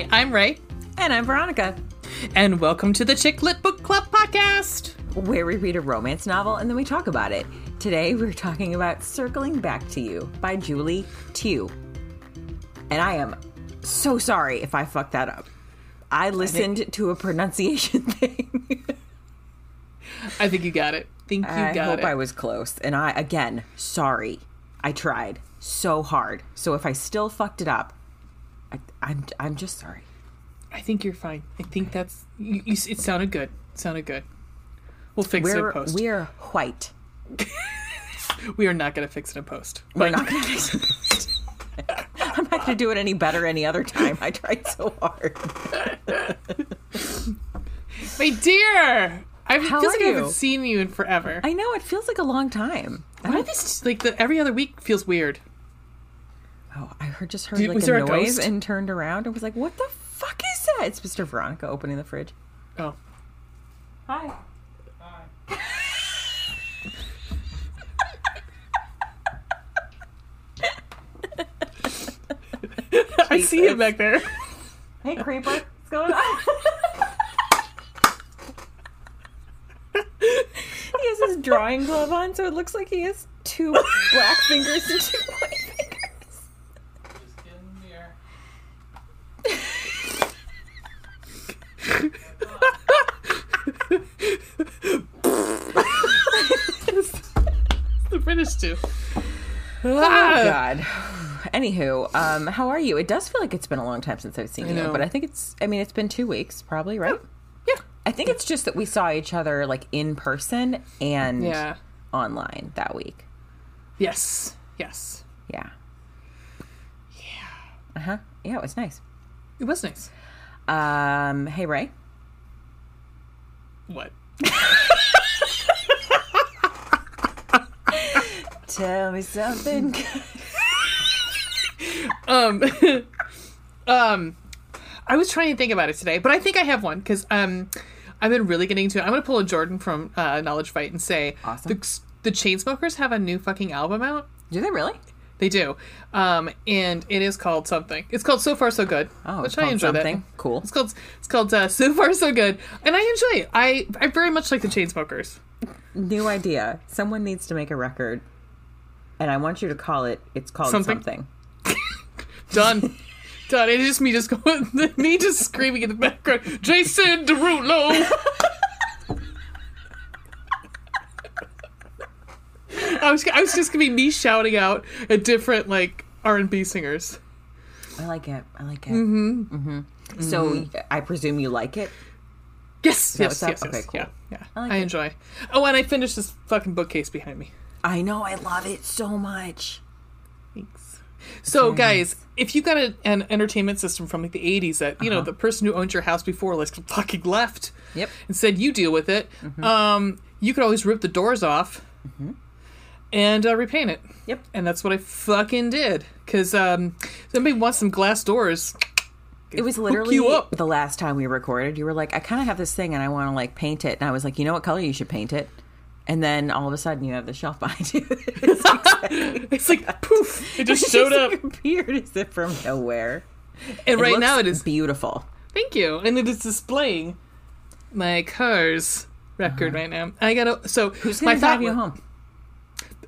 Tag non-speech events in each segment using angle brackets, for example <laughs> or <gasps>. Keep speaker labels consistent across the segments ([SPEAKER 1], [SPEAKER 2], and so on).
[SPEAKER 1] Hi, I'm Ray,
[SPEAKER 2] And I'm Veronica,
[SPEAKER 1] and welcome to the Chick Lit Book Club podcast.
[SPEAKER 2] where we read a romance novel and then we talk about it. Today we're talking about Circling Back to You by Julie Tieu. And I am so sorry if I fucked that up. I listened to a pronunciation <laughs> thing.
[SPEAKER 1] I think you got it. Think you
[SPEAKER 2] I
[SPEAKER 1] got
[SPEAKER 2] hope
[SPEAKER 1] it.
[SPEAKER 2] I was close. And I, again, sorry. I tried so hard. So if I still fucked it up, I, I'm, I'm just sorry.
[SPEAKER 1] I think you're fine. I think that's. You, you, it sounded good. It sounded good. We'll fix it in
[SPEAKER 2] We're,
[SPEAKER 1] post.
[SPEAKER 2] we're white. <laughs>
[SPEAKER 1] we are not going to fix it in post.
[SPEAKER 2] We're not going to fix it. <laughs> I'm not going to do it any better any other time. I tried so hard. <laughs>
[SPEAKER 1] my dear, I feels
[SPEAKER 2] are
[SPEAKER 1] like I haven't seen you in forever.
[SPEAKER 2] I know it feels like a long time.
[SPEAKER 1] Why this like the every other week feels weird?
[SPEAKER 2] Oh, I heard just heard
[SPEAKER 1] Did-
[SPEAKER 2] like a
[SPEAKER 1] there a
[SPEAKER 2] noise
[SPEAKER 1] ghost?
[SPEAKER 2] and turned around and was like, "What the fuck is that?" It's Mr. Veronica opening the fridge.
[SPEAKER 1] Oh,
[SPEAKER 2] Hi. <laughs>
[SPEAKER 1] I see him back there. <laughs>
[SPEAKER 2] Hey, creeper. What's going on? <laughs> he has his drawing glove on, so it looks like he has two black fingers and two white fingers.
[SPEAKER 1] The British too.
[SPEAKER 2] Oh
[SPEAKER 1] my
[SPEAKER 2] God. Anywho, um, how are you? It does feel like it's been a long time since I've seen you, but I think it's. I mean, it's been two weeks, probably, right?
[SPEAKER 1] Yeah.
[SPEAKER 2] I think it's just that we saw each other like in person and
[SPEAKER 1] Yeah.
[SPEAKER 2] online that week.
[SPEAKER 1] Yes. Yes.
[SPEAKER 2] Yeah. Yeah. Uh huh. Yeah, it was nice.
[SPEAKER 1] It was nice.
[SPEAKER 2] Um, hey Ray.
[SPEAKER 1] What?
[SPEAKER 2] Tell me something. <laughs>
[SPEAKER 1] Um, <laughs> um, I was trying to think about it today, but I think I have one because um, I've been really getting into. it. I'm going to pull a Jordan from uh, Knowledge Fight and say,
[SPEAKER 2] Awesome.
[SPEAKER 1] the the Chainsmokers have a new fucking album out.
[SPEAKER 2] Do they really?
[SPEAKER 1] They do, um, and it is called something. It's called So Far So Good,
[SPEAKER 2] Oh,
[SPEAKER 1] which
[SPEAKER 2] it's
[SPEAKER 1] I
[SPEAKER 2] called
[SPEAKER 1] enjoy.
[SPEAKER 2] something.
[SPEAKER 1] That.
[SPEAKER 2] Cool.
[SPEAKER 1] It's called it's called uh, So Far So Good, and I enjoy it. I I very much like the Chainsmokers.
[SPEAKER 2] New idea. Someone needs to make a record, and I want you to call it. It's called
[SPEAKER 1] Something.
[SPEAKER 2] something. <laughs>
[SPEAKER 1] Done. Done. It's just me just going, <laughs> me just screaming in the background, Jason Derulo. <laughs> I was, I was just gonna be me shouting out at different like R and B singers.
[SPEAKER 2] I like it. I like it. Mm-hmm. Mm-hmm. So I presume you like it.
[SPEAKER 1] Yes, yes, yes.
[SPEAKER 2] Okay, cool.
[SPEAKER 1] Yeah, yeah.
[SPEAKER 2] I
[SPEAKER 1] I,
[SPEAKER 2] like it.
[SPEAKER 1] enjoy. Oh, and I finished this fucking bookcase behind me.
[SPEAKER 2] I know. I love it so much.
[SPEAKER 1] Thanks. So, guys, if you got a, an entertainment system from like the '80s that you know the person who owned your house before like fucking left,
[SPEAKER 2] Yep.
[SPEAKER 1] and said you deal with it, um, you could always rip the doors off and uh, repaint it.
[SPEAKER 2] Yep.
[SPEAKER 1] And that's what I fucking did. Because um, somebody wants some glass doors.
[SPEAKER 2] It was literally the last time we recorded. You were like, I kind of have this thing and I want to like paint it. And I was like, you know what color you should paint it? And then all of a sudden you have the shelf <laughs> behind you. it's exactly- <laughs>
[SPEAKER 1] It's like poof! It just <laughs>
[SPEAKER 2] it
[SPEAKER 1] showed up.
[SPEAKER 2] appeared as if from nowhere.
[SPEAKER 1] And right
[SPEAKER 2] looks
[SPEAKER 1] now it is.
[SPEAKER 2] beautiful.
[SPEAKER 1] Thank you. And it is displaying my Cars record right now. I gotta. So
[SPEAKER 2] Who's
[SPEAKER 1] my
[SPEAKER 2] gonna drive you home?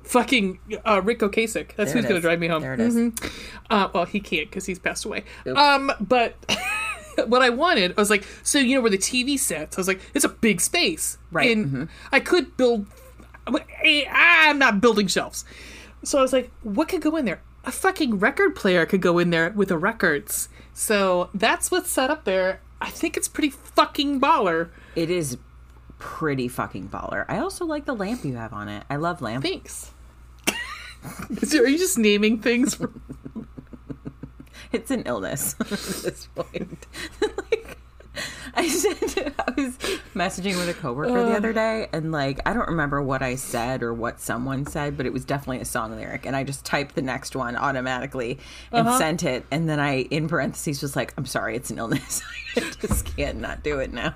[SPEAKER 1] Fucking uh, Ric Ocasek. That's
[SPEAKER 2] There
[SPEAKER 1] who's gonna drive me home.
[SPEAKER 2] There it is.
[SPEAKER 1] Mhm. Uh, well, he can't because he's passed away.
[SPEAKER 2] Oops.
[SPEAKER 1] Um, but <laughs> what I wanted, I was like, so you know where the TV sets? I was like, it's a big space,
[SPEAKER 2] Right,
[SPEAKER 1] And
[SPEAKER 2] mhm.
[SPEAKER 1] I could build. I'm not building shelves, so I was like, what could go in there? A fucking record player could go in there with the records. So that's what's set up there. I think it's pretty fucking baller.
[SPEAKER 2] It is pretty fucking baller. I also like the lamp you have on it. I love lamp.
[SPEAKER 1] Thanks. Is there, are you just naming things? For, <laughs>
[SPEAKER 2] It's an illness <laughs> at this point. <laughs> like, I said I was messaging with a coworker the other day, and like I don't remember what I said or what someone said, but it was definitely a song lyric, and I just typed the next one automatically and uh-huh. sent it, and then I in parentheses was like, "I'm sorry, it's an illness. I just can't not do it now."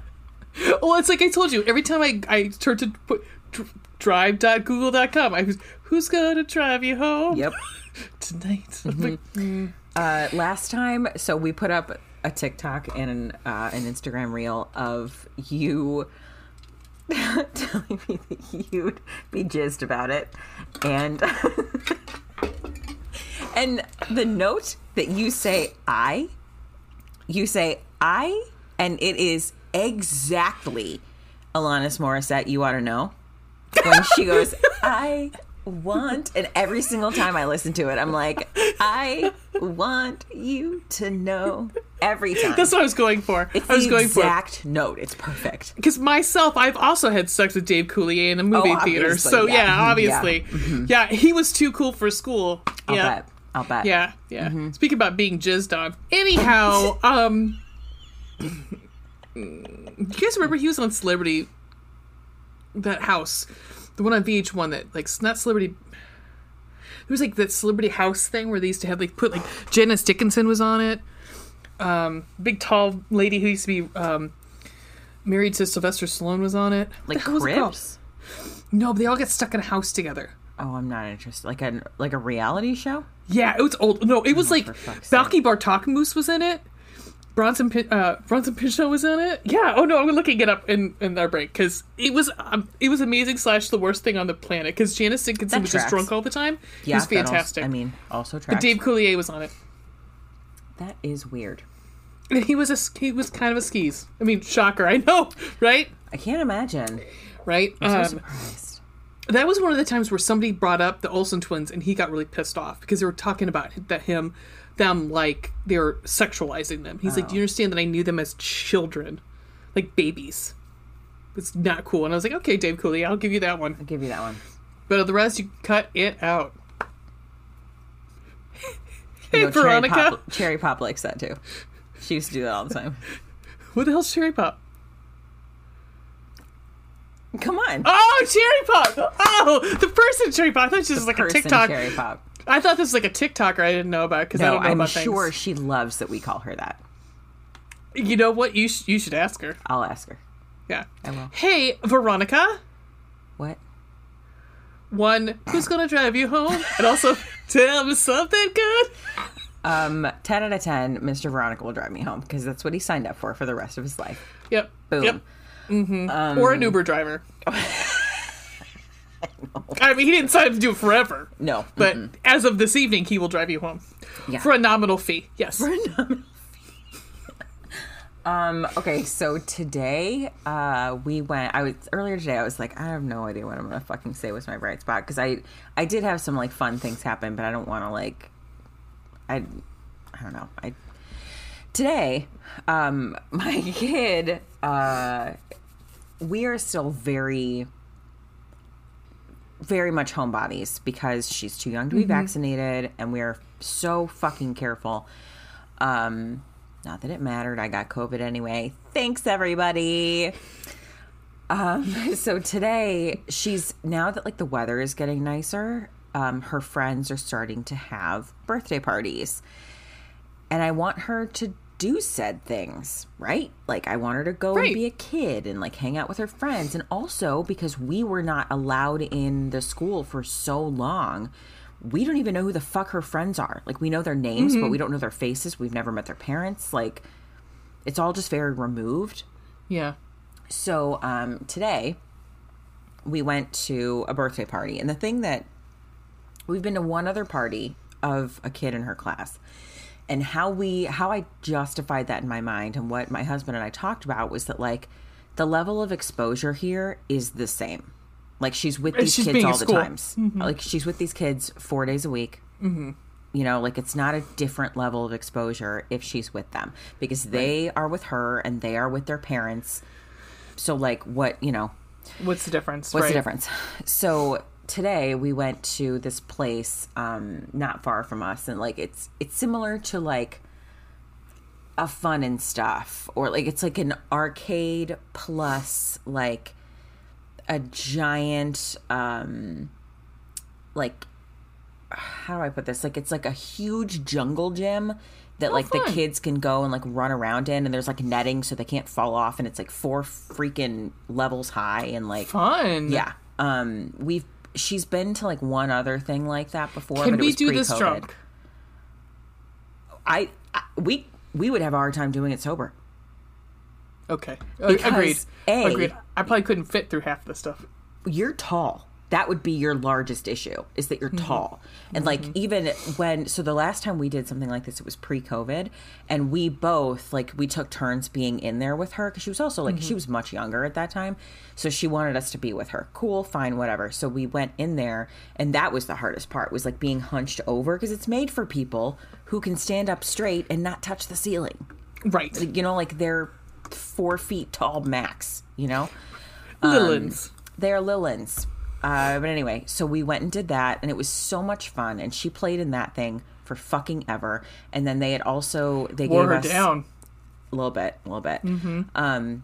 [SPEAKER 1] well, it's like I told you. Every time I I turn to put dr- drive.google.com, I was, who's gonna drive you home
[SPEAKER 2] Yep. <laughs>
[SPEAKER 1] tonight? I'm <laughs> like,
[SPEAKER 2] Uh, last time, so we put up a TikTok and an, uh, an Instagram reel of you <laughs> telling me that you'd be jizzed about it, and and the note that you say I, you say I, and it is exactly Alanis Morissette. You ought to know when she goes I want and every single time I listen to it I'm like I want you to know every time
[SPEAKER 1] That's what I was going for.
[SPEAKER 2] it's
[SPEAKER 1] I was
[SPEAKER 2] the
[SPEAKER 1] going for
[SPEAKER 2] exact note it's perfect
[SPEAKER 1] because myself, I've also had sex with Dave Coulier in a movie
[SPEAKER 2] Oh,
[SPEAKER 1] theater. So
[SPEAKER 2] yeah.
[SPEAKER 1] yeah, obviously, yeah. he was too cool for school.
[SPEAKER 2] I'll
[SPEAKER 1] yeah,
[SPEAKER 2] bet I'll bet
[SPEAKER 1] yeah, yeah.
[SPEAKER 2] Mm-hmm.
[SPEAKER 1] Speaking about being jizzed on. Anyhow, <laughs> um, you guys remember he was on Celebrity? That house, the one on VH1 that like not Celebrity. It was like that Celebrity House thing where they used to have like put like Janice Dickinson was on it. Um, big tall lady who used to be um, married to Sylvester Stallone was on it.
[SPEAKER 2] Like
[SPEAKER 1] the hell was it
[SPEAKER 2] cribs
[SPEAKER 1] No, but they all get stuck in a house together.
[SPEAKER 2] oh I'm not interested like a like a reality show
[SPEAKER 1] Yeah, it was old. No, it was like
[SPEAKER 2] for fuck's
[SPEAKER 1] Balki Bartok was in it. Bronson uh, Bronson Pinchot was in it. Yeah. Oh no, I'm looking it up in, in our break because it was um, it was amazing slash the worst thing on the planet because Janice Dickinson was just drunk all the time.
[SPEAKER 2] yeah
[SPEAKER 1] it was
[SPEAKER 2] that also-
[SPEAKER 1] fantastic.
[SPEAKER 2] I mean also
[SPEAKER 1] but. Dave Coulier was on it,
[SPEAKER 2] that is weird
[SPEAKER 1] and he was a he was kind of a skis. I mean, shocker. I know, <laughs> right?
[SPEAKER 2] I can't imagine
[SPEAKER 1] Right.
[SPEAKER 2] I'm so
[SPEAKER 1] Um,
[SPEAKER 2] surprised
[SPEAKER 1] that was one of the times where somebody brought up the Olsen twins and he got really pissed off because they were talking about that him them like they're sexualizing them. He's like, "Do oh. you understand that I knew them as children, like babies? It's not cool." And I was like, "Okay, Dave Coulier, I'll give you that one,
[SPEAKER 2] I'll give you that one
[SPEAKER 1] but the rest you cut it out."
[SPEAKER 2] You <laughs>
[SPEAKER 1] Hey,
[SPEAKER 2] know, Cherry
[SPEAKER 1] Veronica,
[SPEAKER 2] Pop, Cherry Pop likes that too. She used to do that all the time. <laughs>
[SPEAKER 1] what the hell's cherry pop?
[SPEAKER 2] Come on.
[SPEAKER 1] Oh, cherry pop! Oh, the person cherry pop. I thought this was like a TikTok.
[SPEAKER 2] Cherry Pop.
[SPEAKER 1] I thought this was like a TikToker I didn't know about because I
[SPEAKER 2] No,
[SPEAKER 1] don't know
[SPEAKER 2] I'm
[SPEAKER 1] about
[SPEAKER 2] sure
[SPEAKER 1] things.
[SPEAKER 2] she loves that we call her that.
[SPEAKER 1] You know what? You sh- you should ask her.
[SPEAKER 2] I'll ask her.
[SPEAKER 1] Yeah.
[SPEAKER 2] I will.
[SPEAKER 1] Hey, Veronica.
[SPEAKER 2] What?
[SPEAKER 1] One, who's gonna drive you home? And also, <laughs> tell me something good.
[SPEAKER 2] Um, 10 out of 10, Mr. Veronica will drive me home because that's what he signed up for for the rest of his life.
[SPEAKER 1] Yep.
[SPEAKER 2] Boom.
[SPEAKER 1] Yep. Mm-hmm. or an Uber driver. <laughs> <laughs> I mean, he didn't sign up to do it forever,
[SPEAKER 2] No.
[SPEAKER 1] but as of this evening, he will drive you home
[SPEAKER 2] Yeah.
[SPEAKER 1] for a nominal fee. Yes. For a nominal fee. <laughs>
[SPEAKER 2] um, okay, so today, uh, we went, I was, earlier today, I was like, I have no idea what I'm gonna fucking say was my bright spot because I, I did have some like fun things happen, but I don't want to like, I, I don't know. I, today, um, <laughs> my kid, uh, we are still very, very much homebodies because she's too young to be vaccinated and we are so fucking careful. Um, not that it mattered. I got COVID anyway. Thanks, everybody. Um, <laughs> so today, she's now that like the weather is getting nicer, um, her friends are starting to have birthday parties. And I want her to do said things, right? Like, I want her to go
[SPEAKER 1] Right.
[SPEAKER 2] and be a kid and like hang out with her friends. And also, because we were not allowed in the school for so long, we don't even know who the fuck her friends are. Like, we know their names, but we don't know their faces. We've never met their parents. Like, it's all just very removed.
[SPEAKER 1] Yeah.
[SPEAKER 2] So um, today we went to a birthday party, and the thing that we've been to one other party of a kid in her class, and how we how I justified that in my mind, and what my husband and I talked about was that like the level of exposure here is the same. Like she's with these
[SPEAKER 1] she's
[SPEAKER 2] kids all the
[SPEAKER 1] school.
[SPEAKER 2] times. Like she's with these kids four days a week. Mm-hmm. You know, like it's not a different level of exposure if she's with them because they are with her and they are with their parents. So, like, what you know,
[SPEAKER 1] What's the difference?
[SPEAKER 2] What's
[SPEAKER 1] right?
[SPEAKER 2] the difference? So today we went to this place um not far from us and like it's it's similar to like a fun and stuff or like it's like an arcade plus like a giant um like how do I put this? Like it's like a huge jungle gym that like the kids can go and like run around in and there's like netting so they can't fall off and it's like four freaking levels high and like
[SPEAKER 1] Fun.
[SPEAKER 2] yeah. Um we've she's been to like one other thing like that before.
[SPEAKER 1] Can
[SPEAKER 2] but it
[SPEAKER 1] we do this
[SPEAKER 2] pre-COVID.
[SPEAKER 1] drunk?
[SPEAKER 2] I, I we we would have a hard time doing it sober.
[SPEAKER 1] Okay.
[SPEAKER 2] Because,
[SPEAKER 1] agreed.
[SPEAKER 2] A-
[SPEAKER 1] agreed. I probably couldn't fit through half the stuff.
[SPEAKER 2] you're tall. That would be your largest issue is that you're mm-hmm. tall. And like mm-hmm. even when so the last time we did something like this it was pre-COVID and we both like we took turns being in there with her cuz she was also like she mm-hmm. was much younger at that time. So she wanted us to be with her. Cool, fine, whatever. So we went in there and that was the hardest part was like being hunched over because it's made for people who can stand up straight and not touch the ceiling.
[SPEAKER 1] Right.
[SPEAKER 2] You know like they're 4 feet tall max, you know?
[SPEAKER 1] Lillins.
[SPEAKER 2] Um, they're Lilins. Uh, but anyway, so we went and did that, and it was so much fun. And she played in that thing for fucking ever. And then they had also they
[SPEAKER 1] Wore
[SPEAKER 2] gave
[SPEAKER 1] her
[SPEAKER 2] us
[SPEAKER 1] down.
[SPEAKER 2] a little bit, a little bit. Um,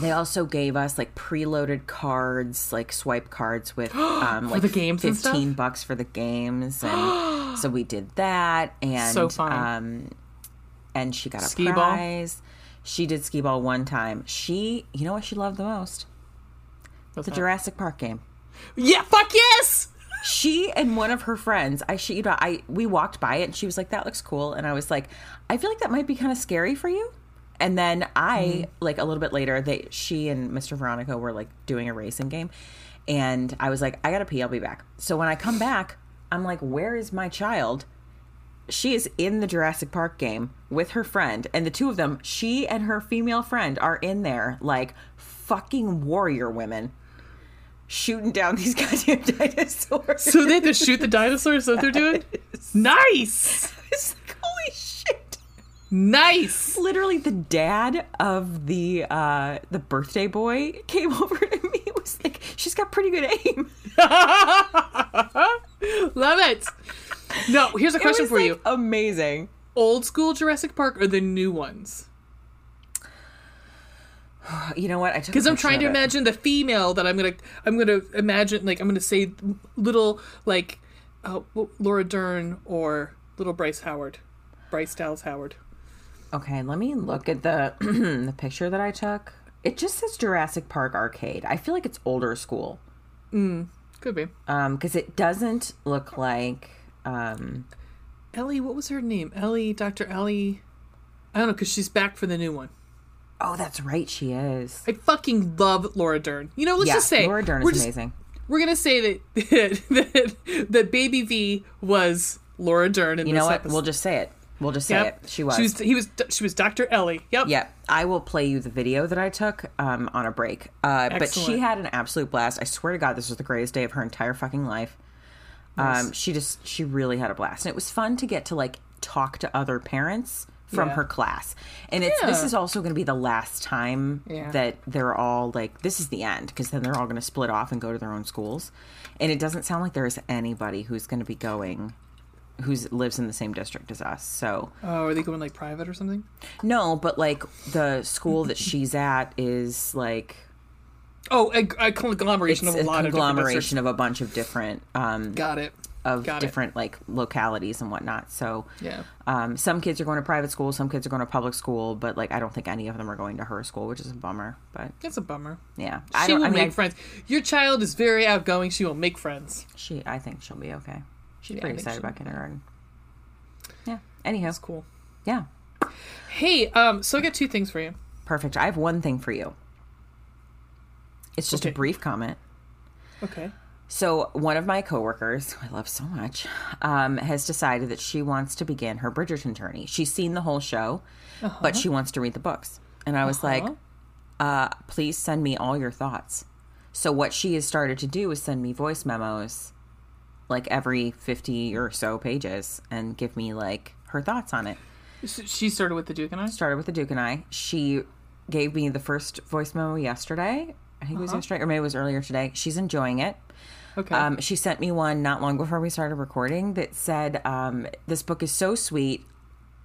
[SPEAKER 2] they also gave us like preloaded cards, like swipe cards with <gasps> um, like
[SPEAKER 1] the games
[SPEAKER 2] fifteen bucks for the games, and <gasps> so we did that. And
[SPEAKER 1] So fun.
[SPEAKER 2] Um, and she got a
[SPEAKER 1] Skee ball?
[SPEAKER 2] She did skee ball one time. She, you know what she loved the most?
[SPEAKER 1] What's
[SPEAKER 2] The
[SPEAKER 1] that?
[SPEAKER 2] Jurassic Park game.
[SPEAKER 1] Yeah, fuck yes!
[SPEAKER 2] She and one of her friends, I she, you know, I we walked by it and she was like, "That looks cool," and I was like, "I feel like that might be kind of scary for you." And then I, hmm. like a little bit later, they she and Mr. Veronica were like doing a racing game, and I was like, "I gotta pee, I'll be back." So when I come back, I'm like, "Where is my child?" She is in the Jurassic Park game with her friend, and the two of them, she and her female friend, are in there like fucking warrior women, shooting down these <laughs> goddamn dinosaurs.
[SPEAKER 1] So they have to shoot the dinosaurs, that they're doing? Nice!
[SPEAKER 2] It's like, holy shit.
[SPEAKER 1] Nice!
[SPEAKER 2] Literally the dad of the uh the birthday boy came <laughs> over to me. It was like, she's got pretty good aim. <laughs>
[SPEAKER 1] Love it! No, here's a question for
[SPEAKER 2] like,
[SPEAKER 1] you.
[SPEAKER 2] Amazing.
[SPEAKER 1] Old school Jurassic Park or the new ones? <sighs>
[SPEAKER 2] You know what? I
[SPEAKER 1] because I'm trying to imagine the female that I'm gonna I'm gonna imagine like I'm gonna say little like uh, Laura Dern or little Bryce Howard, Bryce Dallas Howard.
[SPEAKER 2] Okay, let me look at the <clears throat> the picture that I took. It just says Jurassic Park Arcade. I feel like it's older school.
[SPEAKER 1] Could be
[SPEAKER 2] Um, because it doesn't look like um
[SPEAKER 1] Ellie. What was her name? Ellie, Dr. Ellie. I don't know because she's back for the new one.
[SPEAKER 2] Oh, that's right, she is.
[SPEAKER 1] I fucking love Laura Dern. You know, let's
[SPEAKER 2] yeah,
[SPEAKER 1] just say
[SPEAKER 2] Laura Dern is
[SPEAKER 1] just-
[SPEAKER 2] amazing.
[SPEAKER 1] We're gonna say <laughs> that that, that Baby V was Laura Dern in
[SPEAKER 2] You
[SPEAKER 1] this
[SPEAKER 2] know what?
[SPEAKER 1] episode.
[SPEAKER 2] We'll just say it. We'll just say
[SPEAKER 1] Yep.
[SPEAKER 2] it. She was.
[SPEAKER 1] She was. He was. She was Dr. Ellie. Yep.
[SPEAKER 2] Yep. I will play you the video that I took um, on a break. Uh, but she had an absolute blast. I swear to God, this was the greatest day of her entire fucking life. Um, she just, she really had a blast, and it was fun to get to like talk to other parents from
[SPEAKER 1] Yeah.
[SPEAKER 2] her class. And it's this is also going to be the last time
[SPEAKER 1] Yeah.
[SPEAKER 2] that they're all like, this is the end because then they're all going to split off and go to their own schools. And it doesn't sound like there's anybody who's going to be going. Who's lives in the same district as us? So
[SPEAKER 1] Oh, are they going like private or something?
[SPEAKER 2] no, but like the school that she's at is like
[SPEAKER 1] Oh, a, a conglomeration
[SPEAKER 2] it's
[SPEAKER 1] of a
[SPEAKER 2] a
[SPEAKER 1] lot
[SPEAKER 2] conglomeration of a bunch of different um
[SPEAKER 1] of different. Got it.
[SPEAKER 2] Of
[SPEAKER 1] Got it.
[SPEAKER 2] different like localities and whatnot. So
[SPEAKER 1] Yeah.
[SPEAKER 2] um some kids are going to private school, some kids are going to public school, but like I don't think any of them are going to her school, which is a bummer. But
[SPEAKER 1] That's a bummer.
[SPEAKER 2] yeah,
[SPEAKER 1] She
[SPEAKER 2] I don't.
[SPEAKER 1] will
[SPEAKER 2] I mean,
[SPEAKER 1] make
[SPEAKER 2] I,
[SPEAKER 1] friends. Your child is very outgoing. She will make friends.
[SPEAKER 2] she. I think she'll be okay. She's
[SPEAKER 1] Yeah,
[SPEAKER 2] pretty excited about kindergarten. Yeah. Anyhow,
[SPEAKER 1] That's cool.
[SPEAKER 2] yeah,
[SPEAKER 1] Hey, um, so I got two things for you.
[SPEAKER 2] perfect. I have one thing for you. It's just a brief comment.
[SPEAKER 1] Okay.
[SPEAKER 2] So, one of my coworkers, who I love so much, um, has decided that she wants to begin her Bridgerton journey. She's seen the whole show, but she wants to read the books. And I was like, uh, please send me all your thoughts. So, what she has started to do is send me voice memos like every 50 or so pages and give me like her thoughts on it.
[SPEAKER 1] So She started with the Duke and I.
[SPEAKER 2] Started with the Duke and I. She gave me the first voice memo yesterday. I think it was yesterday, or maybe it was earlier today. She's enjoying it.
[SPEAKER 1] Okay.
[SPEAKER 2] Um, she sent me one not long before we started recording that said, um, "This book is so sweet.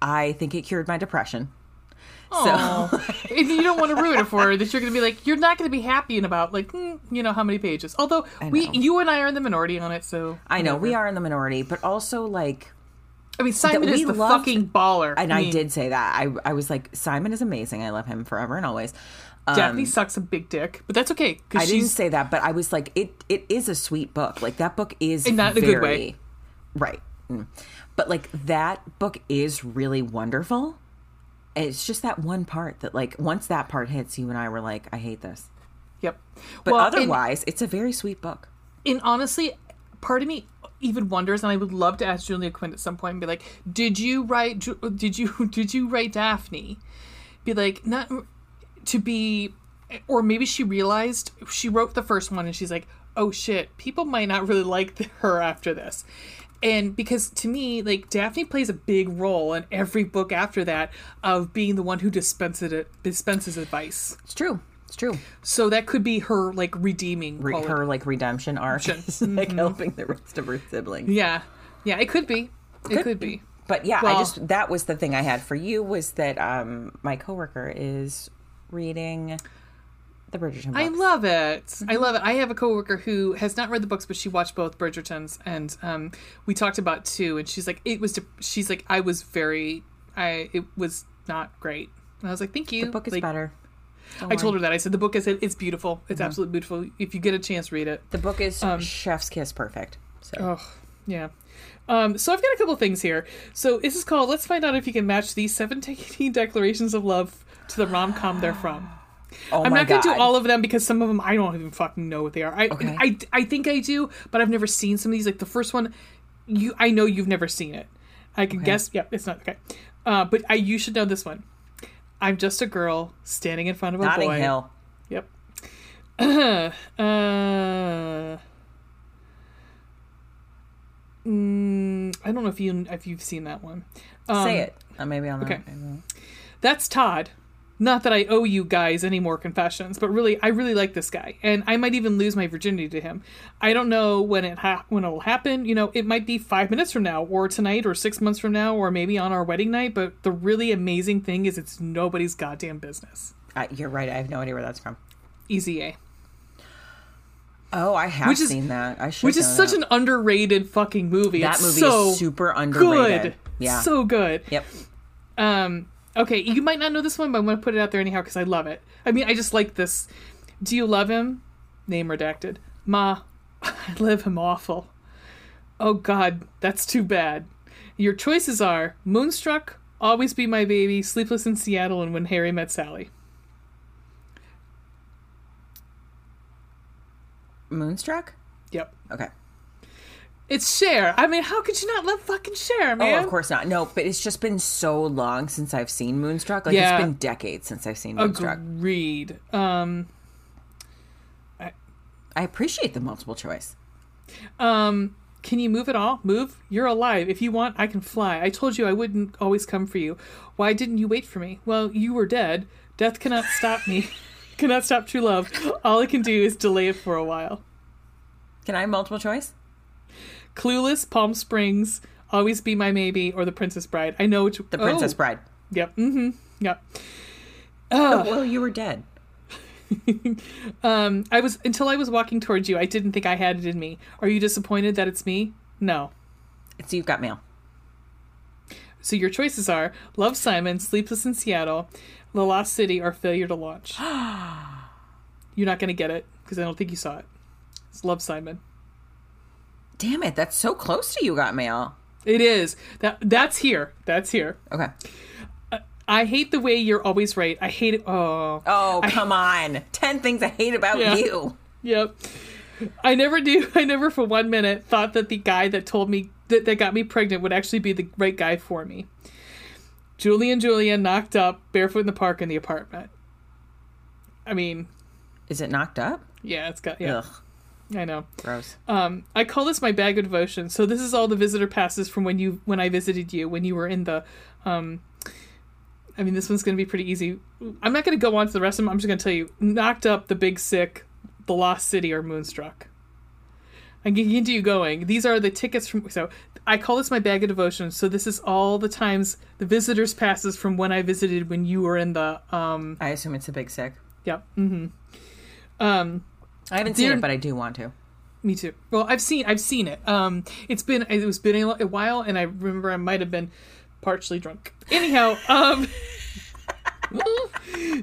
[SPEAKER 2] I think it cured my depression."
[SPEAKER 1] Aw. <laughs> and you don't want to ruin it for her. That you're going to be like, you're not going to be happy in about like, mm, you know, how many pages. Although we, you and I are in the minority on it, so
[SPEAKER 2] I know we are in the minority, but also like,
[SPEAKER 1] I mean, Simon is the
[SPEAKER 2] loved-
[SPEAKER 1] fucking baller.
[SPEAKER 2] and I
[SPEAKER 1] mean,
[SPEAKER 2] did say that. I I was like, Simon is amazing. I love him forever and always. Um,
[SPEAKER 1] Daphne sucks a big dick, but that's okay
[SPEAKER 2] I
[SPEAKER 1] because
[SPEAKER 2] didn't say that, but I was like, it it is a sweet book. Like that book is
[SPEAKER 1] And not in a
[SPEAKER 2] very,
[SPEAKER 1] good way.
[SPEAKER 2] right? Mm. But like that book is really wonderful. it's just that one part that like once that part hits, you and I were like, I hate this.
[SPEAKER 1] Yep.
[SPEAKER 2] But
[SPEAKER 1] Well, and-
[SPEAKER 2] otherwise, it's a very sweet book.
[SPEAKER 1] and honestly, part of me even wonders, and I would love to ask Julia Quinn at some point and be like, "Did you write? Did you <laughs> did you write Daphne?" Be like, not to be, or maybe she realized she wrote the first one and she's like, "Oh shit, people might not really like <laughs> her after this." And because to me, like Daphne plays a big role in every book after that of being the one who dispenses it dispenses advice.
[SPEAKER 2] It's true. It's true.
[SPEAKER 1] So that could be her like redeeming
[SPEAKER 2] Re- her like redemption arc <laughs> like helping the rest of her siblings.
[SPEAKER 1] Yeah, yeah, it could be. It could, be.
[SPEAKER 2] But yeah, I just that was the thing I had for you was that um my coworker is reading the Bridgerton books.
[SPEAKER 1] I love it. I love it. I have a coworker who has not read the books, but she watched both Bridgertons, and um, we talked about two. And she's like, it was. De- she's like, I was very. I. It was not great. And I was like, thank you.
[SPEAKER 2] the book is
[SPEAKER 1] Like,
[SPEAKER 2] better.
[SPEAKER 1] I told her that. I said the book is. It's beautiful.
[SPEAKER 2] Mm-hmm.
[SPEAKER 1] It's absolutely beautiful. If you get a chance, read it.
[SPEAKER 2] The book is
[SPEAKER 1] Um,
[SPEAKER 2] chef's kiss perfect. So
[SPEAKER 1] Oh, yeah. Um, so I've got a couple things here. So this is called "Let's find out if you can match these 17 <laughs> declarations of love to the rom com they're <gasps> from."
[SPEAKER 2] oh
[SPEAKER 1] I'm not going to do all of them because some of them I don't even fucking know what they are. I,
[SPEAKER 2] Okay.
[SPEAKER 1] I I think I do, but I've never seen some of these. Like the first one, you I know you've never seen it. I can guess. Yep, it's not okay. Uh, but I you should know this one. I'm just a girl standing in front of a
[SPEAKER 2] Notting
[SPEAKER 1] boy.
[SPEAKER 2] Hill.
[SPEAKER 1] Yep. <clears throat> uh, mm, I don't know if you if you've seen that one. Um,
[SPEAKER 2] Say it. Uh, maybe I'll know.
[SPEAKER 1] okay.
[SPEAKER 2] Maybe
[SPEAKER 1] That's Todd. Not that I owe you guys any more confessions, but really, I really like this guy, and I might even lose my virginity to him. I don't know when it ha- when it'll happen. You know, it might be five minutes from now, or tonight, or six months from now, or maybe on our wedding night. But the really amazing thing is, it's nobody's goddamn business.
[SPEAKER 2] Uh, you're right. I have no idea where that's from.
[SPEAKER 1] Easy A.
[SPEAKER 2] Oh, I have
[SPEAKER 1] Which is-
[SPEAKER 2] seen that. I should.
[SPEAKER 1] which is such
[SPEAKER 2] that.
[SPEAKER 1] an underrated fucking movie.
[SPEAKER 2] That
[SPEAKER 1] It's
[SPEAKER 2] movie
[SPEAKER 1] so
[SPEAKER 2] is super underrated.
[SPEAKER 1] good.
[SPEAKER 2] Yeah.
[SPEAKER 1] so good.
[SPEAKER 2] Yep.
[SPEAKER 1] Um, okay, you might not know this one, but I'm going to put it out there anyhow because I love it. I mean, I just like this. Do you love him? Name redacted. Ma, <laughs> I love him awful. Oh God, that's too bad. Your choices are Moonstruck, Always Be My Baby, Sleepless in Seattle, and When Harry Met Sally.
[SPEAKER 2] Moonstruck.
[SPEAKER 1] Yep.
[SPEAKER 2] Okay.
[SPEAKER 1] It's Cher. I mean, how could you not love fucking Cher, man?
[SPEAKER 2] Oh, of course not. No, but it's just been so long since I've seen Moonstruck. Like
[SPEAKER 1] Yeah.
[SPEAKER 2] it's been decades since I've seen Moonstruck.
[SPEAKER 1] Agreed. Um,
[SPEAKER 2] I appreciate the multiple choice.
[SPEAKER 1] Um, can you move at all? Move? You're alive. If you want, I can fly. I told you I wouldn't always come for you. Why didn't you wait for me? Well, you were dead. Death cannot stop me. <laughs> cannot stop true love. All it can do is delay it for a while.
[SPEAKER 2] Can I have multiple choice?
[SPEAKER 1] Clueless, Palm Springs, Always Be My Maybe, or The Princess Bride. I know which.
[SPEAKER 2] The Princess
[SPEAKER 1] oh,
[SPEAKER 2] Bride.
[SPEAKER 1] Yep. Mm-hmm. Yep.
[SPEAKER 2] Oh, well, you were dead. <laughs>
[SPEAKER 1] Um, I was until I was walking towards you. I didn't think I had it in me. Are you disappointed that it's me? No.
[SPEAKER 2] So you've got mail.
[SPEAKER 1] So your choices are Love Simon, Sleepless in Seattle, The Lost City, or Failure to Launch. <gasps> You're not going to get it because I don't think you saw it. It's Love Simon.
[SPEAKER 2] Damn it, that's so close to you got mail.
[SPEAKER 1] It is that that's here. That's here.
[SPEAKER 2] Okay.
[SPEAKER 1] Uh, I hate the way you're always right. I hate it. Oh,
[SPEAKER 2] Oh, come on. 10 things I hate about
[SPEAKER 1] Yeah.
[SPEAKER 2] you.
[SPEAKER 1] yep. I never do. <laughs> I never for one minute thought that the guy that told me that, that got me pregnant would actually be the right guy for me. Julie and Julia knocked up, barefoot in the park in the apartment. I mean,
[SPEAKER 2] Is it knocked up?
[SPEAKER 1] yeah, it's got yeah.
[SPEAKER 2] Ugh,
[SPEAKER 1] I know.
[SPEAKER 2] gross.
[SPEAKER 1] Um, I call this my bag of devotion. So this is all the visitor passes from when you when I visited you when you were in the. Um, I mean, this one's going to be pretty easy. I'm not going to go on to the rest of them. I'm just going to tell you: knocked up, the big sick, the lost city, or moonstruck. I can get you going. These are the tickets from. So I call this my bag of devotion. So this is all the times the visitors passes from when I visited when you were in the. Um,
[SPEAKER 2] I assume it's a big sick.
[SPEAKER 1] yep. Mm-hmm. Um,
[SPEAKER 2] I haven't seen it, but I do want to.
[SPEAKER 1] Me too. Well, I've seen I've seen it. Um, it's been it was been a, a while, and I remember I might have been partially drunk. Anyhow, <laughs> um,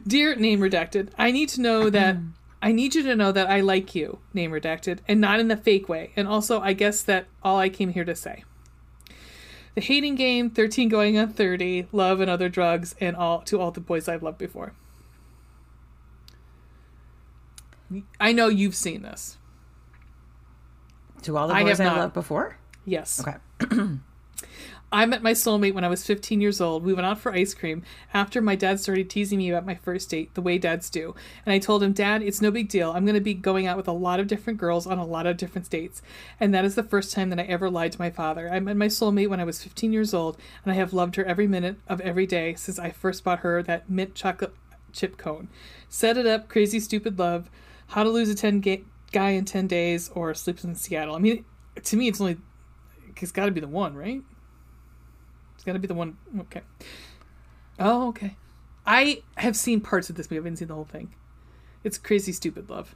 [SPEAKER 1] dear name redacted, I need to know that I need you to know that I like you, name redacted, and not in the fake way. And also, I guess that all I came here to say. The Hating Game, 13 Going on 30, Love and Other Drugs, and all to all the boys I've loved before. I know you've seen this.
[SPEAKER 2] To all the
[SPEAKER 1] I
[SPEAKER 2] boys
[SPEAKER 1] have
[SPEAKER 2] I
[SPEAKER 1] not.
[SPEAKER 2] loved before.
[SPEAKER 1] Yes.
[SPEAKER 2] Okay. <clears throat>
[SPEAKER 1] I met my soulmate when I was 15 years old. We went out for ice cream after my dad started teasing me about my first date, the way dads do. And I told him, Dad, it's no big deal. I'm going to be going out with a lot of different girls on a lot of different dates. And that is the first time that I ever lied to my father. I met my soulmate when I was 15 years old, and I have loved her every minute of every day since I first bought her that mint chocolate chip cone. Set it up, crazy stupid love, how to lose a 10 ga- guy in 10 days, or sleeps in Seattle. I mean, to me, it's only, it's got to be the one, right? It's got to be the one. Okay. Oh, okay. I have seen parts of this movie. I haven't seen the whole thing. It's crazy, stupid love.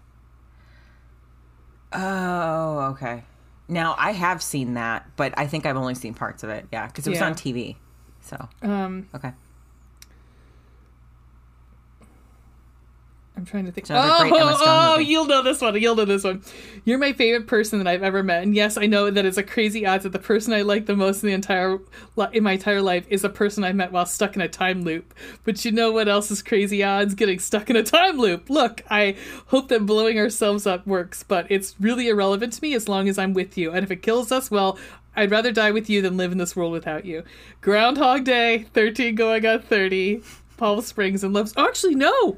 [SPEAKER 2] Oh, okay. Now I have seen that, but I think I've only seen parts of it. Yeah, because it was
[SPEAKER 1] Yeah.
[SPEAKER 2] on TV. So
[SPEAKER 1] Um,
[SPEAKER 2] okay.
[SPEAKER 1] I'm trying to think.
[SPEAKER 2] It's another
[SPEAKER 1] oh,
[SPEAKER 2] great Emma Stone
[SPEAKER 1] oh,
[SPEAKER 2] movie.
[SPEAKER 1] you'll know this one. You'll know this one. You're my favorite person that I've ever met, and yes, I know that it's a crazy odds that the person I like the most in the entire in my entire life is a person I met while stuck in a time loop. But you know what else is crazy odds? Getting stuck in a time loop. Look, I hope that blowing ourselves up works, but it's really irrelevant to me as long as I'm with you. And if it kills us, well. I'd rather die with you than live in this world without you. Groundhog Day, 13 going on 30, Palm Springs, and Loves. Oh, actually, no!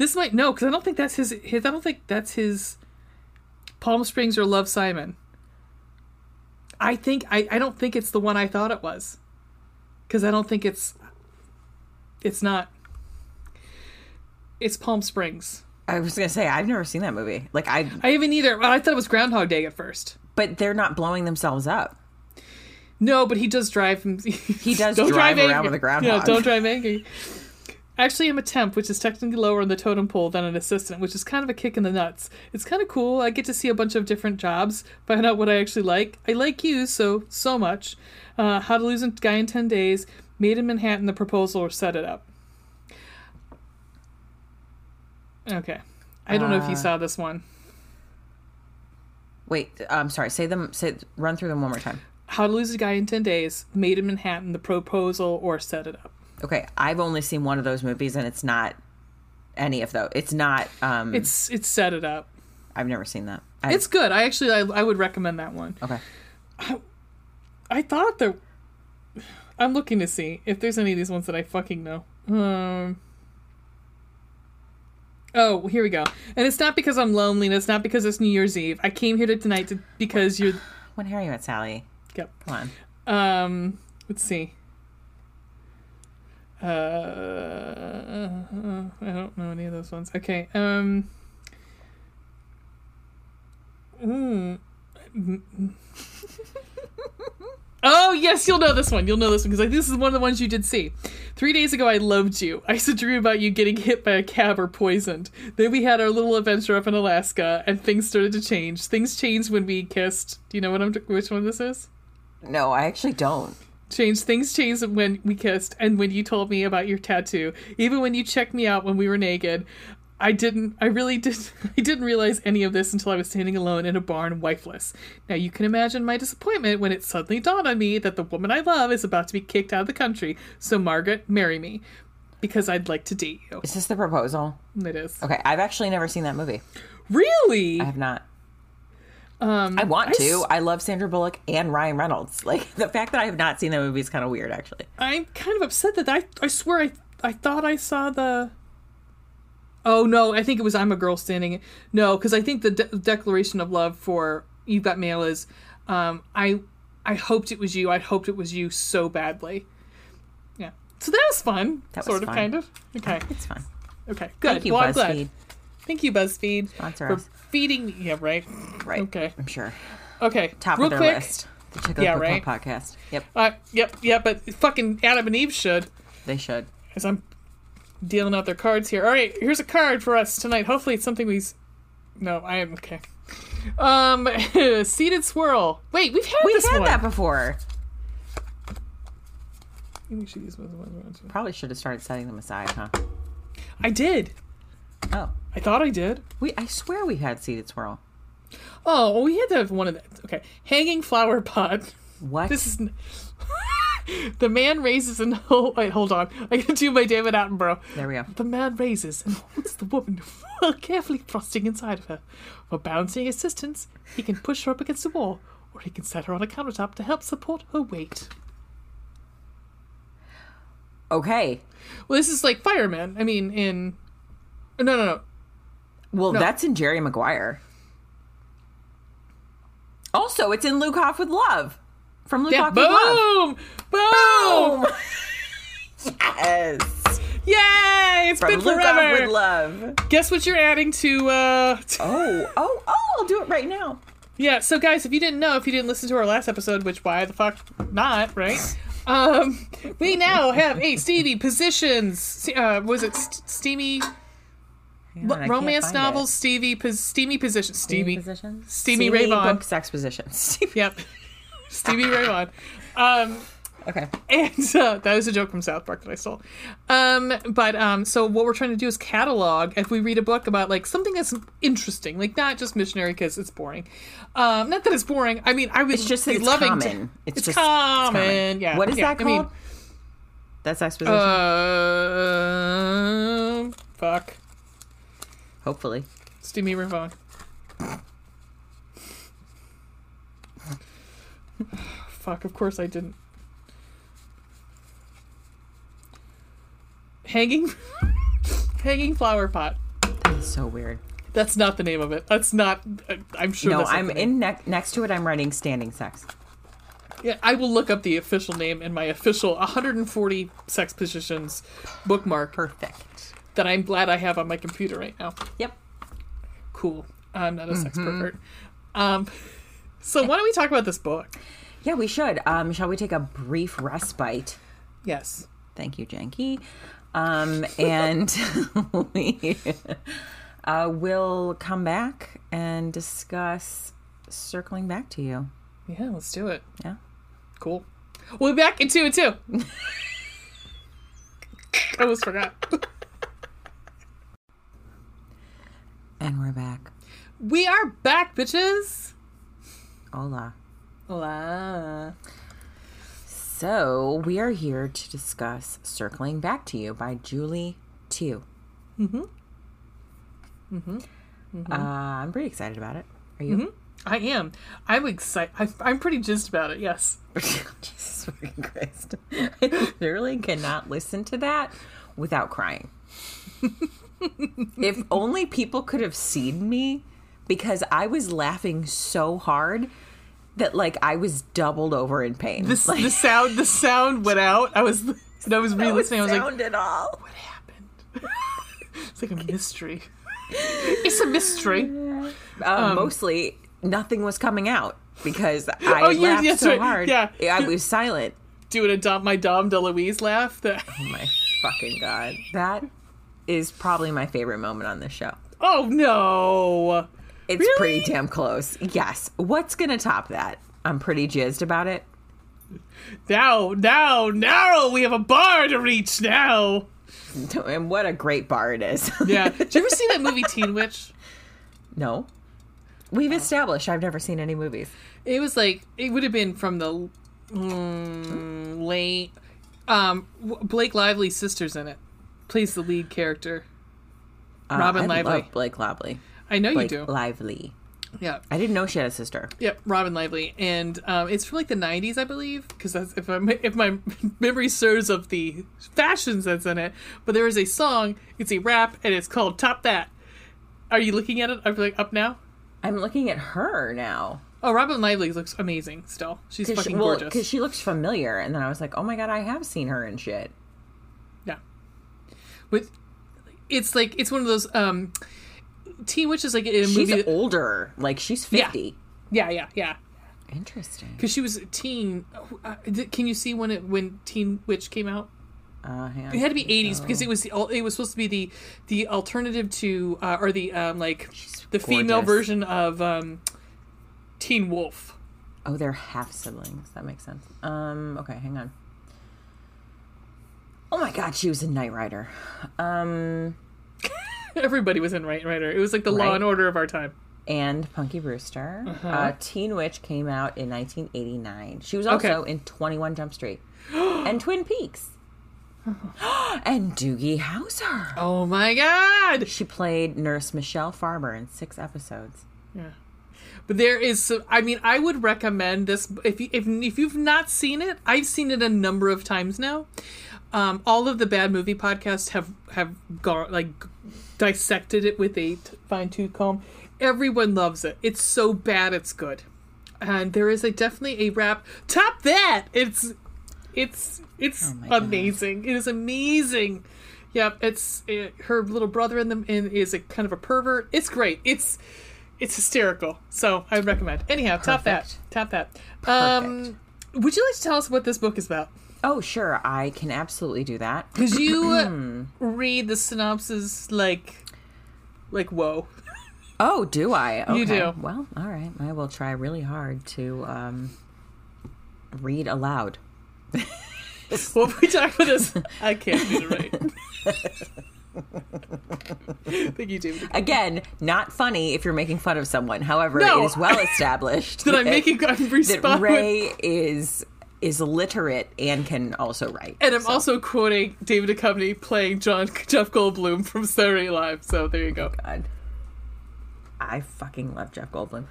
[SPEAKER 1] This might no, because I don't think that's his, his. I don't think that's his. Palm Springs or Love Simon. I think I. I don't think it's the one I thought it was. Because I don't think it's. It's not. It's Palm Springs.
[SPEAKER 2] I was gonna say I've never seen that movie. Like I,
[SPEAKER 1] I haven't either. I thought it was Groundhog Day at first.
[SPEAKER 2] but they're not blowing themselves up.
[SPEAKER 1] No, but he does drive. From He
[SPEAKER 2] does <laughs> drive around with a groundhog.
[SPEAKER 1] Yeah, don't drive angry. Actually, I'm a temp, which is technically lower on the totem pole than an assistant, which is kind of a kick in the nuts. It's kind of cool. I get to see a bunch of different jobs, find out what I actually like. I like you so so much. Uh, how to lose a guy in ten days. Maid in Manhattan. The proposal or set it up. Okay, I don't know if you
[SPEAKER 2] Uh,
[SPEAKER 1] saw this one.
[SPEAKER 2] Wait, I'm sorry. Say them. Say run through them one more time.
[SPEAKER 1] How to lose a guy in ten days. Maid in Manhattan. The proposal or set it up.
[SPEAKER 2] Okay, I've only seen one of those movies, and it's not any of those. It's not. um
[SPEAKER 1] It's it's set it up.
[SPEAKER 2] I've never seen that. I,
[SPEAKER 1] It's good. I actually I, I would recommend that one.
[SPEAKER 2] okay.
[SPEAKER 1] I thought there. I'm looking to see if there's any of these ones that I fucking know. Um. Oh, here we go. And it's not because I'm lonely. And it's not because it's New Year's Eve. I came here to tonight to, because you're.
[SPEAKER 2] When are you at Sally?
[SPEAKER 1] Yep.
[SPEAKER 2] Come on.
[SPEAKER 1] Um. Let's see. Uh, I don't know any of those ones. Okay. Um. Mm. <laughs> Oh yes, you'll know this one. You'll know this one because this is one of the ones you did see. Three days ago, I loved you. I to dream about you getting hit by a cab or poisoned. Then we had our little adventure up in Alaska, and things started to change. Things changed when we kissed. Do you know what I'm? Which one this is?
[SPEAKER 2] No, I actually don't.
[SPEAKER 1] Changed things changed when we kissed and when you told me about your tattoo even when you checked me out when we were naked i didn't i really did <laughs> i didn't realize any of this until i was standing alone in a barn wifeless now you can imagine my disappointment when it suddenly dawned on me that the woman i love is about to be kicked out of the country so margaret marry me because i'd like to date you
[SPEAKER 2] Is this the proposal?
[SPEAKER 1] it is
[SPEAKER 2] Okay, I've actually never seen that movie.
[SPEAKER 1] really
[SPEAKER 2] I have not.
[SPEAKER 1] Um
[SPEAKER 2] I want
[SPEAKER 1] I
[SPEAKER 2] to.
[SPEAKER 1] s-
[SPEAKER 2] I love Sandra Bullock and Ryan Reynolds. <laughs> Like the fact that I have not seen that movie is kind of weird, actually.
[SPEAKER 1] I'm kind of upset that I I swear I I thought I saw the. Oh no! I think it was "I'm a Girl Standing." No, because I think the de- declaration of love for "You've Got Mail" is, um, I I hoped it was you. I hoped it was you so badly. Yeah. So that was fun.
[SPEAKER 2] That was
[SPEAKER 1] sort of,
[SPEAKER 2] fun.
[SPEAKER 1] kind of. Okay.
[SPEAKER 2] It's fine.
[SPEAKER 1] Okay. Good.
[SPEAKER 2] Thank you,
[SPEAKER 1] well.
[SPEAKER 2] BuzzFeed.
[SPEAKER 1] Thank you, BuzzFeed,
[SPEAKER 2] Sponsor
[SPEAKER 1] for
[SPEAKER 2] us.
[SPEAKER 1] feeding me. Yeah. Right.
[SPEAKER 2] Right.
[SPEAKER 1] Okay.
[SPEAKER 2] I'm sure.
[SPEAKER 1] Okay.
[SPEAKER 2] Top
[SPEAKER 1] Real
[SPEAKER 2] of their
[SPEAKER 1] quick.
[SPEAKER 2] list. The Chicken
[SPEAKER 1] Yeah, right.
[SPEAKER 2] podcast. Yep,
[SPEAKER 1] Uh, yep. Yeah. But fucking Adam and Eve should.
[SPEAKER 2] they should.
[SPEAKER 1] as I'm dealing out their cards here. All right, here's a card for us tonight. Hopefully, it's something we. No, I am okay. Um, <laughs> seated swirl. Wait, we've had
[SPEAKER 2] We've had
[SPEAKER 1] one.
[SPEAKER 2] that before. Probably should have started setting them aside, huh?
[SPEAKER 1] I did.
[SPEAKER 2] Oh,
[SPEAKER 1] I thought I did.
[SPEAKER 2] we. I swear we had seeded swirl.
[SPEAKER 1] Oh, well, we had to have one of that. Okay, hanging flower pot.
[SPEAKER 2] What?
[SPEAKER 1] This is. <laughs> the man raises and <laughs> oh wait, hold on. I can do my David Attenborough.
[SPEAKER 2] There we go.
[SPEAKER 1] The man raises and <laughs> holds the woman carefully thrusting inside of her. For balancing assistance, he can push her up against the wall, or he can set her on a countertop to help support her weight.
[SPEAKER 2] Okay.
[SPEAKER 1] Well, this is like fireman. I mean, in no, no, no.
[SPEAKER 2] Well, that's in Jerry Maguire. Also, it's in Lukov with Love. From Luke
[SPEAKER 1] Yeah,
[SPEAKER 2] Off with Love.
[SPEAKER 1] boom, boom, <laughs>
[SPEAKER 2] Yes.
[SPEAKER 1] Yay! It's
[SPEAKER 2] From
[SPEAKER 1] been
[SPEAKER 2] Luke
[SPEAKER 1] forever.
[SPEAKER 2] with Love.
[SPEAKER 1] Guess what you're adding to? uh
[SPEAKER 2] Oh, oh, oh, I'll do it right now.
[SPEAKER 1] Yeah. So, guys, if you didn't know, if you didn't listen to our last episode, which why the fuck not, right? Um, we now have eight Stevie positions. Uh, was it st- steamy
[SPEAKER 2] on,
[SPEAKER 1] romance novels? Stevie, pos- steamy positions. Steamy.
[SPEAKER 2] positions?
[SPEAKER 1] Steamy Ray Vaughan.
[SPEAKER 2] book sex positions. <laughs>
[SPEAKER 1] Yep. Stevie Ray Vaughan. Um,
[SPEAKER 2] okay.
[SPEAKER 1] and uh, that was a joke from South Park that I stole. Um, but um, so what we're trying to do is catalog if we read a book about like something that's interesting, like not just missionary because it's boring. Um, not that it's boring. I mean, I
[SPEAKER 2] was just it's
[SPEAKER 1] loving
[SPEAKER 2] common.
[SPEAKER 1] To,
[SPEAKER 2] It's
[SPEAKER 1] it's,
[SPEAKER 2] just- it's
[SPEAKER 1] common.
[SPEAKER 2] common.
[SPEAKER 1] Yeah.
[SPEAKER 2] What is
[SPEAKER 1] yeah,
[SPEAKER 2] that
[SPEAKER 1] I mean,
[SPEAKER 2] called? That's exposition.
[SPEAKER 1] Uh, fuck.
[SPEAKER 2] Hopefully.
[SPEAKER 1] Steamy Ray Vaughan. Fuck, of course I didn't. Hanging <laughs> Hanging flower pot.
[SPEAKER 2] That is so weird.
[SPEAKER 1] That's not the name of it. That's not I'm sure
[SPEAKER 2] No, I'm in ne- next to it. I'm writing standing sex.
[SPEAKER 1] Yeah, I will look up the official name in my official 140 sex positions bookmark
[SPEAKER 2] Perfect.
[SPEAKER 1] That I'm glad I have on my computer right now.
[SPEAKER 2] Yep.
[SPEAKER 1] Cool. I'm not a sex
[SPEAKER 2] Mm-hmm.
[SPEAKER 1] pervert. Um <laughs> so why don't we talk about this book?
[SPEAKER 2] Yeah, we should. Um, shall we take a brief respite?
[SPEAKER 1] Yes.
[SPEAKER 2] Thank you, Janky. Um, and <laughs> we uh, will come back and discuss circling back to you.
[SPEAKER 1] Yeah, let's do it.
[SPEAKER 2] Yeah.
[SPEAKER 1] Cool. We'll be back in two and two. <laughs> I almost forgot.
[SPEAKER 2] And we're back.
[SPEAKER 1] We are back, bitches.
[SPEAKER 2] Hola.
[SPEAKER 1] Hola.
[SPEAKER 2] So we are here to discuss Circling Back to You by Julie Tieu. Mm-hmm. Mm-hmm. Uh, I'm pretty excited about it. Are you?
[SPEAKER 1] I am. I'm excited. I'm pretty jizzed about it. Yes. <laughs>
[SPEAKER 2] Jesus fucking Christ. <laughs> I literally cannot listen to that without crying. <laughs> if only people could have seen me because I was laughing so hard that like I was doubled over in pain.
[SPEAKER 1] This
[SPEAKER 2] like,
[SPEAKER 1] the sound the sound went out. I was I was re-listening. I was like,
[SPEAKER 2] at all.
[SPEAKER 1] what happened? <laughs> it's like a mystery. it's a mystery.
[SPEAKER 2] Uh, mostly nothing was coming out because <laughs> I
[SPEAKER 1] Um, Oh,
[SPEAKER 2] laughed
[SPEAKER 1] that's
[SPEAKER 2] so
[SPEAKER 1] right.
[SPEAKER 2] hard.
[SPEAKER 1] Yeah.
[SPEAKER 2] I was silent.
[SPEAKER 1] Doing a Dom, my Dom DeLuise laugh. That
[SPEAKER 2] Oh my fucking god. That is probably my favorite moment on this show.
[SPEAKER 1] oh no.
[SPEAKER 2] It's
[SPEAKER 1] Really?
[SPEAKER 2] pretty damn close. Yes. What's gonna top that? I'm pretty jizzed about it.
[SPEAKER 1] Now, now, now we have a bar to reach now. <laughs>
[SPEAKER 2] And what a great bar it is. <laughs>
[SPEAKER 1] Yeah. Did you ever see that movie Teen Witch? <laughs>
[SPEAKER 2] no. We've established I've never seen any movies.
[SPEAKER 1] It was like it would have been from the mm, late. Um, Blake Lively's sister's in it. Plays the lead character.
[SPEAKER 2] Uh,
[SPEAKER 1] Robyn
[SPEAKER 2] I
[SPEAKER 1] Lively.
[SPEAKER 2] love Blake Lively.
[SPEAKER 1] I know
[SPEAKER 2] Blake
[SPEAKER 1] you do.
[SPEAKER 2] Lively.
[SPEAKER 1] Yeah.
[SPEAKER 2] I didn't know she had a sister.
[SPEAKER 1] Yep, Robyn Lively, and um, it's from like the '90s, I believe, because if I if my <laughs> memory serves of the fashions that's in it. But there is a song, it's a rap, and it's called "Top That." Are you looking at it? Are you like up now?
[SPEAKER 2] I'm looking at her now.
[SPEAKER 1] Oh, Robyn Lively looks amazing. Still, she's fucking
[SPEAKER 2] she, well,
[SPEAKER 1] gorgeous.
[SPEAKER 2] because she looks familiar, and then I was like, "Oh my god, I have seen her in shit."
[SPEAKER 1] Yeah, but it's like it's one of those um, Teen Witch is like in a
[SPEAKER 2] She's
[SPEAKER 1] movie. that-
[SPEAKER 2] older, like she's fifty.
[SPEAKER 1] yeah, yeah, yeah.
[SPEAKER 2] Interesting.
[SPEAKER 1] Because she was a teen. Uh, can you see when it when Teen Witch came out?
[SPEAKER 2] Uh.
[SPEAKER 1] It had to be 80s because it was the, it was supposed to be the the alternative to uh, or the um like the female version of um Teen Wolf.
[SPEAKER 2] Oh, they're half siblings. That makes sense. Um, okay, hang on. Oh my god, she was a Knight Rider. Um, <laughs>
[SPEAKER 1] Everybody was in Right Rider. It was like the Law and Order of our time.
[SPEAKER 2] and Punky Brewster.
[SPEAKER 1] Uh-huh.
[SPEAKER 2] uh Teen Witch came out in 1989. She was also
[SPEAKER 1] Okay.
[SPEAKER 2] in 21 Jump Street <gasps> and Twin Peaks. <gasps> and Doogie Howser.
[SPEAKER 1] Oh my god!
[SPEAKER 2] She played Nurse Michelle Farber in six episodes.
[SPEAKER 1] Yeah. But there is some, I mean, I would recommend this if you, if if you've not seen it. I've seen it a number of times now. Um, all of the bad movie podcasts have have gone like dissected it with a t- fine tooth comb. Everyone loves it. It's so bad, it's good. And there is a definitely a rap. Top that! It's it's it's
[SPEAKER 2] God.
[SPEAKER 1] amazing. It is amazing. Yep, it's it, her little brother in them in is a kind of a pervert. It's great. It's it's hysterical. So I would recommend. Anyhow, top that. Top that. Um, would you like to tell us what this book is about?
[SPEAKER 2] Oh, sure. I can absolutely do that. <clears throat>
[SPEAKER 1] Because you uh, read the synopsis like like whoa. <laughs>
[SPEAKER 2] Oh, do I? Okay.
[SPEAKER 1] You do.
[SPEAKER 2] Well, all right. I will try really hard to um, read aloud. <laughs>
[SPEAKER 1] What we talk about this? I can't do it right. <laughs> Thank you, David.
[SPEAKER 2] Again, not funny if you're making fun of someone. However,
[SPEAKER 1] No,
[SPEAKER 2] it is well established
[SPEAKER 1] That I'm making. I'm
[SPEAKER 2] that. Ray is is literate and can also write.
[SPEAKER 1] And I'm
[SPEAKER 2] So,
[SPEAKER 1] also quoting David Duchovny playing John Jeff Goldblum from Saturday Live. So there you go.
[SPEAKER 2] Oh God. I fucking love Jeff Goldblum.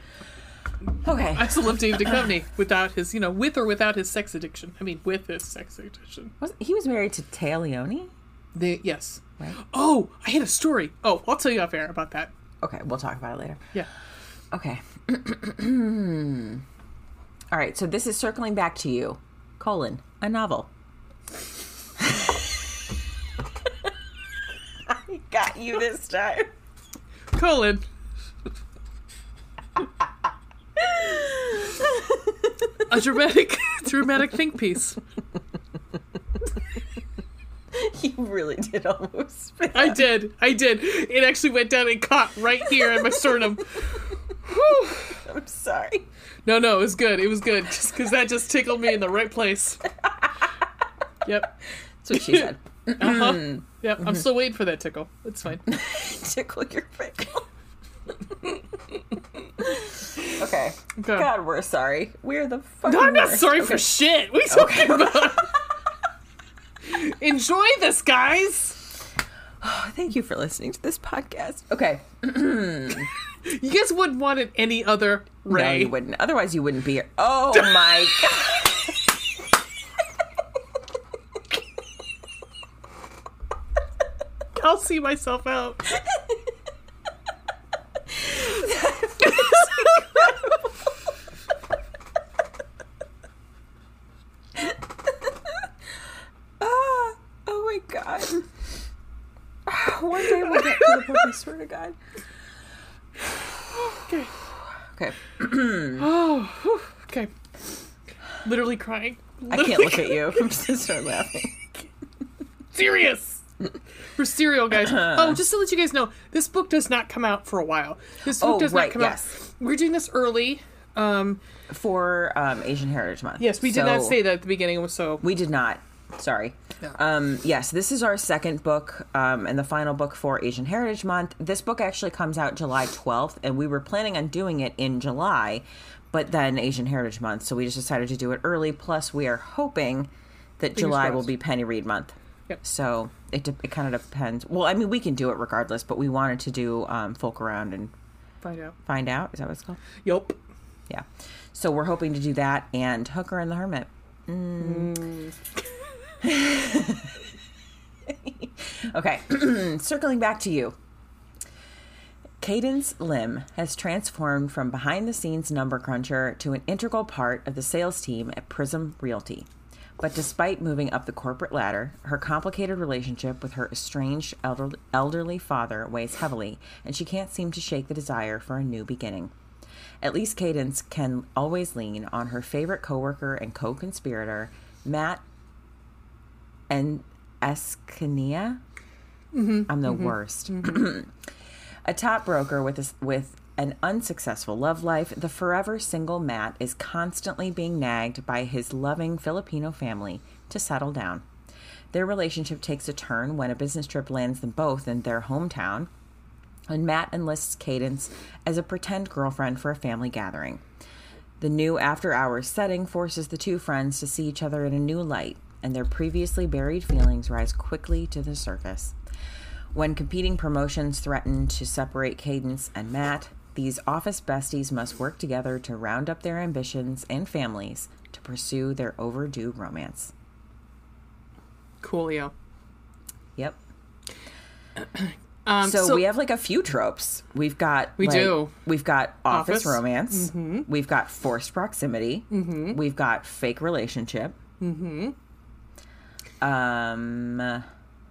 [SPEAKER 2] Okay.
[SPEAKER 1] I still love David Duchovny without his, you know, with or without his sex addiction. I mean, with his sex addiction.
[SPEAKER 2] Was, he was married to Téa Leoni?
[SPEAKER 1] They, yes.
[SPEAKER 2] Right.
[SPEAKER 1] Oh, I had a story. Oh, I'll tell you off air about that.
[SPEAKER 2] Okay, we'll talk about it later.
[SPEAKER 1] Yeah.
[SPEAKER 2] Okay. <clears throat> Hmm. All right, so this is circling back to you. Colon, a novel. <laughs> I got you this time.
[SPEAKER 1] Colon. a dramatic, <laughs> dramatic think piece. <laughs>
[SPEAKER 2] You really did almost spit.
[SPEAKER 1] I did. I did. It actually went down and caught right here in my sternum. <sighs> Whew. <laughs>
[SPEAKER 2] I'm sorry.
[SPEAKER 1] No, no, it was good. It was good. Just because that just tickled me in the right place. Yep.
[SPEAKER 2] That's what she said. <laughs>
[SPEAKER 1] Uh-huh. Yep. I'm still waiting for that tickle. It's fine. <laughs>
[SPEAKER 2] Tickle your pickle. okay.
[SPEAKER 1] Okay.
[SPEAKER 2] God, we're sorry. We're the fucking
[SPEAKER 1] No, I'm not
[SPEAKER 2] worst.
[SPEAKER 1] sorry
[SPEAKER 2] Okay.
[SPEAKER 1] for shit. What are you talking about? Enjoy this, guys. <sighs>
[SPEAKER 2] Thank you for listening to this podcast. Okay. <clears throat> <laughs>
[SPEAKER 1] You guys wouldn't want it any other
[SPEAKER 2] No, you wouldn't. Otherwise, you wouldn't be here. Oh <laughs> my god.
[SPEAKER 1] I'll see myself out. <laughs>
[SPEAKER 2] Ah, oh my god. One day we'll get to the book, I swear to God.
[SPEAKER 1] Okay.
[SPEAKER 2] Okay.
[SPEAKER 1] Oh, whew. okay. Literally crying.
[SPEAKER 2] I can't look at you. <laughs> I'm just gonna start laughing.
[SPEAKER 1] serious. For cereal, guys. Oh, just to let you guys know, this book does not come out for a while. This book
[SPEAKER 2] Oh,
[SPEAKER 1] does
[SPEAKER 2] right,
[SPEAKER 1] not come
[SPEAKER 2] yes.
[SPEAKER 1] out. We're doing this early. Um,
[SPEAKER 2] For um, Asian Heritage Month.
[SPEAKER 1] yes, we did not say that at the beginning. It was so
[SPEAKER 2] We did not. Sorry.
[SPEAKER 1] Yeah.
[SPEAKER 2] Um, yes, this is our second book um, and the final book for Asian Heritage Month. This book actually comes out July 12th, and we were planning on doing it in July, but then Asian Heritage Month, so we just decided to do it early. Plus, we are hoping that July will be Penny Reid Month.
[SPEAKER 1] Yep.
[SPEAKER 2] So it, de- it kind of depends. Well, I mean, we can do it regardless, but we wanted to do um, Fork Around and
[SPEAKER 1] find out.
[SPEAKER 2] Find Out. Is that what it's called?
[SPEAKER 1] Yep.
[SPEAKER 2] Yeah. So we're hoping to do that and Hooker and the Hermit. <laughs> okay. <clears throat> Circling back to you. Cadence Lim has transformed from behind the scenes number cruncher to an integral part of the sales team at Prism Realty. But despite moving up the corporate ladder, her complicated relationship with her estranged elder- elderly father weighs heavily, and she can't seem to shake the desire for a new beginning. At least Cadence can always lean on her favorite coworker and co-conspirator, Matt and Escania. Mm-hmm. I'm the mm-hmm. worst. Mm-hmm. <clears throat> a top broker with a, with an unsuccessful love life, the forever single Matt is constantly being nagged by his loving Filipino family to settle down. Their relationship takes a turn when a business trip lands them both in their hometown. when Matt enlists Cadence as a pretend girlfriend for a family gathering. The new after hours setting forces the two friends to see each other in a new light, and their previously buried feelings rise quickly to the surface. When competing promotions threaten to separate Cadence and Matt, these office besties must work together to round up their ambitions and families to pursue their overdue romance.
[SPEAKER 1] Coolio.
[SPEAKER 2] Yep. <clears throat>
[SPEAKER 1] Um,
[SPEAKER 2] so, we have like a few tropes. We've got
[SPEAKER 1] We
[SPEAKER 2] like,
[SPEAKER 1] do.
[SPEAKER 2] We've got office,
[SPEAKER 1] Office. Mm-hmm.
[SPEAKER 2] romance. We've got forced proximity. We've got fake relationship. Mm-hmm. Um.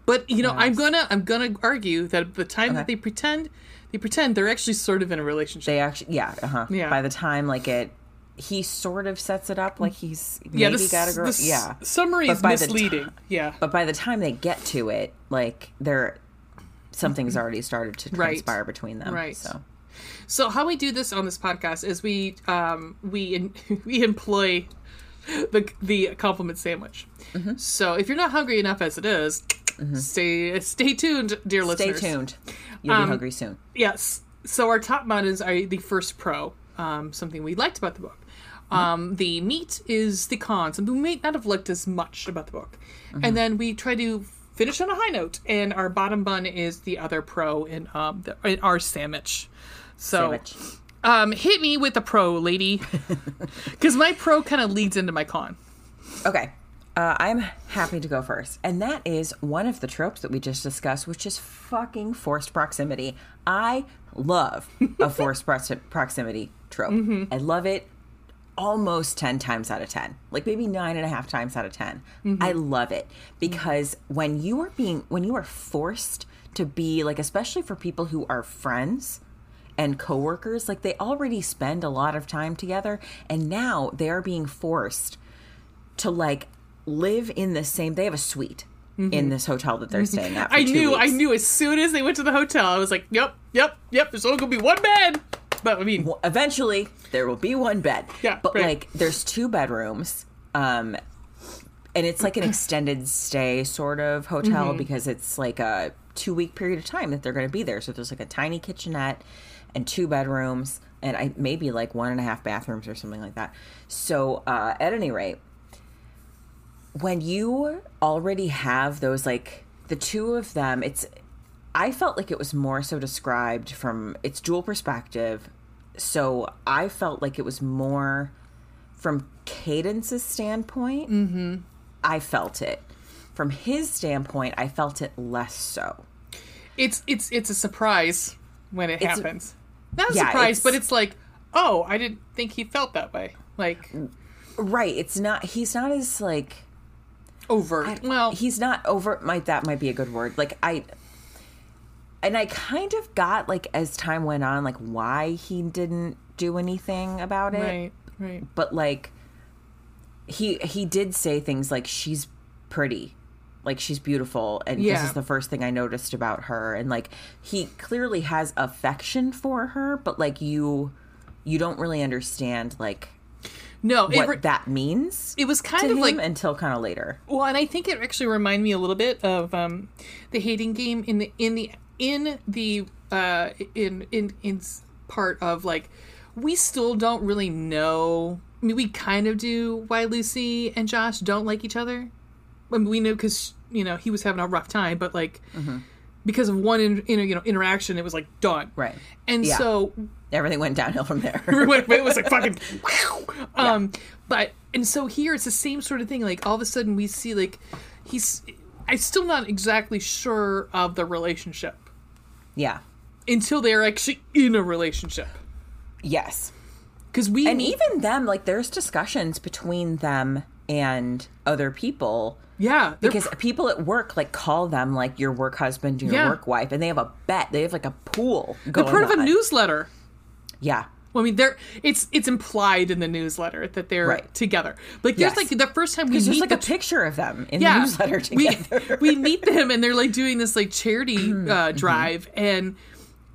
[SPEAKER 1] But you know, I'm gonna I'm gonna argue that at the time that they pretend they pretend they're actually sort of in a relationship.
[SPEAKER 2] They actually, yeah, uh huh.
[SPEAKER 1] Yeah.
[SPEAKER 2] By the time like it, he sort of sets it up like he's maybe
[SPEAKER 1] yeah, the,
[SPEAKER 2] got a girl.
[SPEAKER 1] the
[SPEAKER 2] yeah.
[SPEAKER 1] summary is
[SPEAKER 2] by the ti-
[SPEAKER 1] misleading. yeah,
[SPEAKER 2] But by the time they get to it, like they're something's already started to
[SPEAKER 1] Right.
[SPEAKER 2] transpire between them.
[SPEAKER 1] Right.
[SPEAKER 2] So
[SPEAKER 1] So how we do this on this podcast is we um, we in, <laughs> we employ <laughs> the the compliment sandwich.
[SPEAKER 2] Mm-hmm.
[SPEAKER 1] So if you're not hungry enough as it is, stay stay tuned, dear
[SPEAKER 2] stay
[SPEAKER 1] listeners.
[SPEAKER 2] Stay tuned. You'll
[SPEAKER 1] Um,
[SPEAKER 2] be hungry soon.
[SPEAKER 1] Yes. So our top mountains are the first pro, um, something we liked about the book. Um, the meat is the con, something we may not have liked as much about the book. And then we try to finish on a high note, and our bottom bun is the other pro in, um, the, in our sandwich. So
[SPEAKER 2] Sandwich.
[SPEAKER 1] Um, hit me with a pro, lady, <laughs> because my pro kind of leads into my con.
[SPEAKER 2] Okay. Uh, I'm happy to go first. And that is one of the tropes that we just discussed, which is fucking forced proximity. I love a <laughs> forced prox- proximity trope.
[SPEAKER 1] Mm-hmm.
[SPEAKER 2] I love it almost 10 times out of 10 like maybe nine and a half times out of 10
[SPEAKER 1] Mm-hmm.
[SPEAKER 2] i love it because when you are being when you are forced to be like especially for people who are friends and coworkers like they already spend a lot of time together and now they are being forced to like live in the same they have a suite in this hotel that they're staying at <laughs> for
[SPEAKER 1] Mm-hmm. I knew, I knew as soon as they went to the hotel, I was like, yep, yep, yep, there's only going to be one bed. But I mean,
[SPEAKER 2] Well, eventually there will be one bed.
[SPEAKER 1] Yeah,
[SPEAKER 2] But
[SPEAKER 1] right.
[SPEAKER 2] like there's two bedrooms. Um and it's like an <clears throat> extended stay sort of hotel
[SPEAKER 1] Mm-hmm.
[SPEAKER 2] because it's like a two week period of time that they're gonna be there. So there's like a tiny kitchenette and two bedrooms and I maybe like one and a half bathrooms or something like that. So uh at any rate, when you already have those like the two of them it's i felt like it was more so described from its dual perspective so i felt like it was more from cadence's standpoint mm-hmm. i felt it from his standpoint i felt it less so
[SPEAKER 1] it's it's it's a surprise when it happens. Not a
[SPEAKER 2] yeah,
[SPEAKER 1] surprise,
[SPEAKER 2] it's-
[SPEAKER 1] but it's like, oh, I didn't think he felt that way. Like
[SPEAKER 2] right it's not he's not as like
[SPEAKER 1] overt. well,
[SPEAKER 2] he's not over might that might be a good word like i and i kind of got like as time went on like why he didn't do anything about it
[SPEAKER 1] right, right.
[SPEAKER 2] but like he he did say things like she's pretty like she's beautiful and this is the first thing i noticed about her and like he clearly has affection for her but like you you don't really understand like
[SPEAKER 1] No,
[SPEAKER 2] what
[SPEAKER 1] re-
[SPEAKER 2] that means
[SPEAKER 1] it was kind of
[SPEAKER 2] him
[SPEAKER 1] like
[SPEAKER 2] until kind of later
[SPEAKER 1] Well, and I think it actually reminded me a little bit of um, the hating game in the in the in the uh, in in in part of like we still don't really know. I mean, we kind of do why Lucy and Josh don't like each other. I mean, we knew because you know he was having a rough time, but like because of one in, in, you know interaction, it was like done.
[SPEAKER 2] Right.
[SPEAKER 1] And
[SPEAKER 2] Yeah.
[SPEAKER 1] so
[SPEAKER 2] everything went downhill from there. <laughs>
[SPEAKER 1] It was like <laughs> fucking um but and so here it's the same sort of thing like all of a sudden we see like he's i'm still not exactly sure of the relationship.
[SPEAKER 2] Yeah.
[SPEAKER 1] Until they're actually in a relationship.
[SPEAKER 2] Yes.
[SPEAKER 1] Because we
[SPEAKER 2] and
[SPEAKER 1] meet,
[SPEAKER 2] even them like there's discussions between them and other people
[SPEAKER 1] yeah
[SPEAKER 2] because people at work like call them like your work husband your
[SPEAKER 1] Yeah.
[SPEAKER 2] work wife and they have a bet they have like a pool
[SPEAKER 1] they're part of a newsletter
[SPEAKER 2] yeah
[SPEAKER 1] well, I mean, they're it's it's implied in the newsletter that they're
[SPEAKER 2] Right.
[SPEAKER 1] together. Like, there's
[SPEAKER 2] Yes.
[SPEAKER 1] like the first time we meet
[SPEAKER 2] there's like
[SPEAKER 1] the
[SPEAKER 2] a picture of them in the newsletter
[SPEAKER 1] we,
[SPEAKER 2] together
[SPEAKER 1] we meet them and they're like doing this like charity <clears throat>
[SPEAKER 2] Mm-hmm.
[SPEAKER 1] uh, drive and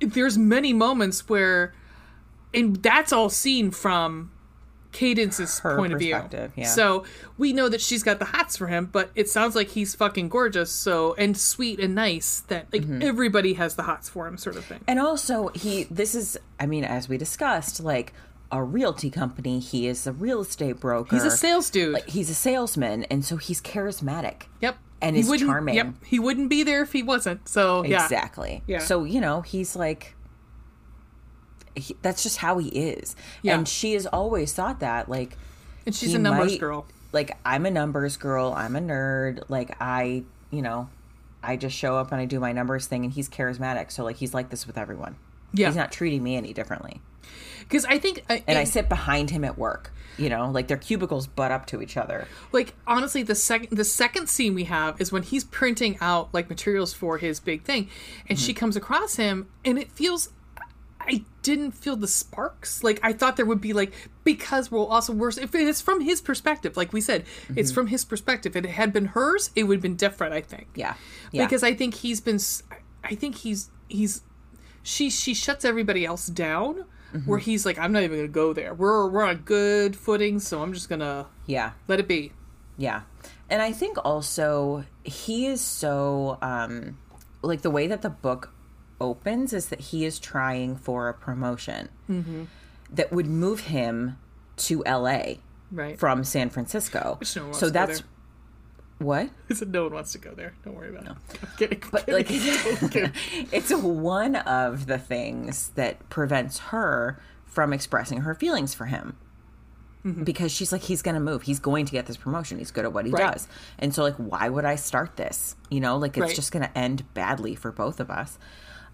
[SPEAKER 1] there's many moments where and that's all seen from Cadence's
[SPEAKER 2] Her
[SPEAKER 1] point of view.
[SPEAKER 2] yeah.
[SPEAKER 1] So we know that she's got the hots for him, but it sounds like he's fucking gorgeous, so and sweet and nice that like
[SPEAKER 2] Mm-hmm.
[SPEAKER 1] everybody has the hots for him, sort of thing.
[SPEAKER 2] And also, he, this is, I mean, as we discussed, like a realty company, he is a real estate broker.
[SPEAKER 1] He's a sales dude.
[SPEAKER 2] Like, he's a salesman, and so he's charismatic.
[SPEAKER 1] yep.
[SPEAKER 2] and
[SPEAKER 1] he
[SPEAKER 2] is charming.
[SPEAKER 1] Yep. He wouldn't be there if he wasn't. So yeah.
[SPEAKER 2] Exactly.
[SPEAKER 1] Yeah.
[SPEAKER 2] So, you know, he's like, he, that's just how he is.
[SPEAKER 1] Yeah.
[SPEAKER 2] And she has always thought that, like,
[SPEAKER 1] And she's a numbers
[SPEAKER 2] might-
[SPEAKER 1] girl.
[SPEAKER 2] Like, I'm a numbers girl. I'm a nerd. Like, I, you know, I just show up and I do my numbers thing, and he's charismatic. So, like, he's like this with everyone.
[SPEAKER 1] Yeah.
[SPEAKER 2] He's not treating me any differently.
[SPEAKER 1] Because I think uh,
[SPEAKER 2] And I sit behind him at work. You know, like their cubicles butt up to each other.
[SPEAKER 1] like honestly the second the second scene we have is when he's printing out like materials for his big thing and
[SPEAKER 2] Mm-hmm.
[SPEAKER 1] she comes across him and it feels i didn't feel the sparks like i thought there would be like because well also worse if it's from his perspective like we said it's
[SPEAKER 2] Mm-hmm.
[SPEAKER 1] from his perspective if it had been hers it would have been different i think
[SPEAKER 2] Yeah. Yeah.
[SPEAKER 1] because i think he's been. I think he's he's she she shuts everybody else down
[SPEAKER 2] Mm-hmm.
[SPEAKER 1] where he's like i'm not even gonna go there we're we're on good footing so i'm just gonna
[SPEAKER 2] yeah.
[SPEAKER 1] let it be
[SPEAKER 2] Yeah. And I think also he is so um like the way that the book opens is that he is trying for a promotion that would move him to LA
[SPEAKER 1] right
[SPEAKER 2] from San Francisco.
[SPEAKER 1] No
[SPEAKER 2] so that's what? <laughs>
[SPEAKER 1] I said no one wants to go there. Don't worry about it. <laughs> I'm kidding. I'm
[SPEAKER 2] But
[SPEAKER 1] kidding.
[SPEAKER 2] like <laughs> it's one of the things that prevents her from expressing her feelings for him.
[SPEAKER 1] Mm-hmm.
[SPEAKER 2] Because she's like, he's going to move. He's going to get this promotion. He's good at what he
[SPEAKER 1] Right.
[SPEAKER 2] does. And so, like, why would I start this? You know, like, it's
[SPEAKER 1] Right.
[SPEAKER 2] just going to end badly for both of us.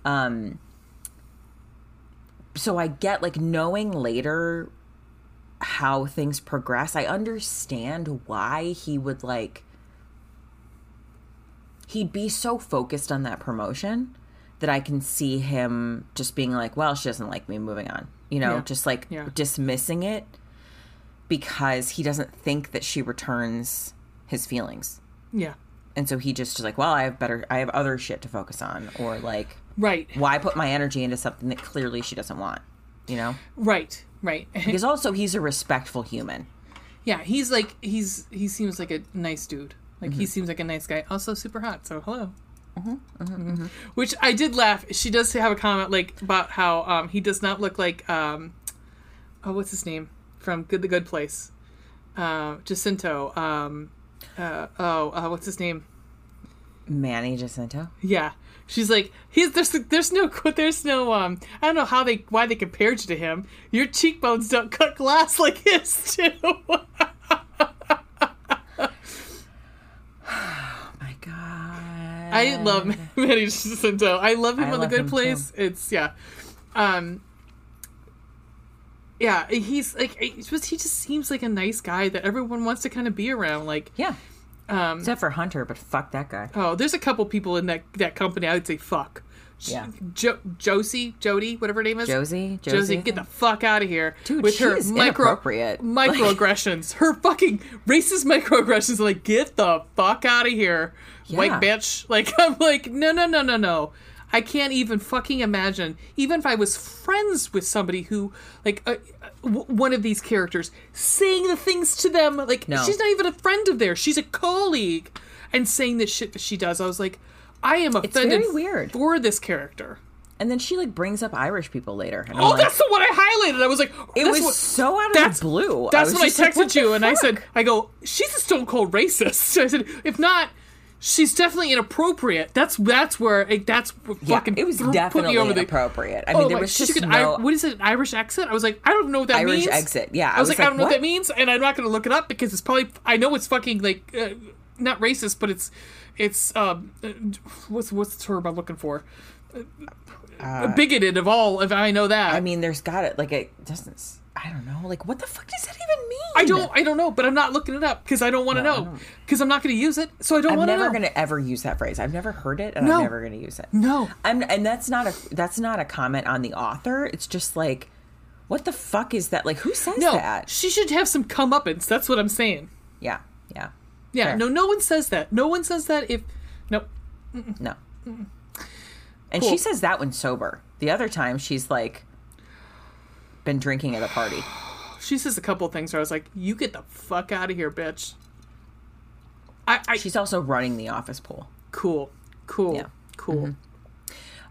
[SPEAKER 2] Um, so I get, like, knowing later how things progress, I understand why he would, like, he'd be so focused on that promotion that I can see him just being like, well, she doesn't like me, moving on. You know,
[SPEAKER 1] Yeah.
[SPEAKER 2] just like
[SPEAKER 1] Yeah.
[SPEAKER 2] dismissing it because he doesn't think that she returns his feelings.
[SPEAKER 1] yeah.
[SPEAKER 2] And so he just is like, well, I have better, I have other shit to focus on. Or like,
[SPEAKER 1] Right.
[SPEAKER 2] why put my energy into something that clearly she doesn't want? You know?
[SPEAKER 1] Right. Right. <laughs>
[SPEAKER 2] Because also he's a respectful human.
[SPEAKER 1] yeah. He's like he's he seems like a nice dude. Like
[SPEAKER 2] Mm-hmm.
[SPEAKER 1] he seems like a nice guy. Also super hot. So hello.
[SPEAKER 2] Mm-hmm,
[SPEAKER 1] Mhm. Which I did laugh. She does have a comment like about how um, he does not look like um, oh what's his name from Good the Good Place, uh, Jacinto. Um, uh, oh uh, what's his name?
[SPEAKER 2] Manny Jacinto.
[SPEAKER 1] Yeah. She's like, he's there's there's no <laughs> there's no um I don't know how they why they compared you to him. Your cheekbones don't cut glass like his <laughs> too.
[SPEAKER 2] Oh <sighs> my God.
[SPEAKER 1] I love <laughs> Manny Jacinto. I love him
[SPEAKER 2] I
[SPEAKER 1] on the Good Place. It's yeah, um, yeah. He's like he just he just seems like a nice guy that everyone wants to kind of be around. Like,
[SPEAKER 2] Yeah.
[SPEAKER 1] Um,
[SPEAKER 2] Except for Hunter, but fuck that guy.
[SPEAKER 1] oh, there's a couple people in that that company I would say fuck.
[SPEAKER 2] Yeah.
[SPEAKER 1] jo- Josie, Jody, whatever her name is.
[SPEAKER 2] Josie?
[SPEAKER 1] Josie,
[SPEAKER 2] Josie?
[SPEAKER 1] get the fuck out of here
[SPEAKER 2] Dude,
[SPEAKER 1] with her micro
[SPEAKER 2] inappropriate.
[SPEAKER 1] microaggressions. <laughs> her fucking racist microaggressions. Like, get the fuck out of here, white bitch. Like, <laughs> I'm like, no, no, no, no, no. I can't even fucking imagine. Even if I was friends with somebody who, like, uh, w- one of these characters, saying the things to them, like,
[SPEAKER 2] No.
[SPEAKER 1] she's not even a friend of theirs. She's a colleague, and saying this shit that she does. I was like, I am offended
[SPEAKER 2] very weird.
[SPEAKER 1] for this character.
[SPEAKER 2] And then she like brings up Irish people later. And
[SPEAKER 1] Oh,
[SPEAKER 2] like,
[SPEAKER 1] that's the one I highlighted. I was like,
[SPEAKER 2] it was
[SPEAKER 1] what-
[SPEAKER 2] so out of
[SPEAKER 1] that's
[SPEAKER 2] the blue.
[SPEAKER 1] That's
[SPEAKER 2] was
[SPEAKER 1] when I
[SPEAKER 2] just like,
[SPEAKER 1] texted you and I said. I go, she's a stone cold racist. <laughs> I said, if not, she's definitely inappropriate. That's that's where it, that's what
[SPEAKER 2] yeah,
[SPEAKER 1] fucking
[SPEAKER 2] it was
[SPEAKER 1] put
[SPEAKER 2] definitely
[SPEAKER 1] me over the.
[SPEAKER 2] inappropriate. I
[SPEAKER 1] Oh
[SPEAKER 2] mean, there
[SPEAKER 1] my-
[SPEAKER 2] was just no
[SPEAKER 1] Ir- what is it? An Irish exit? I was like, I don't know what that
[SPEAKER 2] Irish
[SPEAKER 1] means.
[SPEAKER 2] Irish exit. Yeah,
[SPEAKER 1] I was, like, I don't know what that means, and I'm not going to look it up because it's probably I know it's fucking like uh, not racist, but it's it's um uh, what's what's the term I'm looking for? Uh, bigoted of all. If I know that,
[SPEAKER 2] I mean, there's got it. Like it doesn't. I don't know. Like what the fuck does that even mean?
[SPEAKER 1] I don't. I don't know, but I'm not looking it up because I don't want to
[SPEAKER 2] No,
[SPEAKER 1] know because I'm not going to use it. So I don't want to.
[SPEAKER 2] I'm
[SPEAKER 1] never
[SPEAKER 2] going to ever use that phrase. I've never heard it, and
[SPEAKER 1] No.
[SPEAKER 2] I'm never going to use it.
[SPEAKER 1] No.
[SPEAKER 2] I'm, and that's not a that's not a comment on the author. It's just like, what the fuck is that? Like, who says
[SPEAKER 1] No,
[SPEAKER 2] that?
[SPEAKER 1] she should have some comeuppance. That's what I'm saying.
[SPEAKER 2] Yeah, yeah,
[SPEAKER 1] Yeah,
[SPEAKER 2] Fair.
[SPEAKER 1] no, no one says that. No one says that. If no,
[SPEAKER 2] no. And
[SPEAKER 1] Cool.
[SPEAKER 2] she says that when sober. The other time, she's like, been drinking at a party.
[SPEAKER 1] she says a couple things where I was like, "You get the fuck out of here, bitch." I, I
[SPEAKER 2] She's also running the office pool.
[SPEAKER 1] cool, cool,
[SPEAKER 2] Yeah.
[SPEAKER 1] cool.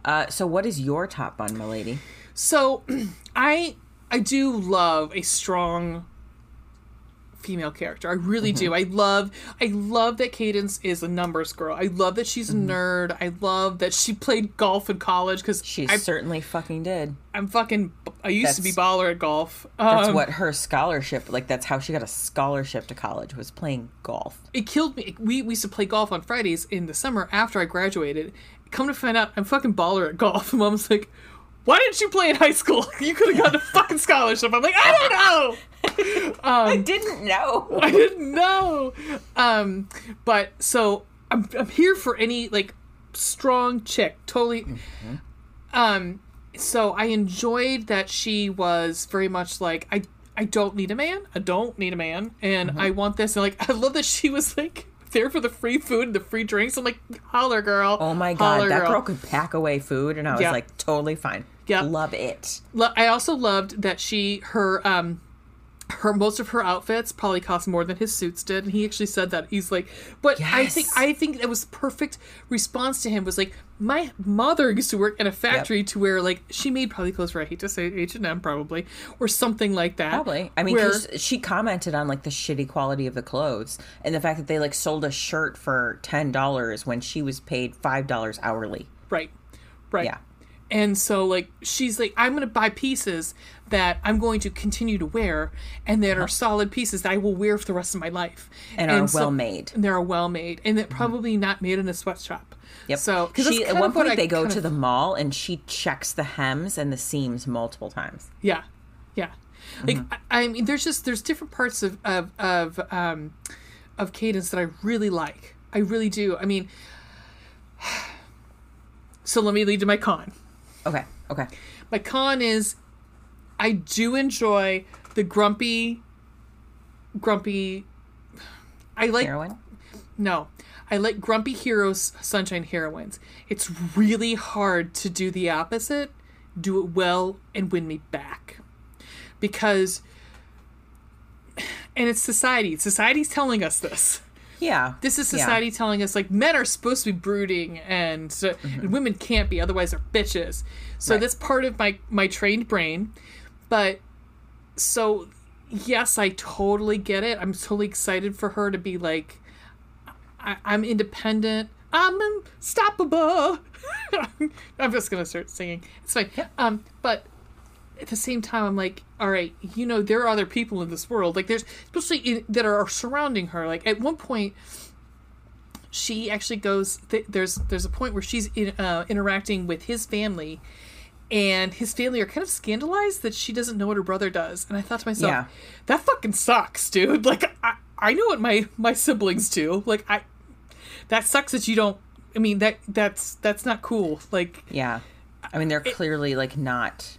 [SPEAKER 2] Uh, so, what is your top bun, milady?
[SPEAKER 1] So, <clears throat> I I do love a strong female character. I really do. I love I love that Cadence is a numbers girl. I love that she's a nerd. I love that she played golf in college because
[SPEAKER 2] She
[SPEAKER 1] I
[SPEAKER 2] certainly fucking did.
[SPEAKER 1] I'm fucking I used to be baller at golf.
[SPEAKER 2] That's
[SPEAKER 1] Um,
[SPEAKER 2] what her scholarship, like, that's how she got a scholarship to college, was playing golf.
[SPEAKER 1] it killed me. We, we used to play golf on Fridays in the summer after I graduated. Come to find out, I'm fucking baller at golf. <laughs> Mom's like, "Why didn't you play in high school? <laughs> You could have gotten a fucking scholarship." I'm like, "I don't know.
[SPEAKER 2] I didn't know.
[SPEAKER 1] I didn't know." Um, but so I'm I'm here for any like strong chick. Totally. Um, so I enjoyed that she was very much like I. I don't need a man. I don't need a man, and I want this. And like, I love that she was like there for the free food and the free drinks. I'm like, holler, girl.
[SPEAKER 2] Oh my god, that girl could pack away food, and I was
[SPEAKER 1] Yeah.
[SPEAKER 2] like, totally fine.
[SPEAKER 1] Yeah.
[SPEAKER 2] Love it.
[SPEAKER 1] I also loved that she her um her most of her outfits probably cost more than his suits did, and he actually said that he's like, but I think I think that was perfect response to him was like my mother used to work in a factory to where like she made probably clothes for I hate to say H and M probably or something like that.
[SPEAKER 2] Probably. I mean,
[SPEAKER 1] where-
[SPEAKER 2] she commented on like the shitty quality of the clothes and the fact that they like sold a shirt for ten dollars when she was paid five dollars hourly.
[SPEAKER 1] Right. Right.
[SPEAKER 2] Yeah.
[SPEAKER 1] And so like she's like I'm going to buy pieces that I'm going to continue to wear and that are uh-huh. solid pieces that I will wear for the rest of my life
[SPEAKER 2] And are
[SPEAKER 1] so-
[SPEAKER 2] well made.
[SPEAKER 1] And they're well made and that mm-hmm. probably not made in a sweatshop.
[SPEAKER 2] Yep.
[SPEAKER 1] So
[SPEAKER 2] she at one point they go to the mall and she checks the hems and the seams multiple times.
[SPEAKER 1] Yeah. Yeah. Like mm-hmm. I, I mean there's just there's different parts of of of um of cadence that I really like. I really do. I mean <sighs> so let me lead to my con.
[SPEAKER 2] Okay. Okay.
[SPEAKER 1] My con is I do enjoy the grumpy grumpy I like
[SPEAKER 2] Heroine.
[SPEAKER 1] no. I like grumpy heroes, sunshine heroines. It's really hard to do the opposite, do it well and win me back. Because and it's society. Society's telling us this.
[SPEAKER 2] Yeah.
[SPEAKER 1] This is
[SPEAKER 2] Yeah.
[SPEAKER 1] society telling us like men are supposed to be brooding and, uh, and women can't be, otherwise they're bitches. So
[SPEAKER 2] Right.
[SPEAKER 1] that's part of my my trained brain. But so yes, I totally get it. I'm totally excited for her to be like, I, I'm independent. I'm unstoppable. <laughs> I'm just gonna start singing. It's fine. Um, but at the same time, I'm like, all right, you know, there are other people in this world. Like, there's especially in, that are surrounding her. Like, at one point, she actually goes. Th- there's there's a point where she's in, uh, interacting with his family, and his family are kind of scandalized that she doesn't know what her brother does. And I thought to myself,
[SPEAKER 2] Yeah.
[SPEAKER 1] that fucking sucks, dude. Like, I I know what my my siblings do. Like, I that sucks that you don't. I mean that that's that's not cool. Like
[SPEAKER 2] Yeah. I mean, they're clearly like not.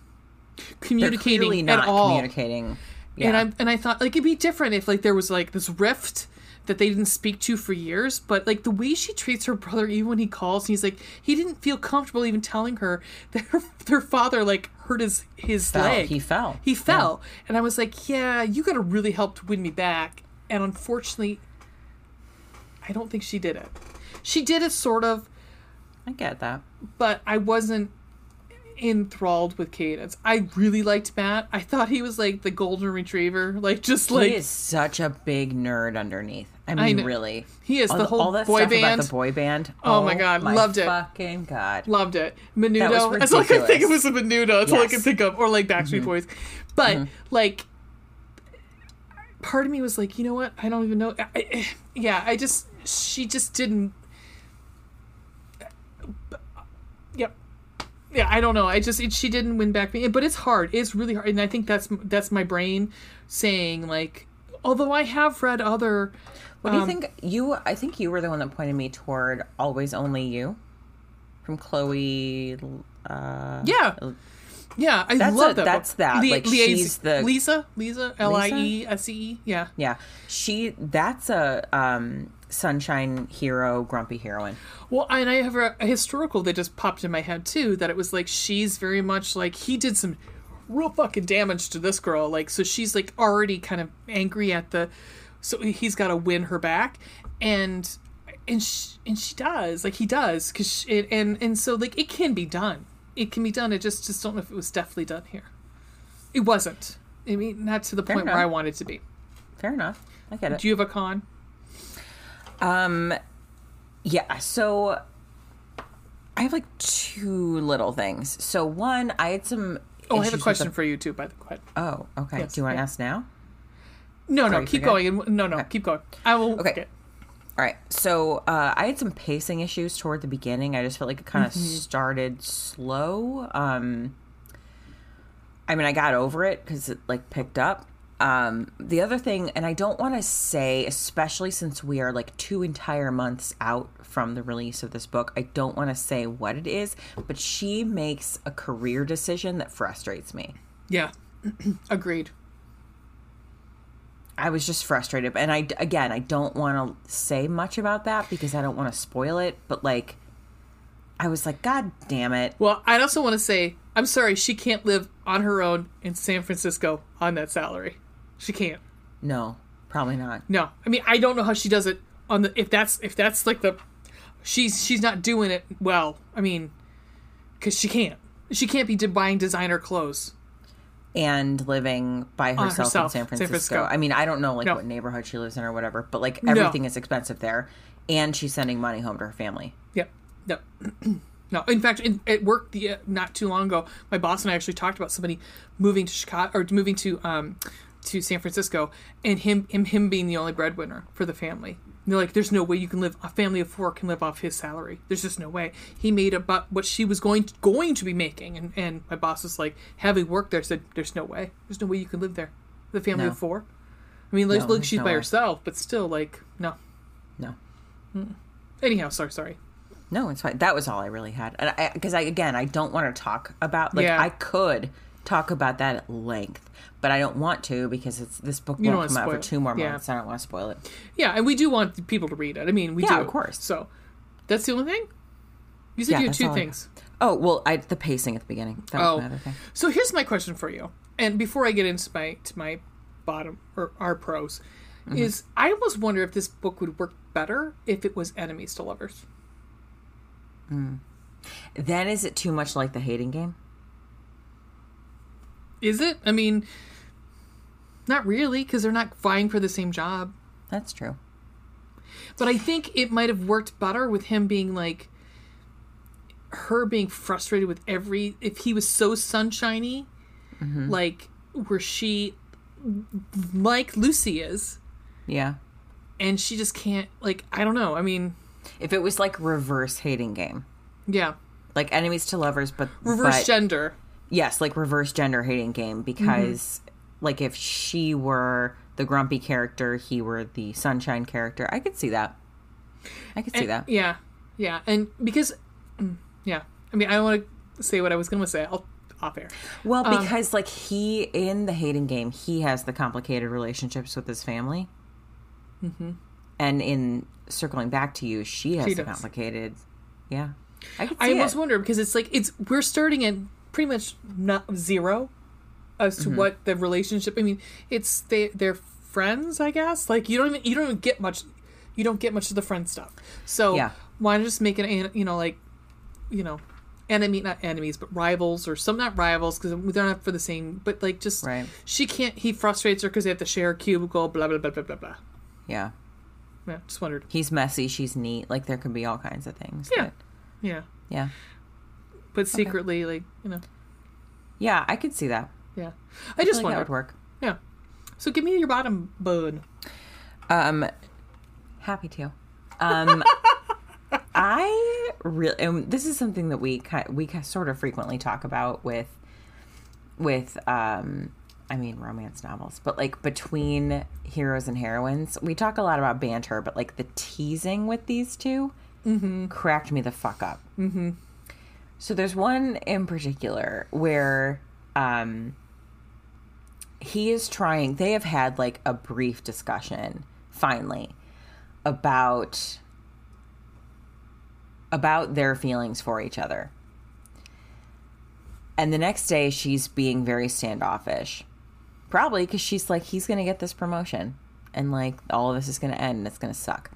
[SPEAKER 1] Communicating
[SPEAKER 2] clearly not
[SPEAKER 1] at all.
[SPEAKER 2] communicating. Yeah.
[SPEAKER 1] And I and I thought like it'd be different if like there was like this rift that they didn't speak to for years, but like the way she treats her brother, even when he calls, and he's like he didn't feel comfortable even telling her <laughs> that her their father like hurt his his
[SPEAKER 2] Fell.
[SPEAKER 1] leg.
[SPEAKER 2] He fell.
[SPEAKER 1] He fell, and I was like, yeah, you got to really help to win me back. And unfortunately, I don't think she did it. She did it sort of,
[SPEAKER 2] I get that.
[SPEAKER 1] but I wasn't enthralled with Cadence. I really liked Matt. I thought he was like the golden retriever, <laughs> like just like
[SPEAKER 2] he is such a big nerd underneath. I
[SPEAKER 1] I
[SPEAKER 2] mean,
[SPEAKER 1] know.
[SPEAKER 2] really.
[SPEAKER 1] He is
[SPEAKER 2] all
[SPEAKER 1] the whole boy
[SPEAKER 2] stuff
[SPEAKER 1] band.
[SPEAKER 2] about the boy band.
[SPEAKER 1] Oh my God,
[SPEAKER 2] my
[SPEAKER 1] loved it.
[SPEAKER 2] Fucking god.
[SPEAKER 1] Loved it. Menudo. <laughs> That's all I could think. It
[SPEAKER 2] ridiculous.
[SPEAKER 1] was a Menudo. That's all I
[SPEAKER 2] Yes. Mm-hmm.
[SPEAKER 1] could think of. Or like Backstreet Boys. But like, part of me was like, you know what? I don't even know. I, I, <sighs> yeah, I just she just didn't. Yeah, I don't know. I just it, she didn't win back me, but it's hard. It's really hard, and I think that's that's my brain saying like, although I have read other.
[SPEAKER 2] What do you
[SPEAKER 1] um,
[SPEAKER 2] think? You, I think you were the one that pointed me toward "Always Only You" from Chloe. Uh,
[SPEAKER 1] Yeah. Yeah, I
[SPEAKER 2] That's
[SPEAKER 1] love
[SPEAKER 2] a-
[SPEAKER 1] that.
[SPEAKER 2] that's
[SPEAKER 1] book.
[SPEAKER 2] that. Like, she's the-
[SPEAKER 1] Lisa, Lisa, L I E S E. Yeah,
[SPEAKER 2] yeah. She. That's a um, sunshine hero, grumpy heroine.
[SPEAKER 1] Well, and I have a, a historical that just popped in my head too. That it was like she's very much like he did some real fucking damage to this girl. Like, so she's like already kind of angry at the. So he's got to win her back, and and she, and she does like he does because and and so like it can be done. It can be done. I just just don't know if it was definitely done here. It wasn't. I mean, not to the
[SPEAKER 2] Fair
[SPEAKER 1] point where. I wanted to be.
[SPEAKER 2] Fair enough. I get it.
[SPEAKER 1] Do you have a con?
[SPEAKER 2] Um, yeah. So I have like two little things. So one, I had some.
[SPEAKER 1] Oh, I have a question
[SPEAKER 2] the-
[SPEAKER 1] for you too. By the way.
[SPEAKER 2] oh, okay.
[SPEAKER 1] Yes,
[SPEAKER 2] Do you want to
[SPEAKER 1] yeah.
[SPEAKER 2] ask now?
[SPEAKER 1] No, no, keep
[SPEAKER 2] forget?
[SPEAKER 1] going. No, no, keep going. I will.
[SPEAKER 2] Okay.
[SPEAKER 1] Okay.
[SPEAKER 2] All right. So uh, I had some pacing issues toward the beginning. I just felt like it kind of
[SPEAKER 1] Mm-hmm.
[SPEAKER 2] started slow. Um, I mean, I got over it because it like picked up. Um, the other thing, and I don't want to say, especially since we are like two entire months out from the release of this book, I don't want to say what it is, but she makes a career decision that frustrates me.
[SPEAKER 1] Yeah. <clears throat> Agreed.
[SPEAKER 2] I was just frustrated, and I again, I don't want to say much about that because I don't want to spoil it. But like, I was like, God damn it!
[SPEAKER 1] Well, I'd also want to say, I'm sorry, she can't live on her own in San Francisco on that salary. She can't.
[SPEAKER 2] No, probably not.
[SPEAKER 1] No, I mean, I don't know how she does it on the if that's if that's like the she's she's not doing it well. I mean, because she can't. She can't be buying designer clothes.
[SPEAKER 2] And living by herself, in
[SPEAKER 1] herself,
[SPEAKER 2] San
[SPEAKER 1] San
[SPEAKER 2] Francisco.
[SPEAKER 1] Francisco.
[SPEAKER 2] I mean, I don't know like
[SPEAKER 1] No.
[SPEAKER 2] what neighborhood she lives in or whatever, but like everything is expensive there, and she's sending money home to her family.
[SPEAKER 1] Yep. No. <clears throat> no. In fact, in, at work the, uh, not too long ago, my boss and I actually talked about somebody moving to Chicago or moving to um to San Francisco, and him him him being the only breadwinner for the family. And they're like, "There's no way you can live. A family of four can live off his salary. There's just no way." He made about what she was going to, going to be making, and and my boss was like, having worked there, said, "There's no way. There's no way you can live there. The family
[SPEAKER 2] No.
[SPEAKER 1] of four. I mean, like,
[SPEAKER 2] No,
[SPEAKER 1] look, she's
[SPEAKER 2] no
[SPEAKER 1] by
[SPEAKER 2] way.
[SPEAKER 1] herself, but still, like, no.
[SPEAKER 2] No, hmm.
[SPEAKER 1] Anyhow, sorry, sorry.
[SPEAKER 2] no, it's fine. That was all I really had, and I because I again, I don't want to talk about like
[SPEAKER 1] Yeah.
[SPEAKER 2] I could talk about that at length, but I don't want to because it's this book
[SPEAKER 1] don't
[SPEAKER 2] won't come out for two more
[SPEAKER 1] Yeah.
[SPEAKER 2] months. I don't want to spoil it.
[SPEAKER 1] Yeah, and we do want people to read it. I mean, we
[SPEAKER 2] Yeah,
[SPEAKER 1] do.
[SPEAKER 2] of course.
[SPEAKER 1] So that's the only thing. You said
[SPEAKER 2] Yeah,
[SPEAKER 1] you had two things.
[SPEAKER 2] Oh well, I the pacing at the beginning. That was
[SPEAKER 1] Oh,
[SPEAKER 2] my other thing.
[SPEAKER 1] so here's my question for you. And before I get into my to my bottom or our pros,
[SPEAKER 2] Mm-hmm.
[SPEAKER 1] is I almost wonder if this book would work better if it was enemies to lovers.
[SPEAKER 2] Then is it too much like the hating game?
[SPEAKER 1] Is it? I mean, not really, because they're not vying for the same job.
[SPEAKER 2] That's true.
[SPEAKER 1] But I think it might have worked better with him being like her being frustrated with every if he was so sunshiny,
[SPEAKER 2] Mm-hmm.
[SPEAKER 1] like where she like Lucy is,
[SPEAKER 2] Yeah.
[SPEAKER 1] and she just can't like I don't know. I mean,
[SPEAKER 2] If it was like reverse hating game,
[SPEAKER 1] yeah,
[SPEAKER 2] like enemies to lovers, but
[SPEAKER 1] reverse
[SPEAKER 2] but-
[SPEAKER 1] gender.
[SPEAKER 2] Yes, like reverse gender hating game because like if she were the grumpy character, he were the sunshine character. I could see that. I could see that.
[SPEAKER 1] Yeah, yeah, and because mm, yeah, I mean I don't want to say what I was going to say. I'll off air.
[SPEAKER 2] Well, because like he in the hating game, he has the complicated relationships with his family, mm-hmm. and in circling back to you, she has
[SPEAKER 1] She
[SPEAKER 2] complicated. Yeah, I could see
[SPEAKER 1] I
[SPEAKER 2] it.
[SPEAKER 1] almost wonder because it's like it's we're starting at pretty much not zero as
[SPEAKER 2] Mm-hmm.
[SPEAKER 1] to what the relationship. I mean, it's they they're friends, I guess. Like you don't even you don't even get much. You don't get much of the friend stuff. So
[SPEAKER 2] Yeah.
[SPEAKER 1] why not just make it an- you know like you know enemy not enemies but rivals or some not rivals because they're not for the same but like just
[SPEAKER 2] Right.
[SPEAKER 1] she can't he frustrates her because they have to share a cubicle blah blah blah blah blah blah
[SPEAKER 2] yeah,
[SPEAKER 1] yeah just wondered
[SPEAKER 2] he's messy, she's neat. Like there could be all kinds of things.
[SPEAKER 1] Yeah.
[SPEAKER 2] but-
[SPEAKER 1] yeah
[SPEAKER 2] yeah,
[SPEAKER 1] but secretly like you know
[SPEAKER 2] yeah. I could see that.
[SPEAKER 1] yeah i just
[SPEAKER 2] I feel like that would work.
[SPEAKER 1] yeah so give me your bottom bone
[SPEAKER 2] Um, happy to. Um, <laughs> I really, and this is something that we we sort of frequently talk about with with um, I mean romance novels, but like between heroes and heroines, we talk a lot about banter, but like the teasing with these 2 mm-hmm. cracked me the fuck up. Mm-hmm. So there's one in particular where um, he is trying they have had like a brief discussion finally about about their feelings for each other And the next day, she's being very standoffish. Probably because she's like, he's going to get this promotion. And like, all of this is going to end and it's going to suck.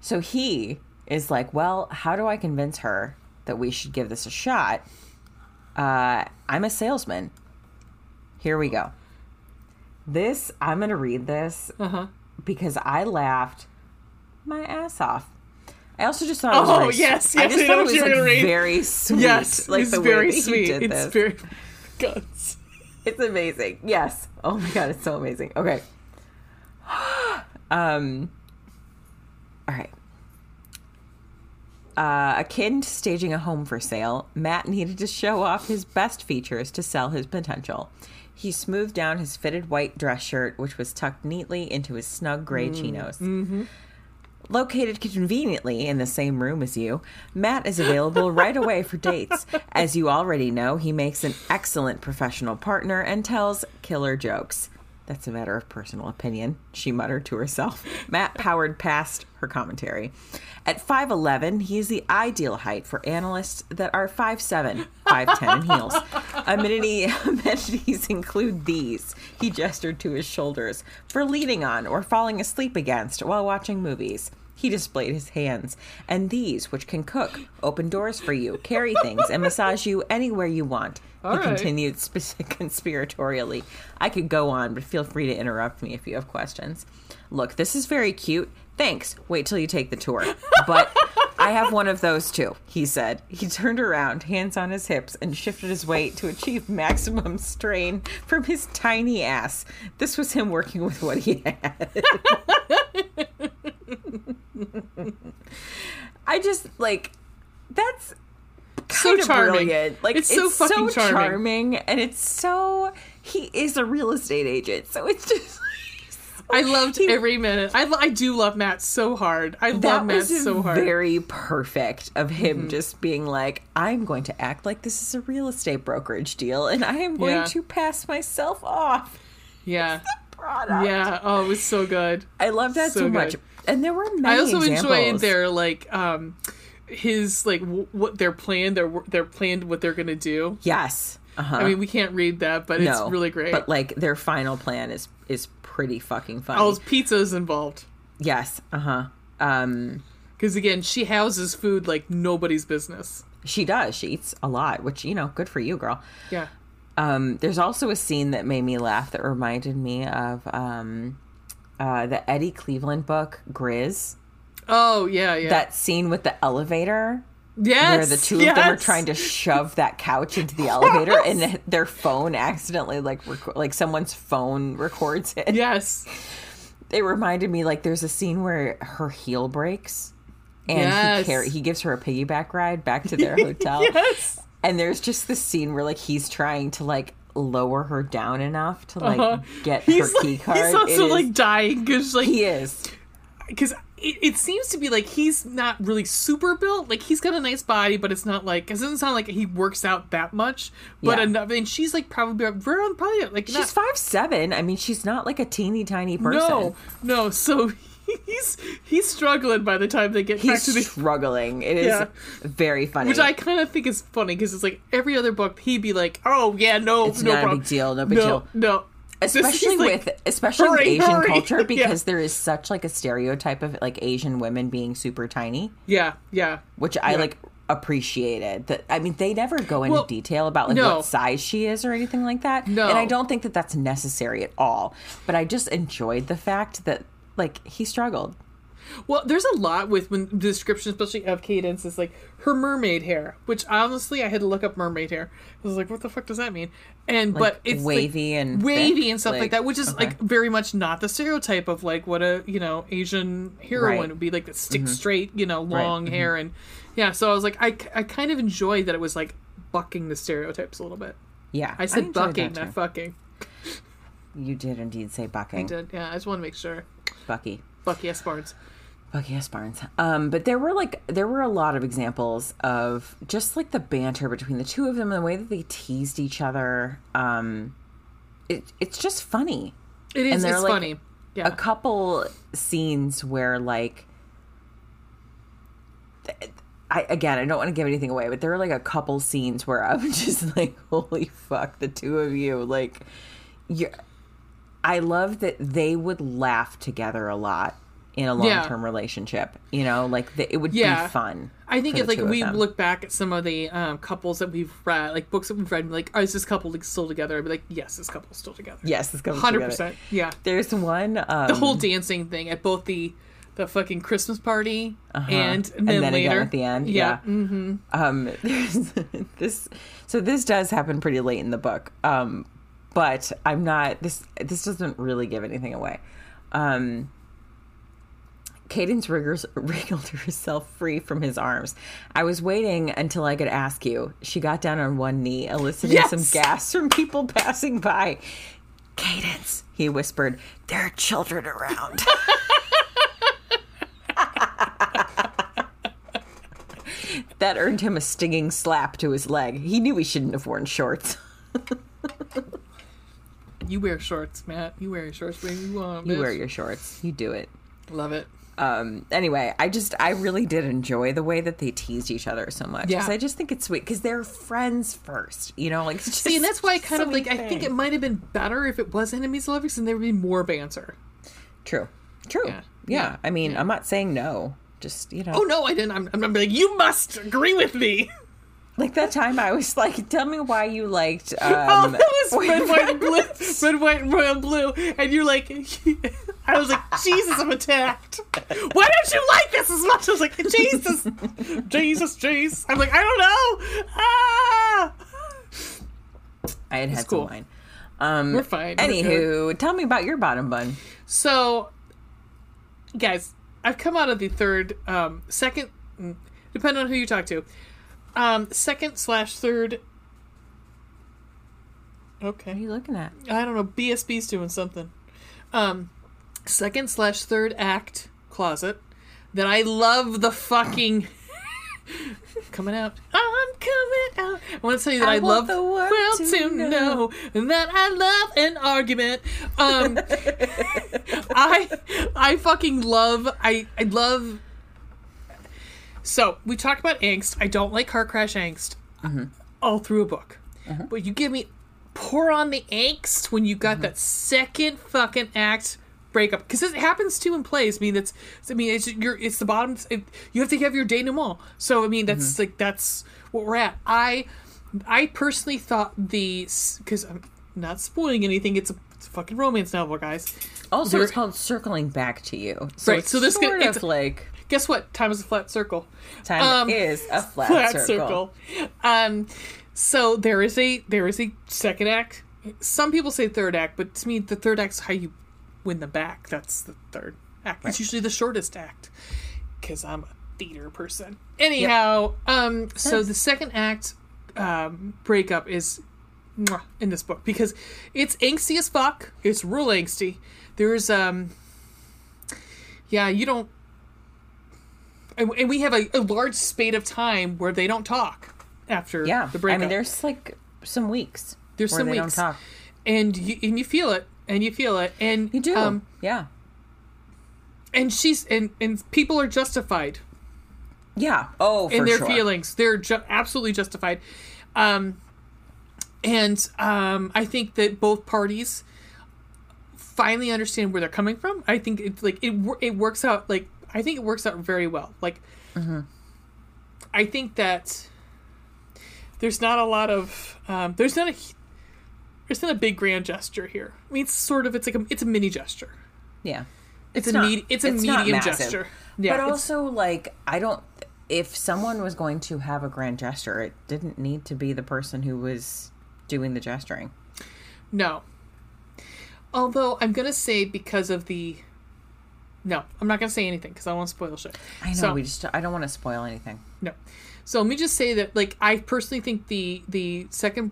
[SPEAKER 2] So he is like, well, how do I convince her that we should give this a shot? Uh, I'm a salesman. Here we go. This, I'm going to read this
[SPEAKER 1] Uh huh.
[SPEAKER 2] because I laughed my ass off. I also just thought it was
[SPEAKER 1] Oh,
[SPEAKER 2] very,
[SPEAKER 1] yes,
[SPEAKER 2] I just
[SPEAKER 1] I
[SPEAKER 2] thought it was like very sweet.
[SPEAKER 1] Yes,
[SPEAKER 2] like
[SPEAKER 1] it's
[SPEAKER 2] the
[SPEAKER 1] very
[SPEAKER 2] way that he
[SPEAKER 1] sweet.
[SPEAKER 2] did
[SPEAKER 1] It's
[SPEAKER 2] this.
[SPEAKER 1] very <laughs> guns.
[SPEAKER 2] It's amazing. Yes. Oh my god, it's so amazing. Okay. <gasps> um. All right. Uh, akin to staging a home for sale, Matt needed to show off his best features to sell his potential. He smoothed down his fitted white dress shirt, which was tucked neatly into his snug gray chinos. Located conveniently in the same room as you, Matt is available right away for dates. As you already know, he makes an excellent professional partner and tells killer jokes. That's a matter of personal opinion, she muttered to herself. <laughs> Matt powered past her commentary. At 5'11, he is the ideal height for analysts that are 5'7, 5'10 in heels. <laughs> Amenity, amenities include these. He gestured to his shoulders for leaning on or falling asleep against while watching movies. He displayed his hands, and these, which can cook, open doors for you, carry things, and massage you anywhere you want.
[SPEAKER 1] All
[SPEAKER 2] he
[SPEAKER 1] right.
[SPEAKER 2] continued <laughs> spec- conspiratorially. I could go on, but feel free to interrupt me if you have questions. Look, this is very cute. Thanks. Wait till you take the tour. But I have one of those too, he said. He turned around, hands on his hips, and shifted his weight to achieve maximum strain from his tiny ass. This was him working with what he had. <laughs> I just like that's
[SPEAKER 1] So charming.
[SPEAKER 2] brilliant. Like
[SPEAKER 1] It's
[SPEAKER 2] it's,
[SPEAKER 1] so
[SPEAKER 2] so,
[SPEAKER 1] charming.
[SPEAKER 2] charming. and it's so he is a real estate agent, so it's just <laughs>
[SPEAKER 1] I loved every minute. I, I do love Matt so hard. I love Matt so hard.
[SPEAKER 2] very perfect of him
[SPEAKER 1] Mm-hmm.
[SPEAKER 2] just being like, I'm going to act like this is a real estate brokerage deal, and I am going
[SPEAKER 1] Yeah.
[SPEAKER 2] to pass myself off
[SPEAKER 1] yeah.
[SPEAKER 2] product.
[SPEAKER 1] Yeah. Oh, it was so good.
[SPEAKER 2] I love that so,
[SPEAKER 1] So
[SPEAKER 2] much. And there were many
[SPEAKER 1] I also
[SPEAKER 2] examples.
[SPEAKER 1] enjoyed their like um his like w- what their plan their their planned what they're gonna do.
[SPEAKER 2] yes. Uh-huh.
[SPEAKER 1] I mean, we can't read that, but it's really great.
[SPEAKER 2] But like their final plan is is pretty fucking funny.
[SPEAKER 1] All his pizza's involved
[SPEAKER 2] Yes. Uh huh. Um,
[SPEAKER 1] because again, she houses food like nobody's business.
[SPEAKER 2] she does. She eats a lot, which you know, good for you, girl.
[SPEAKER 1] Yeah.
[SPEAKER 2] Um, there's also a scene that made me laugh that reminded me of um, uh, the Eddie Cleveland book Grizz.
[SPEAKER 1] Oh yeah, yeah.
[SPEAKER 2] That scene with the elevator
[SPEAKER 1] yes.
[SPEAKER 2] where the two of them are trying to shove that couch into the <laughs> elevator, and <laughs> their phone accidentally like rec- like someone's phone records it.
[SPEAKER 1] Yes.
[SPEAKER 2] It reminded me like there's a scene where her heel breaks. And
[SPEAKER 1] Yes.
[SPEAKER 2] he carry, he gives her a piggyback ride back to their <laughs> hotel.
[SPEAKER 1] Yes.
[SPEAKER 2] And there's just this scene where like he's trying to like lower her down enough to like
[SPEAKER 1] Uh-huh.
[SPEAKER 2] get
[SPEAKER 1] He's
[SPEAKER 2] her key card.
[SPEAKER 1] he's
[SPEAKER 2] It
[SPEAKER 1] also
[SPEAKER 2] is-
[SPEAKER 1] like dying because like
[SPEAKER 2] he is.
[SPEAKER 1] because it, it seems to be like he's not really super built. Like he's got a nice body, but it's not like it doesn't sound like he works out that much. But
[SPEAKER 2] Yeah.
[SPEAKER 1] enough, and she's like probably around probably like
[SPEAKER 2] She's
[SPEAKER 1] not,
[SPEAKER 2] five seven. I mean, she's not like a teeny tiny person.
[SPEAKER 1] no no. So <laughs> he's he's struggling by the time they get back
[SPEAKER 2] He's
[SPEAKER 1] to the.
[SPEAKER 2] struggling. It is
[SPEAKER 1] Yeah.
[SPEAKER 2] very funny.
[SPEAKER 1] Which I kind of think is funny because it's like every other book he'd be like, "Oh yeah, no,
[SPEAKER 2] It's
[SPEAKER 1] no
[SPEAKER 2] not a big deal, no big
[SPEAKER 1] no,
[SPEAKER 2] deal.
[SPEAKER 1] no."
[SPEAKER 2] Especially
[SPEAKER 1] like,
[SPEAKER 2] with especially with Asian
[SPEAKER 1] hurry.
[SPEAKER 2] culture <laughs>
[SPEAKER 1] Yeah.
[SPEAKER 2] because there is such like a stereotype of like Asian women being super tiny,
[SPEAKER 1] yeah, yeah.
[SPEAKER 2] which I
[SPEAKER 1] Yeah.
[SPEAKER 2] like appreciated. That I mean, they never go into
[SPEAKER 1] Well,
[SPEAKER 2] detail about like
[SPEAKER 1] no.
[SPEAKER 2] what size she is or anything like that.
[SPEAKER 1] No.
[SPEAKER 2] and I don't think that that's necessary at all. But I just enjoyed the fact that like he struggled.
[SPEAKER 1] Well, there's a lot with when the description, especially of Cadence, is like her mermaid hair, which honestly I had to look up mermaid hair. I was like, what the fuck does that mean? And but it's like,
[SPEAKER 2] wavy and
[SPEAKER 1] wavy
[SPEAKER 2] thick?
[SPEAKER 1] and stuff like,
[SPEAKER 2] Like,
[SPEAKER 1] that, which is
[SPEAKER 2] okay.
[SPEAKER 1] like very much not the stereotype of like what a you know Asian heroine
[SPEAKER 2] Right. Mm-hmm.
[SPEAKER 1] would be like that stick straight, you know, long
[SPEAKER 2] mhm.
[SPEAKER 1] hair and yeah. So I was like, I I kind of enjoyed that it was like bucking the stereotypes a little bit.
[SPEAKER 2] Yeah,
[SPEAKER 1] I said
[SPEAKER 2] enjoyed
[SPEAKER 1] bucking, not fucking.
[SPEAKER 2] You did indeed say bucking.
[SPEAKER 1] I did, yeah. I just want to make sure.
[SPEAKER 2] Bucky.
[SPEAKER 1] Bucky S. Barnes.
[SPEAKER 2] Bucky S. Barnes. Um, but there were like there were a lot of examples of just like the banter between the two of them and the way that they teased each other. Um, it it's just funny.
[SPEAKER 1] It is.
[SPEAKER 2] they're,
[SPEAKER 1] It's
[SPEAKER 2] like,
[SPEAKER 1] funny. Yeah.
[SPEAKER 2] A couple scenes where like I again, I don't want to give anything away, but there are like a couple scenes where I'm <laughs> just like, holy fuck, the two of you, like, you. I love that they would laugh together a lot in a long
[SPEAKER 1] Yeah.
[SPEAKER 2] term relationship. You know, like the, it would
[SPEAKER 1] Yeah.
[SPEAKER 2] be fun.
[SPEAKER 1] I think if like we look back at some of the um, couples that we've read, like books that we've read, and like, oh, is this couple like, still together? I'd be like, yes, this couple's still together.
[SPEAKER 2] yes, this comes
[SPEAKER 1] hundred
[SPEAKER 2] together.
[SPEAKER 1] percent. Yeah,
[SPEAKER 2] There's one. Um,
[SPEAKER 1] the whole dancing thing at both the the fucking Christmas party and, and
[SPEAKER 2] and
[SPEAKER 1] then
[SPEAKER 2] then
[SPEAKER 1] later
[SPEAKER 2] again at the end. Yeah. Um, <laughs> there's this. So this does happen pretty late in the book. Um, but I'm not. This this doesn't really give anything away. Um, Cadence riggers, <laughs> wriggled herself free from his arms. I was waiting until I could ask you. She got down on one knee, eliciting
[SPEAKER 1] Yes!
[SPEAKER 2] some gasps from people passing by. Cadence, he whispered, there are children around. <laughs> that earned him a stinging slap to his leg. He knew he shouldn't have worn shorts. <laughs>
[SPEAKER 1] You wear shorts, Matt. You wear your shorts when you want.
[SPEAKER 2] You wear your shorts. You do it.
[SPEAKER 1] Love it.
[SPEAKER 2] Um anyway i just i really did enjoy the way that they teased each other so much
[SPEAKER 1] Yeah.
[SPEAKER 2] i just think it's sweet because they're friends first you know like <laughs> just
[SPEAKER 1] See, and that's why I kind
[SPEAKER 2] so
[SPEAKER 1] of like. I think it might have been better if it was enemies to lovers, and there would be more banter.
[SPEAKER 2] true true
[SPEAKER 1] Yeah.
[SPEAKER 2] yeah,
[SPEAKER 1] Yeah.
[SPEAKER 2] i mean i'm not saying no just you know
[SPEAKER 1] Oh no, I didn't. I'm, I'm like, you must agree with me.
[SPEAKER 2] Like that time i was like tell me why you liked <laughs> um
[SPEAKER 1] Oh, that was red, white, and blue. <laughs> Red, white, and royal blue. And you're like, <laughs> I was like, Jesus, I'm attacked. Why don't you like this as much? I was like, Jesus, Jesus, jeez. I'm like, I don't know. Ah.
[SPEAKER 2] i had had
[SPEAKER 1] cool.
[SPEAKER 2] some wine um
[SPEAKER 1] We're fine. We're
[SPEAKER 2] anywho tell me about your bottom bun
[SPEAKER 1] So, guys, I've come out of the third, um, second, mm, depending on who you talk to, um, second slash third. Okay.
[SPEAKER 2] what are you looking at
[SPEAKER 1] I don't know. BSB's doing something. Um, second slash third act closet. That I love the fucking <laughs> coming out. I'm coming out. I want to tell you that I,
[SPEAKER 2] I
[SPEAKER 1] love
[SPEAKER 2] the world
[SPEAKER 1] well
[SPEAKER 2] to
[SPEAKER 1] to
[SPEAKER 2] know.
[SPEAKER 1] know that I love an argument. Um, <laughs> I I fucking love I I love. So we talked about angst. I don't like car crash angst mm-hmm. all through a book, uh-huh. but you give me pour on the angst when you got mm-hmm. that second fucking act breakup because it happens too in plays. I mean, that's I mean it's you're it's the bottom. It, you have to have your denouement. So I mean that's mm-hmm. like that's what we're at. I I personally thought the because I'm not spoiling anything. It's a, it's a fucking romance novel, guys.
[SPEAKER 2] also it's called circling back to you so
[SPEAKER 1] Right, so this
[SPEAKER 2] sort
[SPEAKER 1] could-
[SPEAKER 2] of
[SPEAKER 1] it's-
[SPEAKER 2] like
[SPEAKER 1] Guess what? Time is a flat circle.
[SPEAKER 2] time
[SPEAKER 1] Um,
[SPEAKER 2] is a <laughs> flat,
[SPEAKER 1] flat
[SPEAKER 2] circle.
[SPEAKER 1] circle. Um, so there is a there is a second act. Some people say third act, but to me, the third act's how you win them back. That's the third act. It's usually the shortest act because I'm a theater person. Anyhow, um, so the second act um, breakup is in this book because it's angsty as fuck. It's real angsty. There's um, yeah, you don't and, and we have a, a large spate of time where they don't talk after
[SPEAKER 2] Yeah,
[SPEAKER 1] the breakup.
[SPEAKER 2] I mean, there's like some weeks.
[SPEAKER 1] There's some
[SPEAKER 2] they
[SPEAKER 1] weeks.
[SPEAKER 2] don't talk.
[SPEAKER 1] and you and you feel it, and you feel it, and
[SPEAKER 2] You do,
[SPEAKER 1] Um,
[SPEAKER 2] yeah,
[SPEAKER 1] and she's and and people are justified
[SPEAKER 2] yeah. Oh, for
[SPEAKER 1] in their
[SPEAKER 2] sure.
[SPEAKER 1] feelings. They're ju- absolutely justified. Um, and um, I think that both parties finally understand where they're coming from. I think it's like it it works out like I think it works out very well. Like
[SPEAKER 2] Mm-hmm.
[SPEAKER 1] I think that there's not a lot of um, there's not a there's not a big grand gesture here. I mean, it's sort of it's like a it's a mini gesture.
[SPEAKER 2] Yeah,
[SPEAKER 1] It's, a
[SPEAKER 2] not-
[SPEAKER 1] med- it's a
[SPEAKER 2] it's
[SPEAKER 1] medium gesture. Yeah,
[SPEAKER 2] but also like I don't. If someone was going to have a grand gesture, it didn't need to be the person who was doing the gesturing.
[SPEAKER 1] No. Although I'm gonna say because of the. No, I'm not gonna say anything because I won't spoil shit.
[SPEAKER 2] I know
[SPEAKER 1] So,
[SPEAKER 2] we just. I don't want to spoil anything.
[SPEAKER 1] no. So let me just say that, like, I personally think the the second,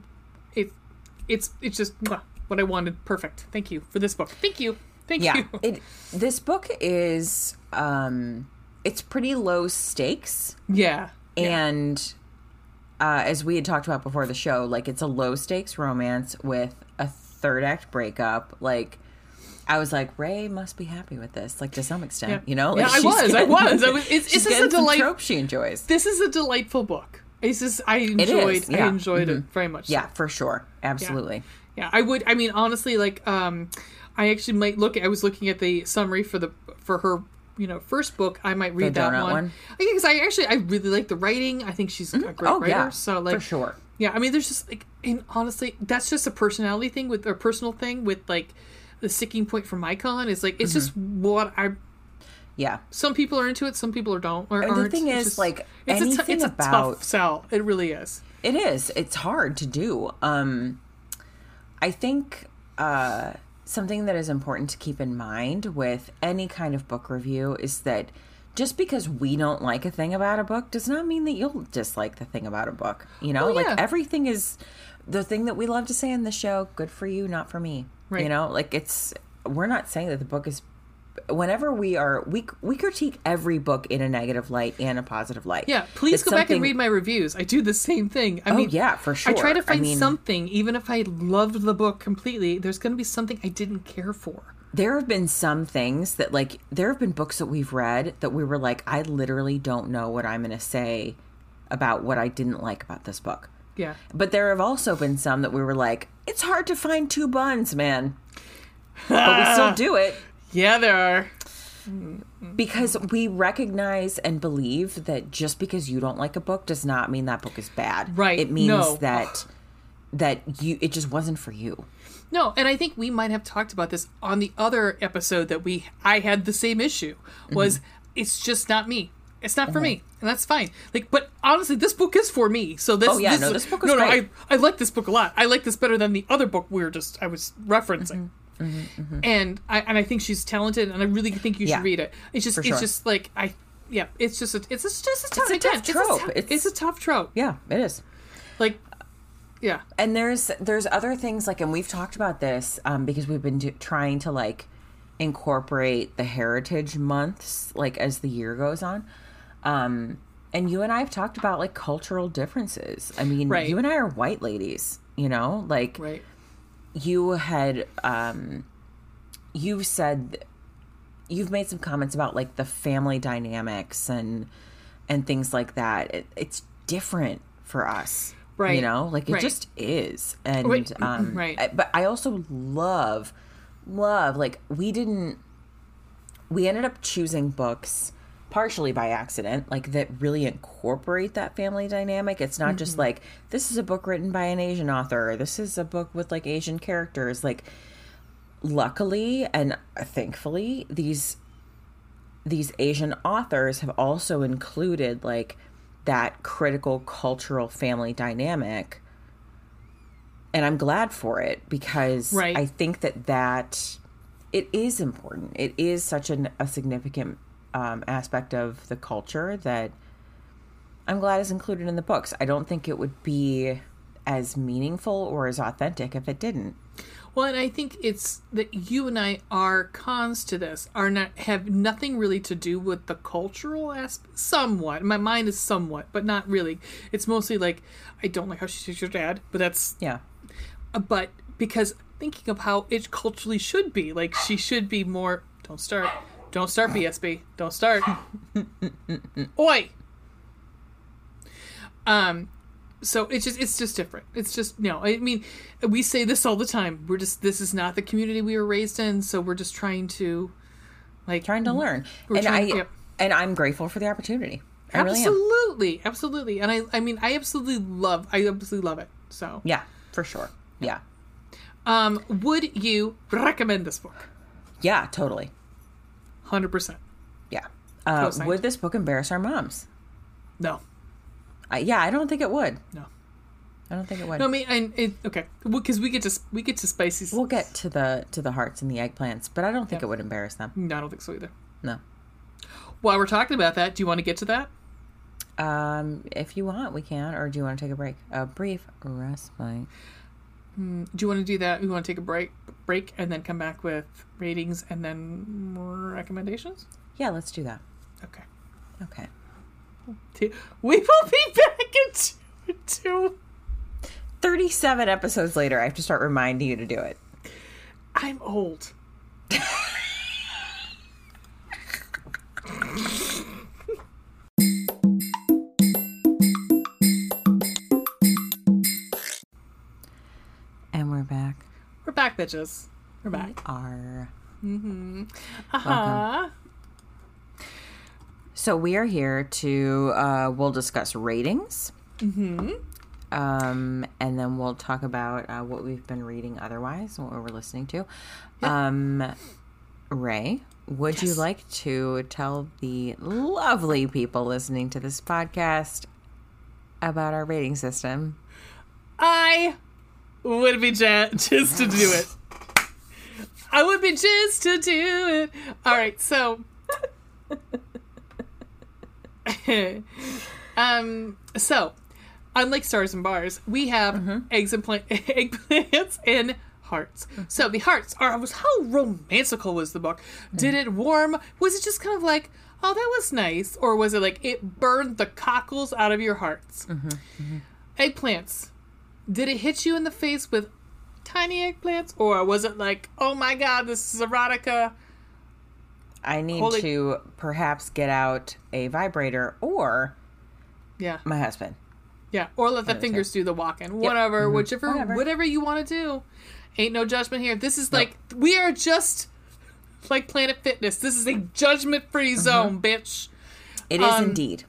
[SPEAKER 1] it, it's it's just what I wanted. Perfect. Thank you for this book. Thank you. Thank
[SPEAKER 2] Yeah,
[SPEAKER 1] you. <laughs>
[SPEAKER 2] it. This book is. um It's pretty low stakes.
[SPEAKER 1] Yeah.
[SPEAKER 2] and uh, as we had talked about before the show like it's a low stakes romance with a third act breakup like I was like, Ray must be happy with this, like to some extent,
[SPEAKER 1] Yeah.
[SPEAKER 2] you know.
[SPEAKER 1] Yeah, I was, I was. I was- it's- it's just a
[SPEAKER 2] getting
[SPEAKER 1] delight-
[SPEAKER 2] trope she enjoys.
[SPEAKER 1] This is a delightful book. It's just I enjoyed
[SPEAKER 2] is,
[SPEAKER 1] I
[SPEAKER 2] yeah.
[SPEAKER 1] enjoyed it very much.
[SPEAKER 2] Yeah, for sure, absolutely.
[SPEAKER 1] Yeah, I would. I mean, honestly, like, um, I actually might look. I was looking at the summary for the for her, you know, first book. I might read that
[SPEAKER 2] donut
[SPEAKER 1] one.
[SPEAKER 2] one?
[SPEAKER 1] Because I actually I really like the writing. I think she's a great
[SPEAKER 2] Oh
[SPEAKER 1] writer.
[SPEAKER 2] yeah,
[SPEAKER 1] So like,
[SPEAKER 2] for sure.
[SPEAKER 1] yeah. I mean, there's just like, and honestly, that's just a personality thing with a personal thing with like the sticking point for my con is like it's just
[SPEAKER 2] Mm-hmm.
[SPEAKER 1] what I.
[SPEAKER 2] Yeah,
[SPEAKER 1] Some people are into it. Some people are don't. Or
[SPEAKER 2] And the thing
[SPEAKER 1] It's
[SPEAKER 2] is,
[SPEAKER 1] just-
[SPEAKER 2] like,
[SPEAKER 1] it's a, t-
[SPEAKER 2] anything
[SPEAKER 1] it's a
[SPEAKER 2] about-
[SPEAKER 1] tough sell. It really is.
[SPEAKER 2] it is. It's hard to do. Um, I think uh, something that is important to keep in mind with any kind of book review is that just because we don't like a thing about a book does not mean that you'll dislike the thing about a book. You know,
[SPEAKER 1] Oh,
[SPEAKER 2] like everything is the thing that we love to say in the show. Good for you, not for me.
[SPEAKER 1] Right.
[SPEAKER 2] You know, like it's we're not saying that the book is. Whenever we are, we we critique every book in a negative light and a positive light.
[SPEAKER 1] Yeah, please
[SPEAKER 2] It's
[SPEAKER 1] go back and read my reviews. I do the same thing. I
[SPEAKER 2] Oh,
[SPEAKER 1] mean,
[SPEAKER 2] yeah, for sure.
[SPEAKER 1] I try to
[SPEAKER 2] I
[SPEAKER 1] find
[SPEAKER 2] mean-
[SPEAKER 1] something, even if I loved the book completely. There's going to be something I didn't care for.
[SPEAKER 2] there have been some things that like there have been books that we've read that we were like i literally don't know what i'm going to say about what i didn't like about this book
[SPEAKER 1] Yeah,
[SPEAKER 2] but there have also been some that we were like it's hard to find two buns man. But we still <laughs> do it.
[SPEAKER 1] Yeah, there are.
[SPEAKER 2] because we recognize and believe that just because you don't like a book does not mean that book is bad.
[SPEAKER 1] Right,
[SPEAKER 2] it means
[SPEAKER 1] no.
[SPEAKER 2] that that you it just wasn't for you.
[SPEAKER 1] No, and I think we might have talked about this on the other episode that we I had the same issue was mm-hmm. it's just not me. It's not for me, and that's fine. Like, but honestly, this book is for me. So this,
[SPEAKER 2] Oh, yeah, no, this book was
[SPEAKER 1] no, no.
[SPEAKER 2] great.
[SPEAKER 1] I I like this book a lot. I like this better than the other book we were just I was referencing.
[SPEAKER 2] Mm-hmm,
[SPEAKER 1] And I and I think she's talented, and I really think you should
[SPEAKER 2] Yeah,
[SPEAKER 1] read it. It's just it's
[SPEAKER 2] sure.
[SPEAKER 1] just like I yeah, it's just a, it's just, just a tough,
[SPEAKER 2] a tough trope.
[SPEAKER 1] It's a,
[SPEAKER 2] It's-
[SPEAKER 1] it's a tough trope.
[SPEAKER 2] yeah it is
[SPEAKER 1] Like, yeah,
[SPEAKER 2] and there's there's other things like and we've talked about this um, because we've been do- trying to like incorporate the heritage months like as the year goes on um and you and i have talked about like cultural differences i mean
[SPEAKER 1] Right.
[SPEAKER 2] you and i are white ladies you know like
[SPEAKER 1] right.
[SPEAKER 2] you had um you've said you've made some comments about like the family dynamics and and things like that it, it's different for us
[SPEAKER 1] Right.
[SPEAKER 2] you know like it
[SPEAKER 1] Right.
[SPEAKER 2] just is and
[SPEAKER 1] Right.
[SPEAKER 2] um
[SPEAKER 1] Right.
[SPEAKER 2] I- but i also love love like we didn't we ended up choosing books partially by accident like that really incorporate that family dynamic. It's not just mm-hmm. like this is a book written by an asian author or this is a book with like asian characters. Like luckily and thankfully these these asian authors have also included like that critical cultural family dynamic. And i'm glad for it because
[SPEAKER 1] Right.
[SPEAKER 2] i think that that it is important. It is such an, a significant um, aspect of the culture that i'm glad is included in the books i don't think it would be as meaningful or as authentic if it didn't
[SPEAKER 1] Well, and I think it's that you and I are cons to this are not have nothing really to do with the cultural aspect. Somewhat, my mind is somewhat, but not really. It's mostly like I don't like how she treats your dad, but that's
[SPEAKER 2] yeah
[SPEAKER 1] uh, but because thinking of how it culturally should be, like she should be more. Don't start. Don't start, BSB. Don't start. <laughs> Oi. Um, so it's just it's just different. It's just no. I mean, we say this all the time. We're just this is not the community we were raised in, so we're just trying to like
[SPEAKER 2] trying to learn and
[SPEAKER 1] trying-
[SPEAKER 2] i
[SPEAKER 1] yep.
[SPEAKER 2] and i'm grateful for the opportunity i really
[SPEAKER 1] absolutely, absolutely. And I I mean I absolutely love I absolutely love it. So
[SPEAKER 2] yeah for sure yeah
[SPEAKER 1] um, would you recommend this book?
[SPEAKER 2] yeah totally
[SPEAKER 1] Hundred percent.
[SPEAKER 2] yeah uh, would this book embarrass our moms
[SPEAKER 1] No.
[SPEAKER 2] uh, yeah i don't think it would
[SPEAKER 1] No.
[SPEAKER 2] i don't think it would
[SPEAKER 1] No, I mean, and it, okay, because we get to we get to spicy.
[SPEAKER 2] we'll get to the to the hearts and the eggplants but i don't think
[SPEAKER 1] Yeah.
[SPEAKER 2] it would embarrass them
[SPEAKER 1] No, I don't think so either.
[SPEAKER 2] no
[SPEAKER 1] While we're talking about that, do you want to get to that?
[SPEAKER 2] um if you want we can or do you want to take a break a brief respite
[SPEAKER 1] Do you want to do that? We want to take a break, break and then come back with ratings and then more recommendations?
[SPEAKER 2] Yeah, let's do that.
[SPEAKER 1] Okay.
[SPEAKER 2] Okay.
[SPEAKER 1] We will be back in two, two.
[SPEAKER 2] 37 episodes later, I have to start reminding you to do it.
[SPEAKER 1] I'm old. <laughs> bitches. We're back.
[SPEAKER 2] Are
[SPEAKER 1] Uh huh.
[SPEAKER 2] so we are here to uh, we'll discuss ratings. Mm-hmm. Um, and then we'll talk about uh, what we've been reading otherwise, and what we're listening to. Um, Ray, would you like to tell the lovely people listening to this podcast about our rating system?
[SPEAKER 1] I would be ja- <laughs> just to do it. I would be just to do it. All right, so. <laughs> um. So, unlike stars and bars, we have mm-hmm. eggs and plant <laughs> eggplants and hearts. Mm-hmm. So the hearts are was how romantical was the book? Did mm. it warm? Was it just kind of like, oh, that was nice, or was it like it burned the cockles out of your hearts? Mm-hmm. Eggplants. Did it hit you in the face with tiny eggplants, or was it like, oh my god, this is erotica?
[SPEAKER 2] I need
[SPEAKER 1] Holy-
[SPEAKER 2] to perhaps get out a vibrator or
[SPEAKER 1] Yeah,
[SPEAKER 2] my husband.
[SPEAKER 1] yeah, or let the fingers do the walking. Whatever, whichever,
[SPEAKER 2] Whatever.
[SPEAKER 1] whatever you want to do. Ain't no judgment here. This is like we are just like Planet Fitness. This is a judgment-free zone, bitch.
[SPEAKER 2] It is
[SPEAKER 1] Um,
[SPEAKER 2] indeed.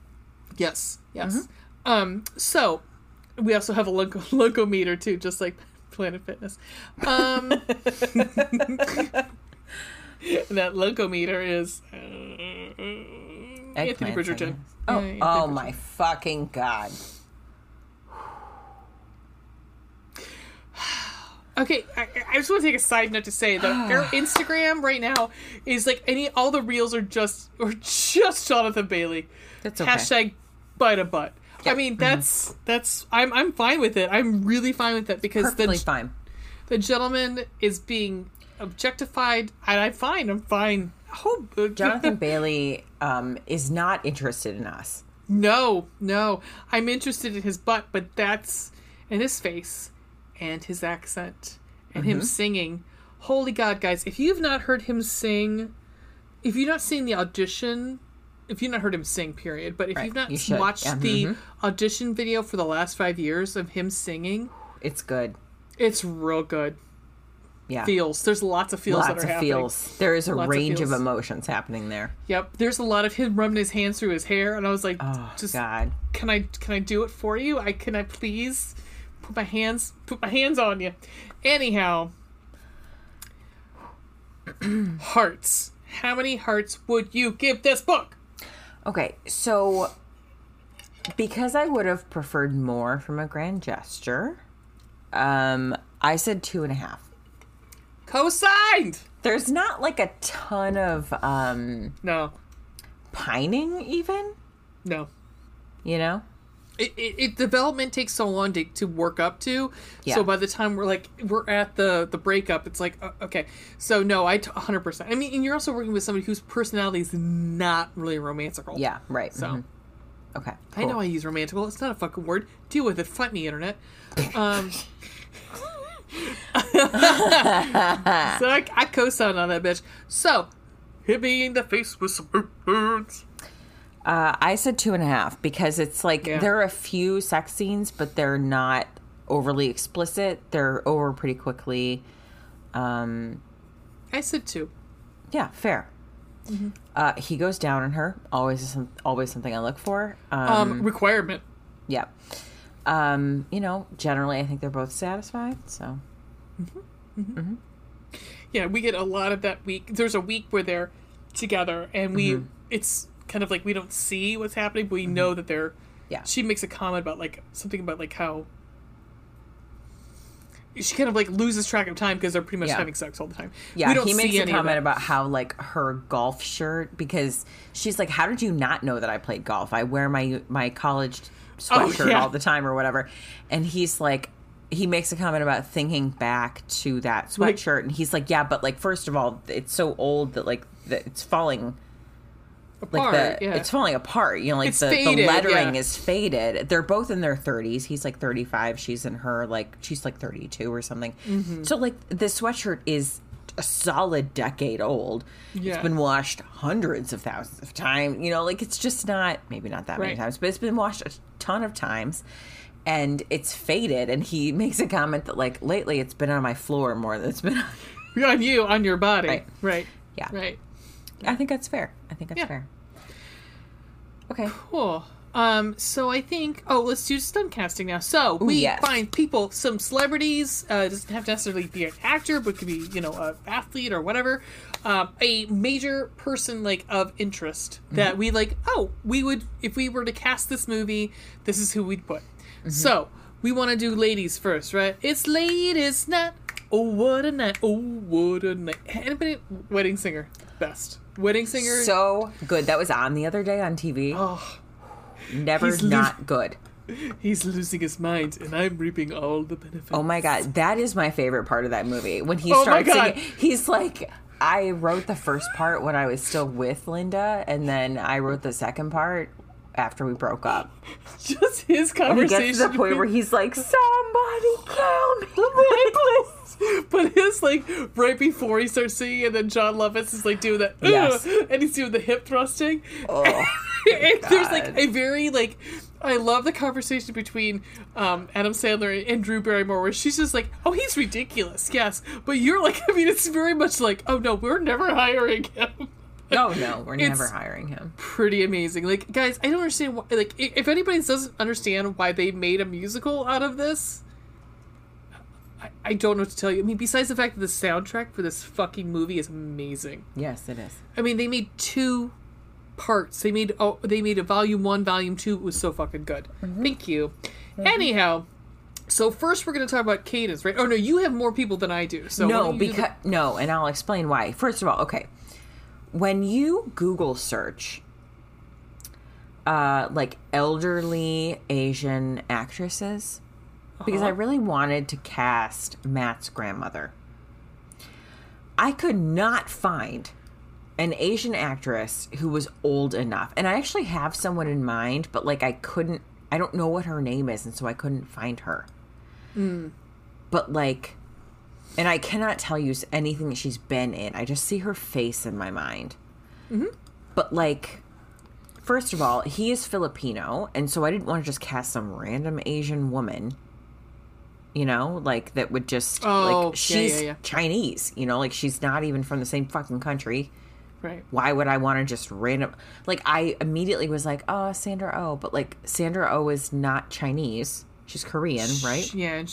[SPEAKER 1] Yes, yes. Um, so we also have a loco- <laughs> locometer too, just like Planet Fitness. Um, <laughs> that locometer is uh, Anthony Bridgerton.
[SPEAKER 2] Guess.
[SPEAKER 1] Yeah,
[SPEAKER 2] Oh, oh
[SPEAKER 1] Bridgerton.
[SPEAKER 2] my fucking god! <sighs>
[SPEAKER 1] Okay, I, I just want to take a side note to say that <sighs> our Instagram right now is like any all the reels are just or <laughs> just Jonathan Bailey.
[SPEAKER 2] That's okay.
[SPEAKER 1] Hashtag bite a butt. I mean that's that's I'm I'm fine with it. I'm really fine with it because
[SPEAKER 2] Perfectly
[SPEAKER 1] the
[SPEAKER 2] fine.
[SPEAKER 1] the gentleman is being objectified, and I'm fine. I'm fine. Oh, <laughs>
[SPEAKER 2] Jonathan Bailey um, is not interested in us.
[SPEAKER 1] no, no. I'm interested in his butt, but that's in his face and his accent and
[SPEAKER 2] Mm-hmm.
[SPEAKER 1] him singing. Holy God, guys! If you've not heard him sing, if you've not seen the audition, if you've not heard him sing, period. But if
[SPEAKER 2] Right,
[SPEAKER 1] you've not
[SPEAKER 2] you
[SPEAKER 1] watched
[SPEAKER 2] Yeah,
[SPEAKER 1] the
[SPEAKER 2] mhm.
[SPEAKER 1] audition video for the last five years of him singing,
[SPEAKER 2] It's good.
[SPEAKER 1] it's real good.
[SPEAKER 2] Yeah.
[SPEAKER 1] Feels. There's lots of feels that
[SPEAKER 2] Lots
[SPEAKER 1] are
[SPEAKER 2] of
[SPEAKER 1] happening.
[SPEAKER 2] feels. There is a
[SPEAKER 1] Lots
[SPEAKER 2] range of,
[SPEAKER 1] feels.
[SPEAKER 2] emotions happening there.
[SPEAKER 1] Yep, there's a lot of him rubbing his hands through his hair, and I was like,
[SPEAKER 2] Oh
[SPEAKER 1] "Just
[SPEAKER 2] God.
[SPEAKER 1] can I can I do it for you? I can I please put my hands put my hands on you." Anyhow, <clears throat> hearts. How many hearts would you give this book?
[SPEAKER 2] Okay, so because I would have preferred more from a grand gesture, um, I said two and a half.
[SPEAKER 1] Co-signed.
[SPEAKER 2] There's not like a ton of um,
[SPEAKER 1] No,
[SPEAKER 2] pining, even.
[SPEAKER 1] no.
[SPEAKER 2] You know.
[SPEAKER 1] It, it, it development takes so long to, to work up to.
[SPEAKER 2] Yeah.
[SPEAKER 1] So by the time we're like we're at the the breakup, it's like uh, okay. So no, I hundred percent. I mean, and you're also working with somebody whose personality is not really romantical.
[SPEAKER 2] Yeah. Right.
[SPEAKER 1] So.
[SPEAKER 2] mhm. Okay.
[SPEAKER 1] I know. I use romantical. It's not a fucking word. Deal with it. Fight me, internet. Um, <laughs> <laughs> so I, I co-signed on that bitch. So, hit me in the face with some words.
[SPEAKER 2] Uh, I said two and a half because it's like
[SPEAKER 1] Yeah.
[SPEAKER 2] there are a few sex scenes, but they're not overly explicit. They're over pretty quickly. Um,
[SPEAKER 1] I said two.
[SPEAKER 2] yeah, fair.
[SPEAKER 1] Mm-hmm.
[SPEAKER 2] Uh, he goes down on her. Always, always something I look for. Um,
[SPEAKER 1] Um, requirement.
[SPEAKER 2] yeah. Um, you know, generally, I think they're both satisfied. So
[SPEAKER 1] Yeah, we get a lot of that week. There's a week where they're together, and we
[SPEAKER 2] Mm-hmm.
[SPEAKER 1] it's kind of like we don't see what's happening, but we mm-hmm. know that they're.
[SPEAKER 2] Yeah.
[SPEAKER 1] She makes a comment about like something about like how. She kind of like loses track of time because they're pretty much
[SPEAKER 2] Yeah.
[SPEAKER 1] having sex all the time.
[SPEAKER 2] yeah,
[SPEAKER 1] we don't
[SPEAKER 2] he makes
[SPEAKER 1] see
[SPEAKER 2] a
[SPEAKER 1] any
[SPEAKER 2] comment about how like her golf shirt because she's like, "How did you not know that I played golf? I wear my my college oh, sweatshirt
[SPEAKER 1] Oh, yeah.
[SPEAKER 2] all the time or whatever." And he's like. He makes a comment about thinking back to that
[SPEAKER 1] Like-
[SPEAKER 2] sweatshirt, and he's like, "Yeah, but like, first of all, it's so old that like that it's falling like the
[SPEAKER 1] yeah.
[SPEAKER 2] it's falling apart. You know, like the,
[SPEAKER 1] faded,
[SPEAKER 2] the lettering
[SPEAKER 1] yeah.
[SPEAKER 2] is faded. They're both in their thirties. He's like thirty five. She's in her like she's like thirty two or something.
[SPEAKER 1] Mm-hmm.
[SPEAKER 2] So like the sweatshirt is a solid decade old.
[SPEAKER 1] Yeah.
[SPEAKER 2] It's been washed hundreds of thousands of times. You know, like it's just not maybe not that many times, but it's been washed a ton of times. and it's faded. And he <laughs> makes a comment that like lately it's been on my floor more than it's been on. <laughs>
[SPEAKER 1] on you, on your body.
[SPEAKER 2] Right.
[SPEAKER 1] Right.
[SPEAKER 2] Yeah.
[SPEAKER 1] Right.
[SPEAKER 2] I think that's fair. I think that's
[SPEAKER 1] Yeah.
[SPEAKER 2] fair. Okay.
[SPEAKER 1] Cool. Um, so I think oh, let's do stunt casting now. So we
[SPEAKER 2] yes.
[SPEAKER 1] find people, some celebrities, uh, doesn't have to necessarily be an actor, but could be you know a athlete or whatever, um, a major person like of interest that we like. Oh, we would if we were to cast this movie, this is who we'd put. So we want to do ladies first, right? It's ladies' night. Oh what a night! Oh what a night! Anybody wedding singer best wedding singer?
[SPEAKER 2] So good. That was on the other day on TV.
[SPEAKER 1] oh.
[SPEAKER 2] Never
[SPEAKER 1] he's lo-
[SPEAKER 2] not good.
[SPEAKER 1] He's losing his mind, and I'm reaping all the benefits.
[SPEAKER 2] Oh my god, that is my favorite part of that movie. When he
[SPEAKER 1] Oh
[SPEAKER 2] starts singing, he's like, I wrote the first part when I was still with Linda, and then I wrote the second part after we broke up. <laughs>
[SPEAKER 1] Just his
[SPEAKER 2] And he
[SPEAKER 1] conversation.
[SPEAKER 2] gets to the point where he's like, "Somebody kill me, <laughs> please."
[SPEAKER 1] but his like right before he starts singing, and then Jon Lovitz is like doing that,
[SPEAKER 2] Yes.
[SPEAKER 1] And he's doing the hip thrusting.
[SPEAKER 2] Oh, <laughs>
[SPEAKER 1] and there's like a very like. I love the conversation between um, Adam Sandler and Drew Barrymore, where she's just like, "Oh, he's ridiculous, yes," but you're like, I mean, it's very much like, "Oh no, we're never hiring him." <laughs>
[SPEAKER 2] no, no, we're never hiring him.
[SPEAKER 1] pretty amazing. Like, guys, I don't understand why. Like, if anybody doesn't understand why they made a musical out of this, I, I don't know what to tell you. I mean, besides the fact that the soundtrack for this fucking movie is amazing.
[SPEAKER 2] Yes, it is.
[SPEAKER 1] I mean, they made two parts. They made oh, they made a volume one, volume two. It was so fucking good. Mm-hmm. Thank you. Mm-hmm. Anyhow. So first we're going to talk about cadence, right? Oh no, you have more people than I do. So
[SPEAKER 2] no,
[SPEAKER 1] don't do the-
[SPEAKER 2] because no, and I'll explain why. First of all, okay, when you Google search, uh, like elderly Asian actresses, because I
[SPEAKER 1] Uh-huh.
[SPEAKER 2] really wanted to cast Matt's grandmother, I could not find an Asian actress who was old enough, and I actually have someone in mind, but like I couldn't. I don't know what her name is, and so I couldn't find her. But like, and I cannot tell you anything that she's been in. I just see her face in my mind. But like, first of all, he is Filipino, and so I didn't want to just cast some random Asian woman. You know, like that would just
[SPEAKER 1] Oh, yeah,
[SPEAKER 2] like she's
[SPEAKER 1] yeah, yeah.
[SPEAKER 2] Chinese. You know, like she's not even from the same fucking country.
[SPEAKER 1] right.
[SPEAKER 2] Why would I want to just random? Like I immediately was like, oh, Sandra Oh, but like Sandra Oh is not Chinese. She's Korean, right?
[SPEAKER 1] Yeah.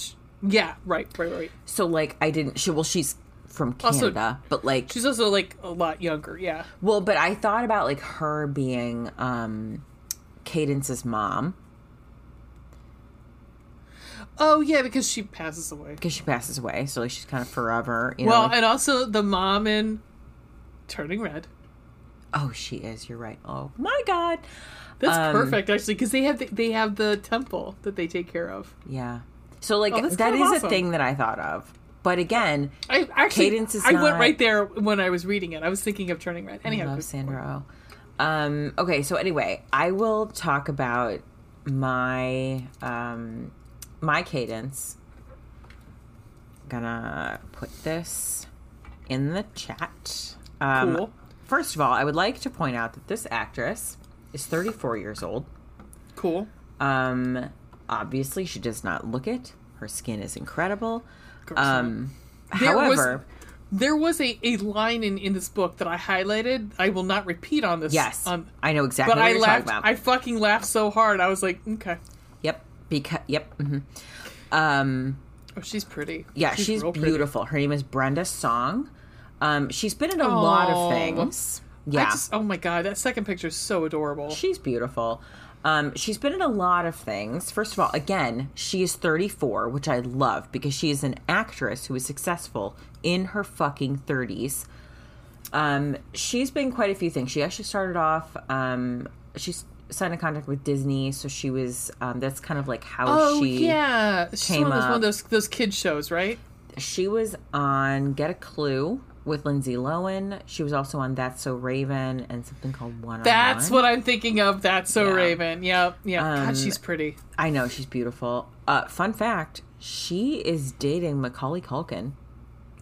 [SPEAKER 1] Yeah. Right. Right. Right.
[SPEAKER 2] So like I didn't. She well, she's from
[SPEAKER 1] Also-
[SPEAKER 2] Canada, but like
[SPEAKER 1] She's also like a lot younger. Yeah.
[SPEAKER 2] well, but I thought about like her being um Cadence's mom
[SPEAKER 1] Oh yeah, because she passes away.
[SPEAKER 2] because she passes away, so like she's kind of forever. You know,
[SPEAKER 1] Well,
[SPEAKER 2] like-
[SPEAKER 1] and also the mom in Turning Red.
[SPEAKER 2] oh, she is. You're right. Oh my god.
[SPEAKER 1] That's
[SPEAKER 2] Um,
[SPEAKER 1] perfect actually, because they have the, they have the temple that they take care of.
[SPEAKER 2] Yeah. So like
[SPEAKER 1] Oh,
[SPEAKER 2] that is
[SPEAKER 1] of
[SPEAKER 2] a thing that I thought of. But again,
[SPEAKER 1] I actually
[SPEAKER 2] Cadence is
[SPEAKER 1] I went right there when I was reading it. I was thinking of Turning Red.
[SPEAKER 2] I
[SPEAKER 1] Anyhow,
[SPEAKER 2] love Sandra Oh. Um, okay, so anyway, I will talk about my um, my cadence. Gonna put this in the chat. Um,
[SPEAKER 1] Cool.
[SPEAKER 2] First of all, I would like to point out that this actress is 34 years old.
[SPEAKER 1] cool.
[SPEAKER 2] Um, obviously, she does not look it. Her skin is incredible. Um,
[SPEAKER 1] There was-
[SPEAKER 2] however,
[SPEAKER 1] There was a, a line in, in this book that I highlighted. I will not repeat on this.
[SPEAKER 2] yes,
[SPEAKER 1] On,
[SPEAKER 2] I know exactly
[SPEAKER 1] but
[SPEAKER 2] what
[SPEAKER 1] I
[SPEAKER 2] you're
[SPEAKER 1] laughed.
[SPEAKER 2] talking about.
[SPEAKER 1] I fucking laughed so hard. I was like, okay.
[SPEAKER 2] Yep. Because yep. hmm Um.
[SPEAKER 1] Oh, she's pretty.
[SPEAKER 2] Yeah, she's,
[SPEAKER 1] pretty.
[SPEAKER 2] beautiful. Her name is Brenda Song. Um. She's been in a lot of things. Yeah.
[SPEAKER 1] just, oh my god, that second picture is so adorable.
[SPEAKER 2] She's beautiful. Um, she's been in a lot of things. First of all, again, she is 34, which I love because she is an actress who is successful in her fucking 30s. Um, she's been quite a few things. She actually started off, um, she's signed a contract with Disney, so she was, um, that's kind of like how
[SPEAKER 1] Oh
[SPEAKER 2] she.
[SPEAKER 1] yeah, she's
[SPEAKER 2] came
[SPEAKER 1] one of, those, one of those those kid shows, right?
[SPEAKER 2] She was on Get a Clue with Lindsay Lohan. She was also on That's So Raven and something called One on
[SPEAKER 1] That's what I'm thinking of. That's so
[SPEAKER 2] Yeah.
[SPEAKER 1] Raven. Yep, yeah.
[SPEAKER 2] Um,
[SPEAKER 1] God, she's pretty.
[SPEAKER 2] I know she's beautiful. Uh, fun fact: she is dating Macaulay Culkin.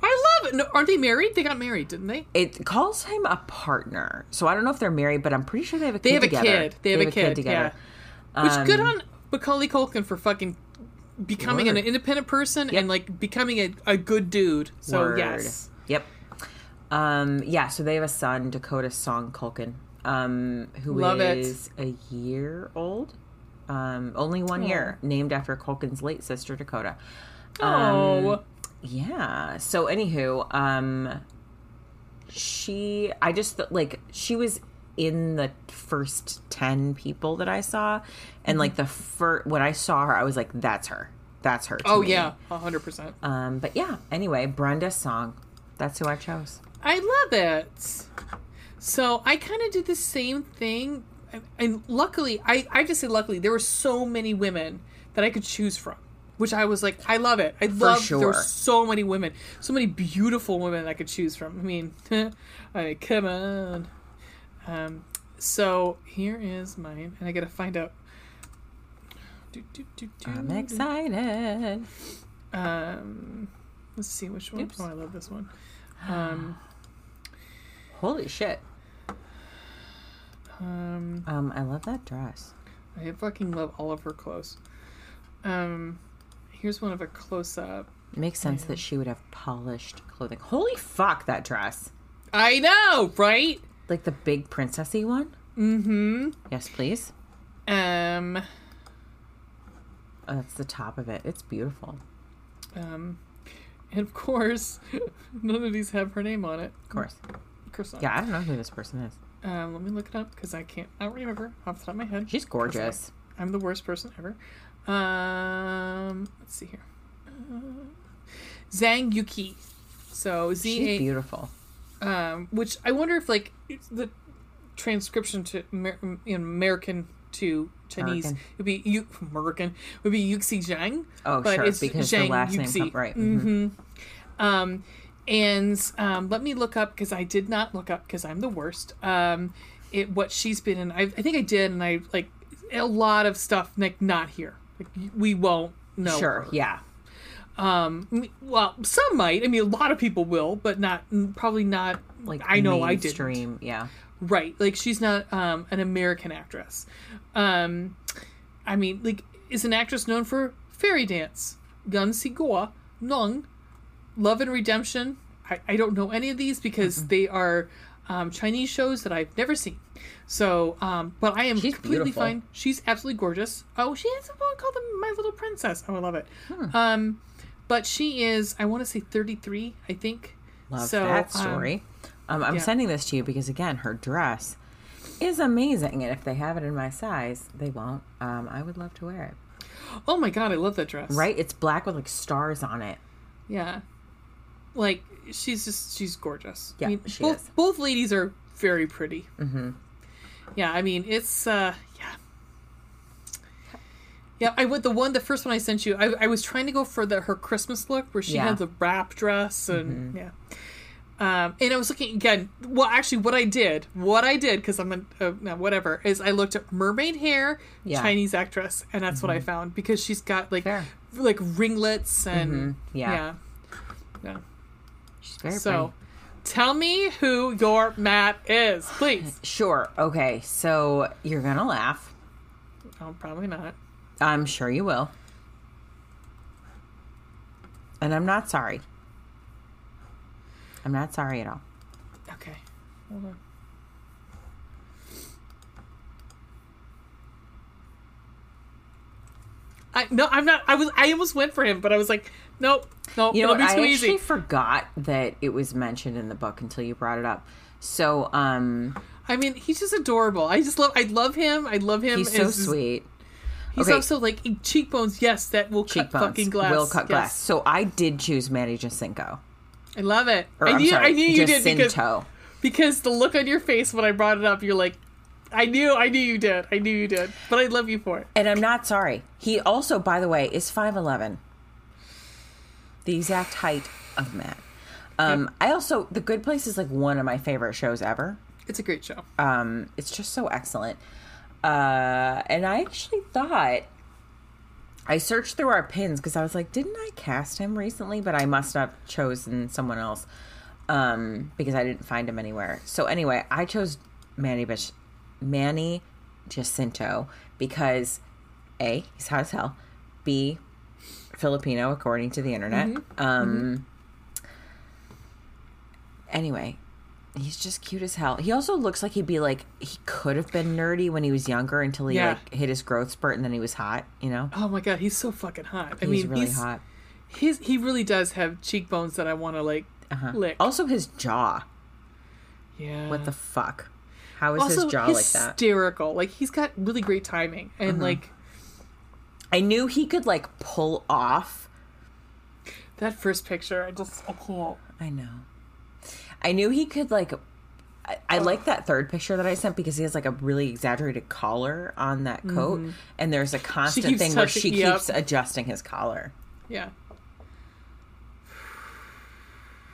[SPEAKER 1] I love it. No, aren't they married? They got married, didn't they?
[SPEAKER 2] It calls him a partner, so I don't know if they're married, but I'm pretty sure they have a kid
[SPEAKER 1] They have a kid. They have a kid,
[SPEAKER 2] together.
[SPEAKER 1] Which
[SPEAKER 2] Um,
[SPEAKER 1] good on Macaulay Culkin for fucking becoming an independent person and like becoming a, a good dude. So
[SPEAKER 2] Word.
[SPEAKER 1] yes.
[SPEAKER 2] Yep. Um, yeah, so they have a son, Dakota Song Culkin, um, who
[SPEAKER 1] Love it.
[SPEAKER 2] is a year old. Um, only one year, named after Culkin's late sister, Dakota.
[SPEAKER 1] Oh,
[SPEAKER 2] Yeah. So anywho, um she I just like she was in the first 10 people that I saw and like the first when I saw her I was like that's her. That's her.
[SPEAKER 1] oh
[SPEAKER 2] me.
[SPEAKER 1] yeah, hundred percent.
[SPEAKER 2] Um but yeah, anyway, Brenda song. That's who I chose.
[SPEAKER 1] I love it. So I kind of did the same thing, and, luckily, I I just say luckily there were so many women that I could choose from, which I was like, I love it. I love there were
[SPEAKER 2] sure.
[SPEAKER 1] so many women, so many beautiful women that I could choose from. I mean, <laughs> I mean, come on. Um, so here is mine, and I gotta find out. Do, do, do.
[SPEAKER 2] I'm excited.
[SPEAKER 1] Um, let's see which one.
[SPEAKER 2] Oops.
[SPEAKER 1] Oh, I love this one. Um,
[SPEAKER 2] Holy shit.
[SPEAKER 1] um,
[SPEAKER 2] Um I love that dress.
[SPEAKER 1] I fucking love all of her clothes. Um, here's one of a close up.
[SPEAKER 2] Makes sense that she would have polished clothing. Holy fuck that dress.
[SPEAKER 1] I know, right?
[SPEAKER 2] Like the big princessy one?
[SPEAKER 1] Mm-hmm.
[SPEAKER 2] Yes, please.
[SPEAKER 1] Um,
[SPEAKER 2] Oh, that's the top of it. It's beautiful.
[SPEAKER 1] um, and of course, <laughs> none of these have her name on it.
[SPEAKER 2] Of course.
[SPEAKER 1] Not.
[SPEAKER 2] Yeah, I don't know who this person is.
[SPEAKER 1] Um, let me look it up because I can't. I don't remember off the top of my head.
[SPEAKER 2] She's gorgeous.
[SPEAKER 1] I'm the worst person ever. Um, let's see here. Uh, Zhang Yuxi. So Z
[SPEAKER 2] She's beautiful.
[SPEAKER 1] um, which I wonder if like the transcription to Amer- you American to Chinese
[SPEAKER 2] American.
[SPEAKER 1] would be Yu American would be Yuxi Zhang.
[SPEAKER 2] Oh,
[SPEAKER 1] but
[SPEAKER 2] sure,
[SPEAKER 1] it's
[SPEAKER 2] because the
[SPEAKER 1] Zhang
[SPEAKER 2] last name
[SPEAKER 1] Yuxi.
[SPEAKER 2] come- right,
[SPEAKER 1] hmm Um, and um, let me look up because I did not look up because I'm the worst. Um, it what she's been in. I, I think I did, and I like a lot of stuff like not here. Like we won't know.
[SPEAKER 2] Sure,
[SPEAKER 1] her.
[SPEAKER 2] yeah.
[SPEAKER 1] Um. Well, some might. I mean, a lot of people will, but not probably not.
[SPEAKER 2] Like
[SPEAKER 1] I know I didn't.
[SPEAKER 2] mainstream, Yeah.
[SPEAKER 1] Right. Like she's not um, an American actress. Um, I mean, like is an actress known for Fairy Dance, Gun Si Goa, Nung, Love and Redemption. I, I don't know any of these because they are um, Chinese shows that I've never seen. So, um, but I am
[SPEAKER 2] She's
[SPEAKER 1] completely
[SPEAKER 2] beautiful.
[SPEAKER 1] fine. She's absolutely gorgeous. Oh, she has a one called the My Little Princess. Oh, I love it.
[SPEAKER 2] Hmm.
[SPEAKER 1] Um, but she is, I want to say 33, I think.
[SPEAKER 2] Love
[SPEAKER 1] So,
[SPEAKER 2] that
[SPEAKER 1] um,
[SPEAKER 2] story. Um, I'm
[SPEAKER 1] yeah.
[SPEAKER 2] sending this to you because again, her dress is amazing, and if they have it in my size, they won't. Um, I would love to wear it.
[SPEAKER 1] Oh my god, I love that dress.
[SPEAKER 2] Right? It's black with like stars on it.
[SPEAKER 1] Yeah. Like she's just she's gorgeous.
[SPEAKER 2] Yeah,
[SPEAKER 1] I mean,
[SPEAKER 2] she
[SPEAKER 1] both
[SPEAKER 2] is.
[SPEAKER 1] both ladies are very pretty. Mm-hmm. Yeah, I mean it's uh yeah. Yeah, I went the one the first one I sent you. I, I was trying to go for the her Christmas look where she
[SPEAKER 2] Yeah. Mm-hmm.
[SPEAKER 1] had the wrap dress and yeah. Um, and I was looking again. Well, actually, what I did, what I did, because I'm a uh, no, whatever, is I looked at mermaid hair,
[SPEAKER 2] Yeah. Mm-hmm.
[SPEAKER 1] Chinese actress, and that's what I found because she's got like
[SPEAKER 2] Fair.
[SPEAKER 1] like ringlets and
[SPEAKER 2] Yeah.
[SPEAKER 1] yeah, yeah.
[SPEAKER 2] She's very
[SPEAKER 1] So, tell me who your Matt is, please. <laughs>
[SPEAKER 2] Sure. Okay. So you're gonna laugh.
[SPEAKER 1] oh, probably not.
[SPEAKER 2] I'm sure you will. And I'm not sorry. I'm not sorry at all.
[SPEAKER 1] Okay, hold on. I no, I'm not. I was. I almost went for him, but I was like, nope, nope.
[SPEAKER 2] You know, what? I actually
[SPEAKER 1] easy.
[SPEAKER 2] forgot that it was mentioned in the book until you brought it up. So, um,
[SPEAKER 1] I mean, he's just adorable. I just love. I love him. I love him.
[SPEAKER 2] he's so sweet.
[SPEAKER 1] He's
[SPEAKER 2] Okay.
[SPEAKER 1] also like cheekbones. Yes, that will cut fucking glass.
[SPEAKER 2] will cut
[SPEAKER 1] Yes.
[SPEAKER 2] glass. So I did choose Manny Jacinto.
[SPEAKER 1] I love it.
[SPEAKER 2] Or,
[SPEAKER 1] I knew.
[SPEAKER 2] sorry,
[SPEAKER 1] I knew you did because because the look on your face when I brought it up, you're like, I knew, I knew you did, I knew you did, but I love you for it.
[SPEAKER 2] And I'm not sorry. He also, by the way, is 5'11. The exact height of Matt. Um, I also, The Good Place is like one of my favorite shows ever.
[SPEAKER 1] It's a great show.
[SPEAKER 2] Um, it's just so excellent. Uh, and I actually thought I searched through our pins because I was like, didn't I cast him recently? But I must have chosen someone else um, because I didn't find him anywhere. So anyway, I chose Manny Bish- Manny Jacinto because A, he's hot as hell. B, Filipino, according to the internet. Um. Anyway, he's just cute as hell. He also looks like he'd be like he could have been nerdy when he was younger until he
[SPEAKER 1] Yeah.
[SPEAKER 2] like hit his growth spurt and then he was hot. You know,
[SPEAKER 1] Oh my god, he's so fucking hot. I
[SPEAKER 2] he's
[SPEAKER 1] mean,
[SPEAKER 2] really
[SPEAKER 1] he's,
[SPEAKER 2] hot.
[SPEAKER 1] He's he really does have cheekbones that I want to like
[SPEAKER 2] Uh-huh.
[SPEAKER 1] lick.
[SPEAKER 2] Also, his jaw.
[SPEAKER 1] yeah.
[SPEAKER 2] What the fuck? How is
[SPEAKER 1] also
[SPEAKER 2] his jaw like that?
[SPEAKER 1] hysterical. Like he's got really great timing and
[SPEAKER 2] Uh-huh.
[SPEAKER 1] like
[SPEAKER 2] I knew he could like pull off.
[SPEAKER 1] that first picture. I just I can't.
[SPEAKER 2] I know. I knew he could like. I, I like that third picture that I sent because he has like a really exaggerated collar on that coat, and there's a constant
[SPEAKER 1] Mm-hmm.
[SPEAKER 2] thing where she
[SPEAKER 1] yep.
[SPEAKER 2] keeps adjusting his collar.
[SPEAKER 1] Yeah.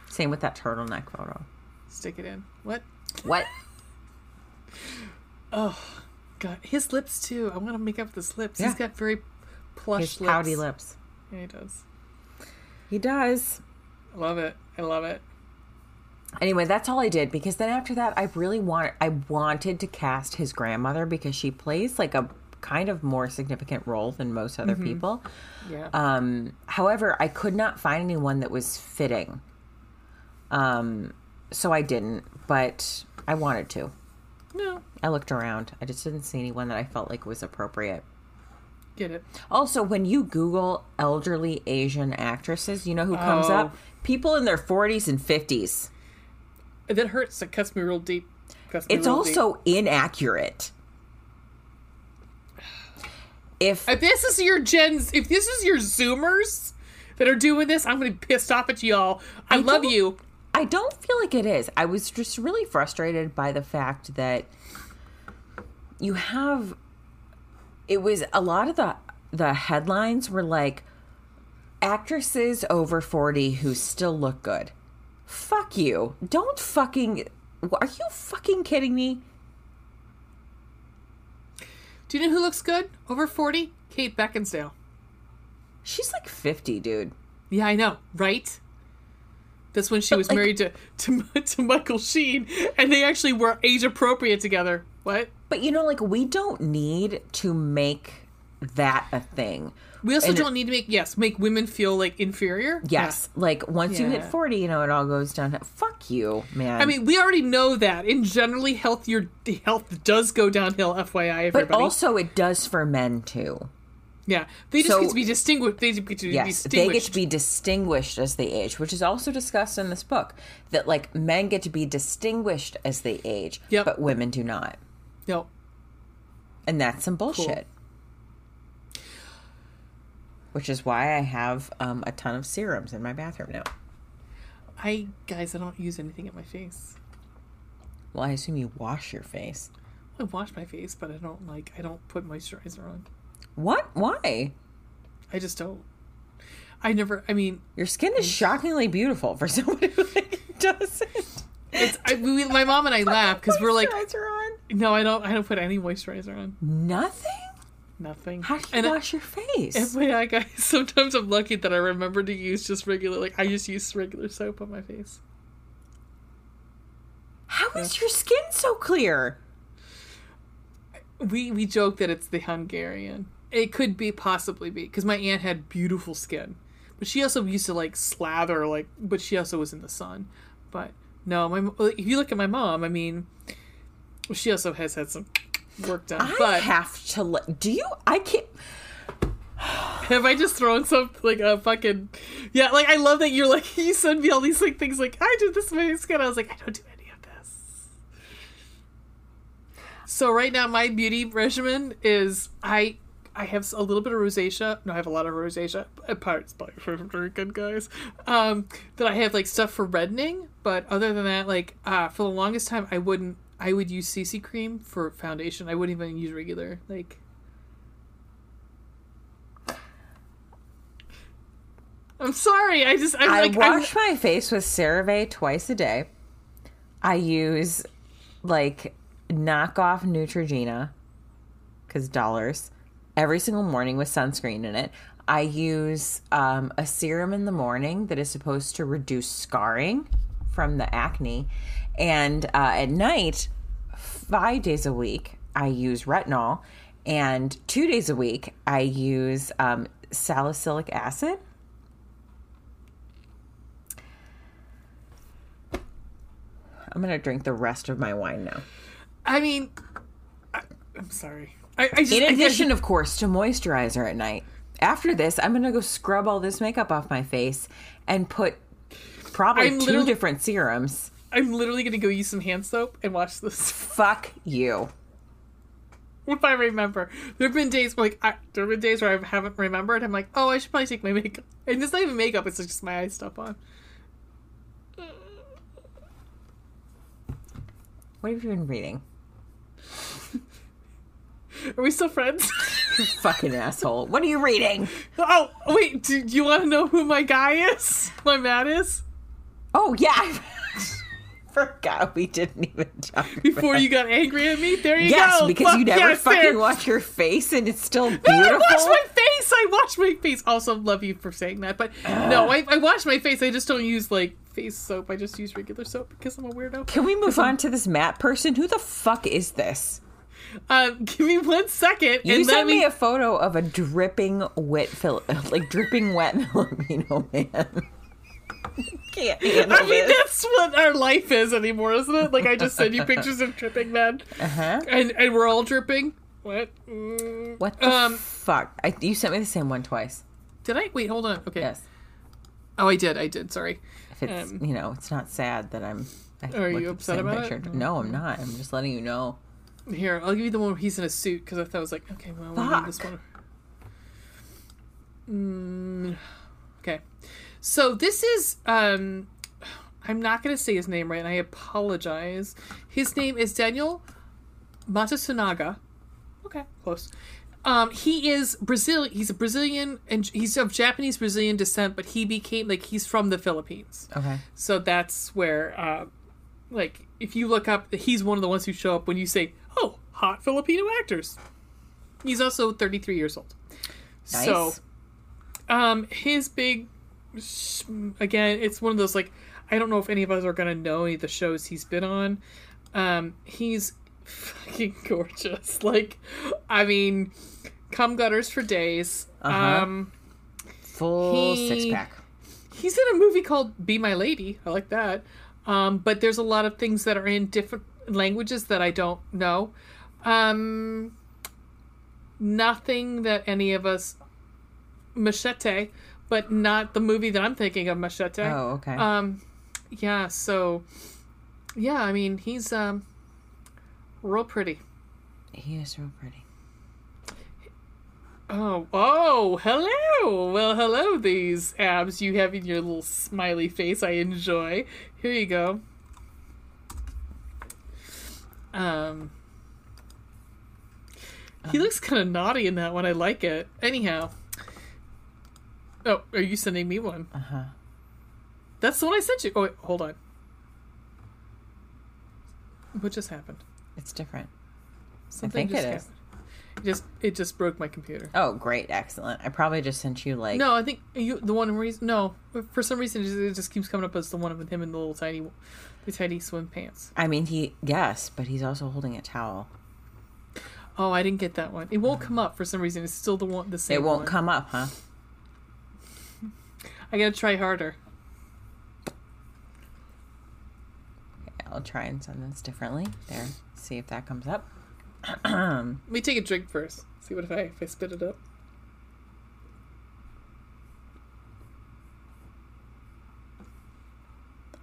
[SPEAKER 2] Same with that turtleneck photo.
[SPEAKER 1] Stick it in. What?
[SPEAKER 2] What?
[SPEAKER 1] Oh, God, his lips too. I want to make up his lips.
[SPEAKER 2] Yeah.
[SPEAKER 1] He's got very plush
[SPEAKER 2] His
[SPEAKER 1] lips.
[SPEAKER 2] pouty lips.
[SPEAKER 1] Yeah, he does.
[SPEAKER 2] He does.
[SPEAKER 1] I love it. I love it.
[SPEAKER 2] Anyway, that's all I did because then after that, I really want I wanted to cast his grandmother because she plays like a kind of more significant role than most other
[SPEAKER 1] Mm-hmm.
[SPEAKER 2] people.
[SPEAKER 1] Yeah.
[SPEAKER 2] Um, however, I could not find anyone that was fitting. Um, so I didn't, but I wanted to.
[SPEAKER 1] no,
[SPEAKER 2] I looked around. I just didn't see anyone that I felt like was appropriate.
[SPEAKER 1] Get it.
[SPEAKER 2] Also, when you Google elderly Asian actresses, you know who comes
[SPEAKER 1] Oh.
[SPEAKER 2] up? People in their 40s and 50s.
[SPEAKER 1] That hurts. It cuts me real deep. Cuts
[SPEAKER 2] It's
[SPEAKER 1] real deep.
[SPEAKER 2] also inaccurate. If
[SPEAKER 1] If this is your gens, if this is your Zoomers that are doing this, I'm gonna be pissed off at y'all. I,
[SPEAKER 2] I
[SPEAKER 1] love you.
[SPEAKER 2] I don't feel like it is. I was just really frustrated by the fact that you have it was a lot of the the headlines were like actresses over 40 who still look good. Fuck you. Don't fucking Are you fucking kidding me?
[SPEAKER 1] Do you know who looks good? Over 40? Kate Beckinsale.
[SPEAKER 2] She's like 50, dude.
[SPEAKER 1] Yeah, I know, right? That's when she was
[SPEAKER 2] like-
[SPEAKER 1] married to, to <laughs> to Michael Sheen, and they actually were age appropriate together. What?
[SPEAKER 2] But you know like we don't need to make that a thing.
[SPEAKER 1] We also
[SPEAKER 2] And-
[SPEAKER 1] don't need to make yes make women feel like inferior.
[SPEAKER 2] Yes, like once you hit 40, you know, it all goes down. Fuck you, man.
[SPEAKER 1] I mean, we already know that. In generally, health your health does go downhill. FYI,
[SPEAKER 2] but also it does for men too.
[SPEAKER 1] yeah, they just
[SPEAKER 2] So-
[SPEAKER 1] get to be distinguished. They get to be
[SPEAKER 2] Yes, they get
[SPEAKER 1] distinguished.
[SPEAKER 2] to be distinguished as they age, which is also discussed in this book. That like men get to be distinguished as they age,
[SPEAKER 1] Yep.
[SPEAKER 2] but women do not,
[SPEAKER 1] no,
[SPEAKER 2] and that's some bullshit. Which is why I have um, a ton of serums in my bathroom now.
[SPEAKER 1] I guys, I don't use anything at my face.
[SPEAKER 2] Well, I assume you wash your face.
[SPEAKER 1] I wash my face, but I don't like. I don't put moisturizer on.
[SPEAKER 2] What? Why?
[SPEAKER 1] I just don't. I never. I mean,
[SPEAKER 2] Your skin is shockingly beautiful for <laughs> someone who like, doesn't.
[SPEAKER 1] It's. I, we, my mom and I laugh because we're like,
[SPEAKER 2] on?
[SPEAKER 1] no, I don't. I don't put any moisturizer on.
[SPEAKER 2] Nothing.
[SPEAKER 1] Nothing.
[SPEAKER 2] How do you
[SPEAKER 1] and
[SPEAKER 2] wash your face?
[SPEAKER 1] FYI, guys, <laughs> sometimes I'm lucky that I remember to use just regular. Like I just use regular soap on my face.
[SPEAKER 2] How is your skin so clear?
[SPEAKER 1] We we joke that it's the Hungarian. It could be possibly be because my aunt had beautiful skin, but she also used to like slather like. But she also was in the sun. But no, my if you look at my mom, I mean, she also has had some work done.
[SPEAKER 2] I
[SPEAKER 1] but
[SPEAKER 2] have to. Let, do you? I can't.
[SPEAKER 1] have I just thrown some like a fucking yeah? Like I love that you're like <laughs> you send me all these like things like I did this my skin. I was like I don't do any of this. So right now my beauty regimen is I I have a little bit of rosacea. No, I have a lot of rosacea. Parts by <laughs> very good guys. Um, that I have like stuff for reddening, but other than that, like uh, for the longest time, I wouldn't. I would use CC cream for foundation. I wouldn't even use regular like. I'm sorry. I just I'm
[SPEAKER 2] I
[SPEAKER 1] like I'm-
[SPEAKER 2] wash my face with CeraVe twice a day. I use like knockoff Neutrogena because dollars every single morning with sunscreen in it. I use um, a serum in the morning that is supposed to reduce scarring from the acne, and uh, at night, five days a week, I use retinol. And two days a week, I use um, salicylic acid. I'm going to drink the rest of my wine now.
[SPEAKER 1] I mean, I, I'm sorry. I, I just,
[SPEAKER 2] In
[SPEAKER 1] I- I-
[SPEAKER 2] addition, of course, to moisturizer at night. After this, I'm going to go scrub all this makeup off my face and put probably
[SPEAKER 1] I'm
[SPEAKER 2] two different serums.
[SPEAKER 1] I'm literally gonna go use some hand soap and watch this. <laughs>
[SPEAKER 2] Fuck you.
[SPEAKER 1] if I remember, there have been days where, like I, there have been days where I haven't remembered. I'm like, oh, I should probably take my <laughs> makeup, and it's not even makeup; it's just my eye stuff on.
[SPEAKER 2] What have you been reading?
[SPEAKER 1] Are we still friends?
[SPEAKER 2] You <laughs> fucking asshole. What are you reading?
[SPEAKER 1] oh, wait. Do, do you want to know who my guy is? My man is.
[SPEAKER 2] Oh, yeah. I <laughs> forgot we didn't even talk
[SPEAKER 1] Before you got angry at me, there you
[SPEAKER 2] Yes,
[SPEAKER 1] go.
[SPEAKER 2] Yes, because you never
[SPEAKER 1] yes,
[SPEAKER 2] fucking
[SPEAKER 1] there.
[SPEAKER 2] wash your face and it's still
[SPEAKER 1] No,
[SPEAKER 2] beautiful.
[SPEAKER 1] I wash my face. I wash my face. Also, love you for saying that, but no, I, I wash my face. I just don't use like face soap. I just use regular soap because I'm a weirdo.
[SPEAKER 2] Can we move on to this Matt person? Who the fuck is this?
[SPEAKER 1] Um, give me one second.
[SPEAKER 2] You
[SPEAKER 1] and let
[SPEAKER 2] sent
[SPEAKER 1] me.
[SPEAKER 2] me a photo of a dripping wet Phil- <laughs> like dripping wet <laughs> Filipino man. <laughs> Can't handle
[SPEAKER 1] I mean,
[SPEAKER 2] this.
[SPEAKER 1] that's what our life is anymore, isn't it? Like, I just send you <laughs> pictures of tripping men,
[SPEAKER 2] Uh-huh.
[SPEAKER 1] and and we're all dripping. What? Mm.
[SPEAKER 2] What the
[SPEAKER 1] Um,
[SPEAKER 2] fuck? I, you sent me the same one twice.
[SPEAKER 1] Did I wait? Hold on. Okay.
[SPEAKER 2] Yes.
[SPEAKER 1] Oh, I did. I did. Sorry.
[SPEAKER 2] If it's
[SPEAKER 1] Um,
[SPEAKER 2] you know, it's not sad that I'm. I
[SPEAKER 1] Are you upset about it?
[SPEAKER 2] No, I'm not. I'm just letting you know.
[SPEAKER 1] Here, I'll give you the one where he's in a suit because I thought I was like, okay, well, we'll leave this one. Mm, so this is um, I'm not going to say his name right, and I apologize. His name is Daniel Matasunaga. Okay, close. Um, he is Brazil. He's a Brazilian, and he's of Japanese Brazilian descent, but he became like he's from the Philippines.
[SPEAKER 2] Okay.
[SPEAKER 1] So that's where, uh, like, if you look up, he's one of the ones who show up when you say, "Oh, hot Filipino actors." He's also 33 years old.
[SPEAKER 2] Nice.
[SPEAKER 1] So, um, his big, again, it's one of those like, I don't know if any of us are gonna know any of the shows he's been on. Um, he's <laughs> fucking gorgeous. Like, I mean, cum gutters for days.
[SPEAKER 2] Uh-huh.
[SPEAKER 1] Um.
[SPEAKER 2] Full
[SPEAKER 1] He-
[SPEAKER 2] six pack.
[SPEAKER 1] He's in a movie called Be My Lady. I like that. Um, but there's a lot of things that are in different languages that I don't know. Um, nothing that any of us Machete, but not the movie that I'm thinking of Machete.
[SPEAKER 2] Oh, okay.
[SPEAKER 1] Um, yeah. So, yeah. I mean, he's um, real pretty.
[SPEAKER 2] he is real pretty.
[SPEAKER 1] Oh, oh, hello. Well, hello, these abs you have in your little smiley face. I enjoy. Here you go. Um, he looks kind of naughty in that one. I like it. Anyhow. Oh, are you sending me one?
[SPEAKER 2] Uh huh.
[SPEAKER 1] That's the one I sent you. Oh, wait, hold on. What just happened?
[SPEAKER 2] It's different.
[SPEAKER 1] Something
[SPEAKER 2] think
[SPEAKER 1] just
[SPEAKER 2] it is.
[SPEAKER 1] happened. It just it just broke my computer.
[SPEAKER 2] Oh, great, excellent. I probably just sent you like.
[SPEAKER 1] No, I think you the one reason. No, for some reason it just, it just keeps coming up as the one with him in the little tiny, the tiny swim pants.
[SPEAKER 2] I mean, he yes, but he's also holding a towel.
[SPEAKER 1] Oh, I didn't get that one. It won't come up for some reason. It's still the one, the same.
[SPEAKER 2] It won't
[SPEAKER 1] one.
[SPEAKER 2] come up, huh?
[SPEAKER 1] I gotta try harder.
[SPEAKER 2] I'll try and send this differently. There, see if that comes up. <clears throat>
[SPEAKER 1] Let me take a drink first. See what if I if I spit it up.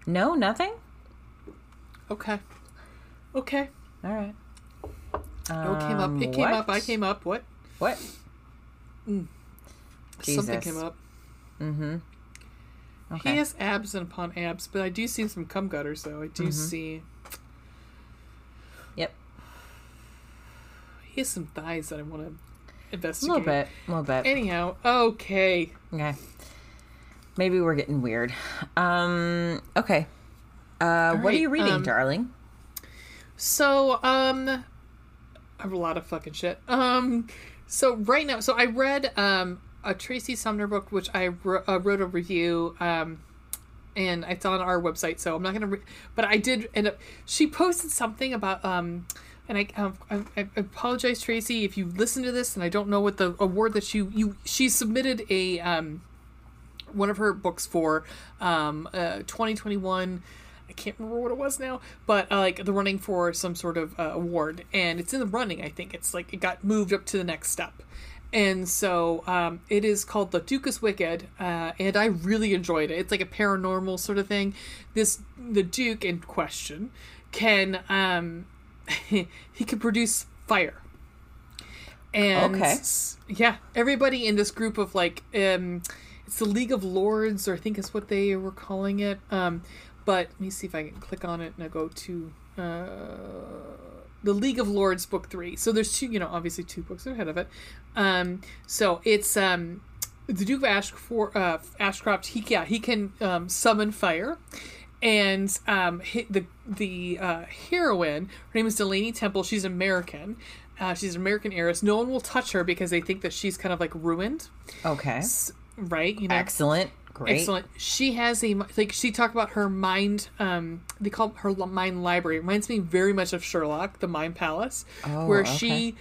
[SPEAKER 2] No, nothing.
[SPEAKER 1] Okay. Okay.
[SPEAKER 2] All right.
[SPEAKER 1] Oh, it came up.
[SPEAKER 2] Um,
[SPEAKER 1] It came up. I came up. What?
[SPEAKER 2] What?
[SPEAKER 1] Something
[SPEAKER 2] Jesus.
[SPEAKER 1] came up.
[SPEAKER 2] Mm-hmm. Okay.
[SPEAKER 1] He has abs and upon abs, but I do see some cum gutters though. I do
[SPEAKER 2] Mm-hmm.
[SPEAKER 1] see
[SPEAKER 2] Yep.
[SPEAKER 1] he has some thighs that I want to investigate.
[SPEAKER 2] A little bit. A little bit.
[SPEAKER 1] Anyhow, okay.
[SPEAKER 2] Okay. Maybe we're getting weird. Um. Okay. Uh, what are you reading,
[SPEAKER 1] um,
[SPEAKER 2] darling?
[SPEAKER 1] So, um, I have a lot of fucking shit. Um, so right now, so I read um a Tracy Sumner book, which I wr- uh, wrote a review. Um, and it's on our website, so I'm not gonna. Re- but I did end up. She posted something about um. and I, um, I, I apologize, Tracy, if you listen to this and I don't know what the award that you you she submitted a um one of her books for um uh 2021 I can't remember what it was now, but uh, like the running for some sort of uh, award, and it's in the running. I think it's like it got moved up to the next step, and so um, it is called The Duke is Wicked, uh, and I really enjoyed it. It's like a paranormal sort of thing. This the Duke in question can um, <laughs> he can produce fire, and
[SPEAKER 2] Okay.
[SPEAKER 1] yeah, everybody in this group of like um, it's the League of Lords, or I think is what they were calling it. Um, but let me see if I can click on it and I go to uh, the League of Lords book three. So there's two, you know, obviously two books ahead of it. Um, so it's um, the Duke of Ash for uh, Ashcroft. He yeah he can um, summon fire. And um, the the uh, heroine, her name is Delaney Temple. She's American. Uh, she's an American heiress. No one will touch her because they think that she's kind of like ruined,
[SPEAKER 2] Okay.
[SPEAKER 1] S- right? You know,
[SPEAKER 2] Excellent. Great.
[SPEAKER 1] Excellent. She has a like she talked about her mind. Um, they call her mind library. It reminds me very much of Sherlock, the Mind Palace,
[SPEAKER 2] Oh,
[SPEAKER 1] where
[SPEAKER 2] okay.
[SPEAKER 1] she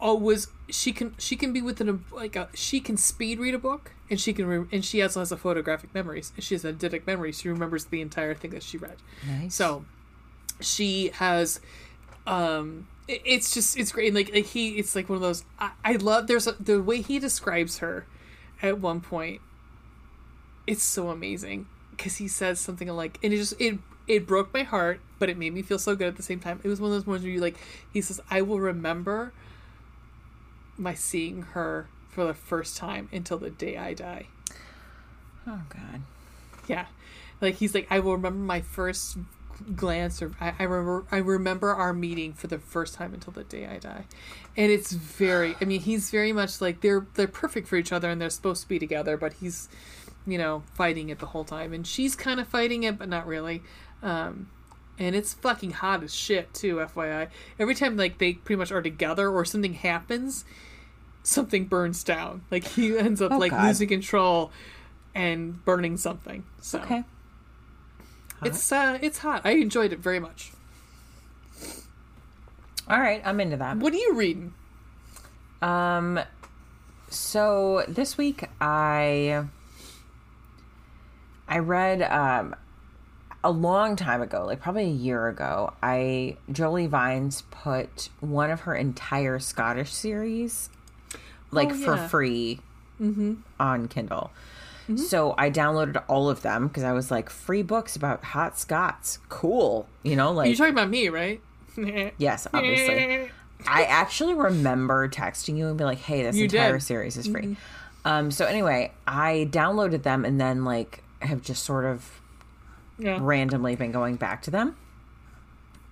[SPEAKER 1] always she can she can be within a like a she can speed read a book and she can re- and she also has a photographic memory. She has a eidetic memory. She remembers the entire thing that she read.
[SPEAKER 2] Nice.
[SPEAKER 1] So she has um it- it's just it's great and like, like he it's like one of those I, I love there's a, the way he describes her at one point it's so amazing because he says something like and it just it it broke my heart but it made me feel so good at the same time. It was one of those moments where you like he says i will remember my seeing her for the first time until the day i die.
[SPEAKER 2] Oh God.
[SPEAKER 1] yeah. Like he's like i will remember my first glance or I, I remember i remember our meeting for the first time until the day i die. And it's very i mean he's very much like they're they're perfect for each other and they're supposed to be together but he's you know fighting it the whole time. And she's kind of fighting it but not really. Um and it's fucking hot as shit too fyi every time like they pretty much are together or something happens something burns down. Like he ends up
[SPEAKER 2] Oh,
[SPEAKER 1] like
[SPEAKER 2] God.
[SPEAKER 1] losing control and burning something. So
[SPEAKER 2] Okay.
[SPEAKER 1] It's uh, it's hot. I enjoyed it very much.
[SPEAKER 2] All right. I'm into that.
[SPEAKER 1] What are you reading?
[SPEAKER 2] Um, so this week I I read um a long time ago, like probably a year ago. I Jolie Vines put one of her entire Scottish series like
[SPEAKER 1] Oh,
[SPEAKER 2] for
[SPEAKER 1] yeah.
[SPEAKER 2] free on Kindle. So I downloaded all of them because I was like, free books about hot Scots, cool. You know, like
[SPEAKER 1] You're talking about me, right? <laughs>
[SPEAKER 2] yes, obviously. <laughs> I actually remember texting you and be like, "Hey, this
[SPEAKER 1] You
[SPEAKER 2] entire
[SPEAKER 1] did.
[SPEAKER 2] series is free." Um, so anyway, I downloaded them and then like have just sort of
[SPEAKER 1] Yeah.
[SPEAKER 2] randomly been going back to them.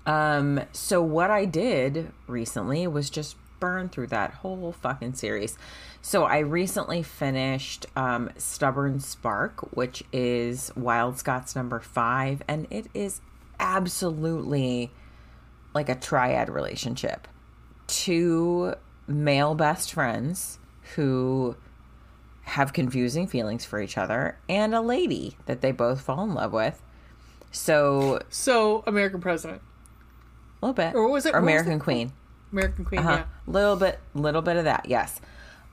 [SPEAKER 2] Um, so what I did recently was just burn through that whole fucking series. So I recently finished um, Stubborn Spark, which is Wild Scots number five, and it is absolutely like a triad relationship. Two male best friends who have confusing feelings for each other, and a lady that they both fall in love with. So
[SPEAKER 1] So, American President,
[SPEAKER 2] a little bit,
[SPEAKER 1] Or what was it-
[SPEAKER 2] Or
[SPEAKER 1] was
[SPEAKER 2] American
[SPEAKER 1] it?
[SPEAKER 2] Queen.
[SPEAKER 1] American Queen.
[SPEAKER 2] Uh-huh. Little bit, little bit of that, yes.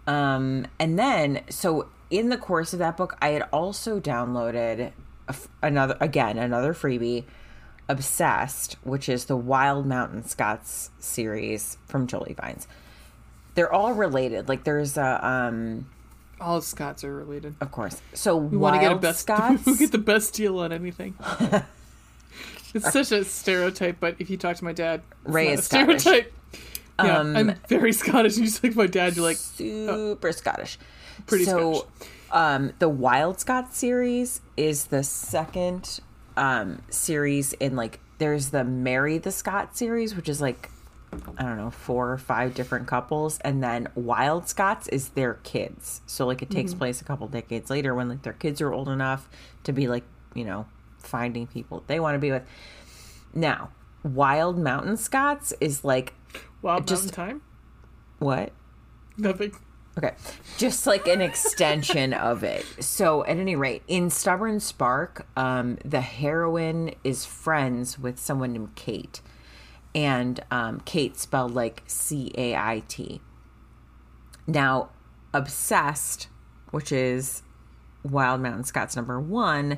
[SPEAKER 2] Um, and then, so in the course of that book, I had also downloaded another, again, another freebie, Obsessed, which is the Wild Mountain Scots series from Jolie Vines. They're all related. Like there's a, um,
[SPEAKER 1] All Scots are related.
[SPEAKER 2] of course. So
[SPEAKER 1] We want to get a best. <laughs>
[SPEAKER 2] Scots.
[SPEAKER 1] we get the best deal on anything. <laughs> it's such a stereotype, but if you talk to my dad, it's
[SPEAKER 2] Ray is Scottish.
[SPEAKER 1] stereotype. Yeah,
[SPEAKER 2] Um,
[SPEAKER 1] I'm very <laughs> Scottish. And you just like my dad, you're like,
[SPEAKER 2] super Scottish.
[SPEAKER 1] Pretty
[SPEAKER 2] so, um, the Wild Scott series is the second um, series in like there's the Marry the Scot series, which is like I don't know four or five different couples, and then Wild Scots is their kids. So like it takes
[SPEAKER 1] Mm-hmm.
[SPEAKER 2] place a couple decades later when like their kids are old enough to be like you know finding people they want to be with. Now, Wild Mountain Scots is like
[SPEAKER 1] Wild
[SPEAKER 2] just-
[SPEAKER 1] Mountain Time.
[SPEAKER 2] what?
[SPEAKER 1] Nothing.
[SPEAKER 2] Okay. Just like an extension <laughs> of it. So, at any rate, in Stubborn Spark, um, the heroine is friends with someone named Kate. and um, Kate spelled like C A I T. Now, Obsessed, which is Wild Mountain Scots number one,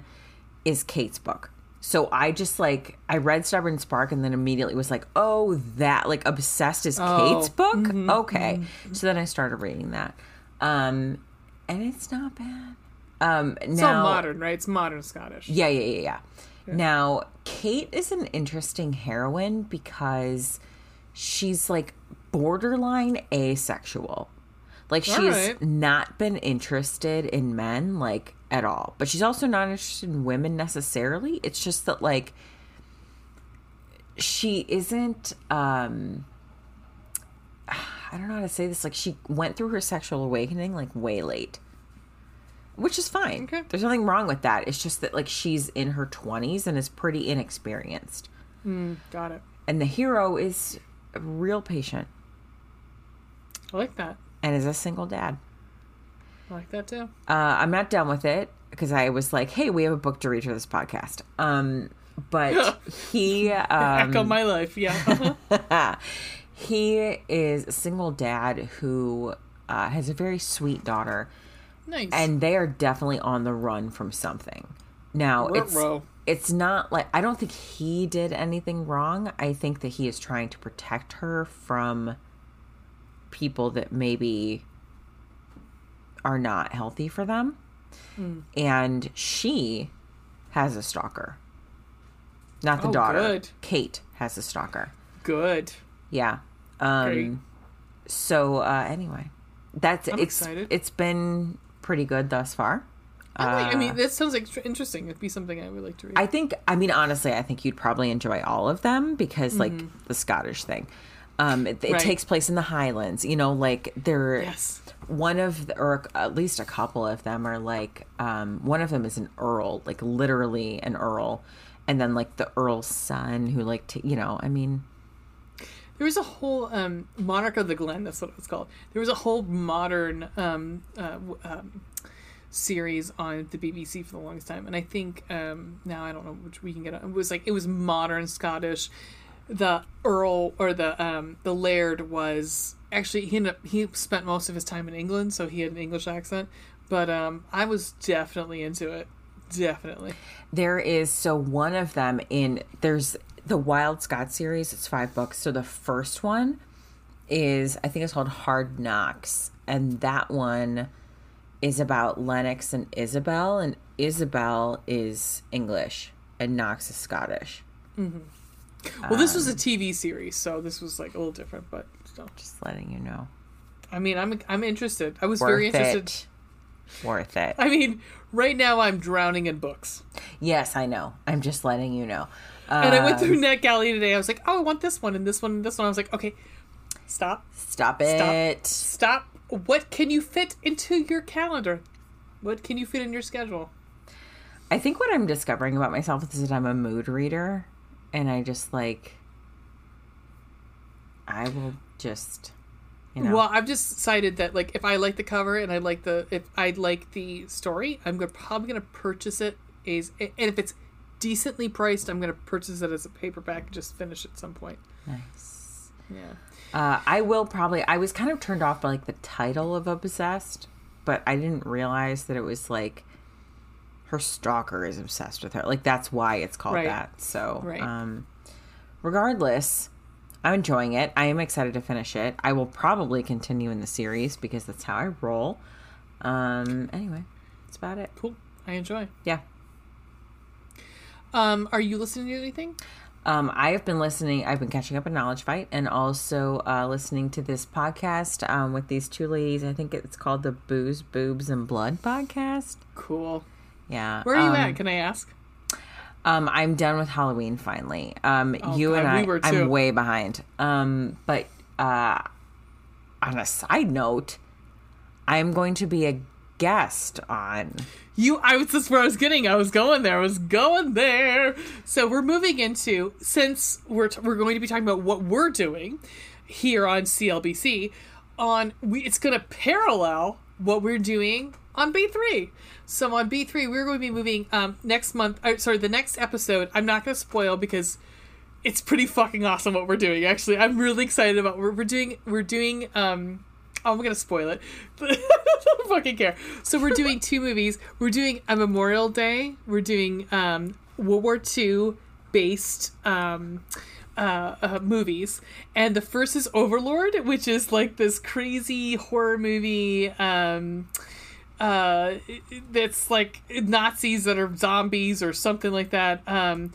[SPEAKER 2] is Kate's book. So I just like I read Stubborn Spark and then immediately was like, oh, that like Obsessed is
[SPEAKER 1] Oh,
[SPEAKER 2] Kate's book. okay, so then I started reading that, um, and it's not bad. Um,
[SPEAKER 1] It's
[SPEAKER 2] now,
[SPEAKER 1] all modern, right? It's modern Scottish.
[SPEAKER 2] yeah, yeah, yeah, yeah. Now, Kate is an interesting heroine because she's like borderline asexual. Like she's
[SPEAKER 1] Alright.
[SPEAKER 2] not been interested in men like at all. But she's also not interested in women necessarily. It's just that like she isn't um I don't know how to say this like she went through her sexual awakening like way late which is fine.
[SPEAKER 1] Okay.
[SPEAKER 2] There's nothing wrong with that. It's just that like she's in her 20s and is pretty inexperienced.
[SPEAKER 1] Got it.
[SPEAKER 2] And the hero is real patient
[SPEAKER 1] I like that.
[SPEAKER 2] and is a single dad.
[SPEAKER 1] I like that too.
[SPEAKER 2] Uh, I'm not done with it because I was like, "Hey, we have a book to read for this podcast." Um, but <laughs> he
[SPEAKER 1] Echo
[SPEAKER 2] um,
[SPEAKER 1] my life. Yeah. Uh-huh. <laughs>
[SPEAKER 2] he is a single dad who uh, has a very sweet daughter,
[SPEAKER 1] nice.
[SPEAKER 2] and they are definitely on the run from something. Now it's it's not like I don't think he did anything wrong. I think that he is trying to protect her from people that maybe are not healthy for them.
[SPEAKER 1] Hmm.
[SPEAKER 2] And she has a stalker. Not the
[SPEAKER 1] Oh,
[SPEAKER 2] daughter.
[SPEAKER 1] good.
[SPEAKER 2] Kate has a stalker.
[SPEAKER 1] Good.
[SPEAKER 2] Yeah. Um
[SPEAKER 1] Great.
[SPEAKER 2] so uh anyway. That's
[SPEAKER 1] I'm
[SPEAKER 2] it's
[SPEAKER 1] excited.
[SPEAKER 2] it's been pretty good thus far.
[SPEAKER 1] I, like, I
[SPEAKER 2] Uh,
[SPEAKER 1] mean, that sounds like interesting. It'd be something I would like to read.
[SPEAKER 2] I think I mean honestly, I think you'd probably enjoy all of them because like the Scottish thing. Um it, it.
[SPEAKER 1] Right.
[SPEAKER 2] takes place in the Highlands, you know, like they're
[SPEAKER 1] yes.
[SPEAKER 2] one of the, or at least a couple of them are like um one of them is an earl, like literally an earl. And then like the earl's son who like to, you know, I mean,
[SPEAKER 1] There was a whole um, Monarch of the Glen. That's what it was called. There was a whole modern um, uh, um, series on the BBC for the longest time, and I think um, now I don't know which we can get. on. It was like it was modern Scottish. The Earl or the um, the Laird was actually he ended up, he spent most of his time in England, so he had an English accent. But um, I was definitely into it. Definitely.
[SPEAKER 2] There is so one of them in there's the Wild Scott series. It's five books. So the first one is I think it's called Hard Knocks, and that one is about Lennox and Isabel, and Isabel is English and Knox is Scottish.
[SPEAKER 1] Well, this was a TV series, so this was like a little different, but still.
[SPEAKER 2] Just letting you know.
[SPEAKER 1] I mean, I'm I'm interested. I was
[SPEAKER 2] Worth
[SPEAKER 1] very interested.
[SPEAKER 2] it. Worth it.
[SPEAKER 1] I mean, right now I'm drowning in books.
[SPEAKER 2] Yes, I know. I'm just letting you know. Uh,
[SPEAKER 1] And I went through NetGalley today. I was like, oh, I want this one and this one and this one. I was like, okay, stop,
[SPEAKER 2] Stop it.
[SPEAKER 1] stop. What can you fit into your calendar? What can you fit in your schedule?
[SPEAKER 2] I think what I'm discovering about myself is that I'm a mood reader, and I just like. I will just, you know.
[SPEAKER 1] Well, I've just decided that like if I like the cover and I like the if I like the story, I'm gonna, probably gonna purchase it as and if it's decently priced, I'm gonna purchase it as a paperback and just finish at some point.
[SPEAKER 2] nice.
[SPEAKER 1] Yeah.
[SPEAKER 2] Uh, I will probably. I was kind of turned off by like the title of Obsessed, but I didn't realize that it was like her stalker is obsessed with her. Like that's why it's called
[SPEAKER 1] Right.
[SPEAKER 2] that. So,
[SPEAKER 1] Right.
[SPEAKER 2] um, regardless, I'm enjoying it. I am excited to finish it. I will probably continue in the series because that's how I roll. Um, anyway, that's about it.
[SPEAKER 1] Cool. I enjoy.
[SPEAKER 2] Yeah.
[SPEAKER 1] Um, are you listening to anything?
[SPEAKER 2] Um, I have been listening. I've been catching up on Knowledge Fight and also uh, listening to this podcast um, with these two ladies. I think it's called the Booze, Boobs, and Blood podcast.
[SPEAKER 1] Cool.
[SPEAKER 2] Yeah.
[SPEAKER 1] Where are you
[SPEAKER 2] um,
[SPEAKER 1] at? Can I ask?
[SPEAKER 2] Um, I'm done with Halloween finally. Um, you
[SPEAKER 1] God,
[SPEAKER 2] and I,
[SPEAKER 1] we
[SPEAKER 2] I'm way behind. Um, but uh, on a side note, I'm going to be a guest on.
[SPEAKER 1] You, I was just where I was getting. I was going there. I was going there. So we're moving into since we're t- we're going to be talking about what we're doing here on CLBC. On we, it's going to parallel what we're doing on B three. So on B three, we're going to be moving um, next month. Uh, sorry, the next episode. I'm not going to spoil because it's pretty fucking awesome what we're doing. Actually, I'm really excited about. We're, we're doing. We're doing. Um, oh, I'm gonna spoil it. <laughs> I don't fucking care. So we're doing two movies. We're doing a Memorial Day. We're doing um, World War II based um, uh, uh, movies, and the first is Overlord, which is like this crazy horror movie. Um, uh, that's like Nazis that are zombies or something like that. Um,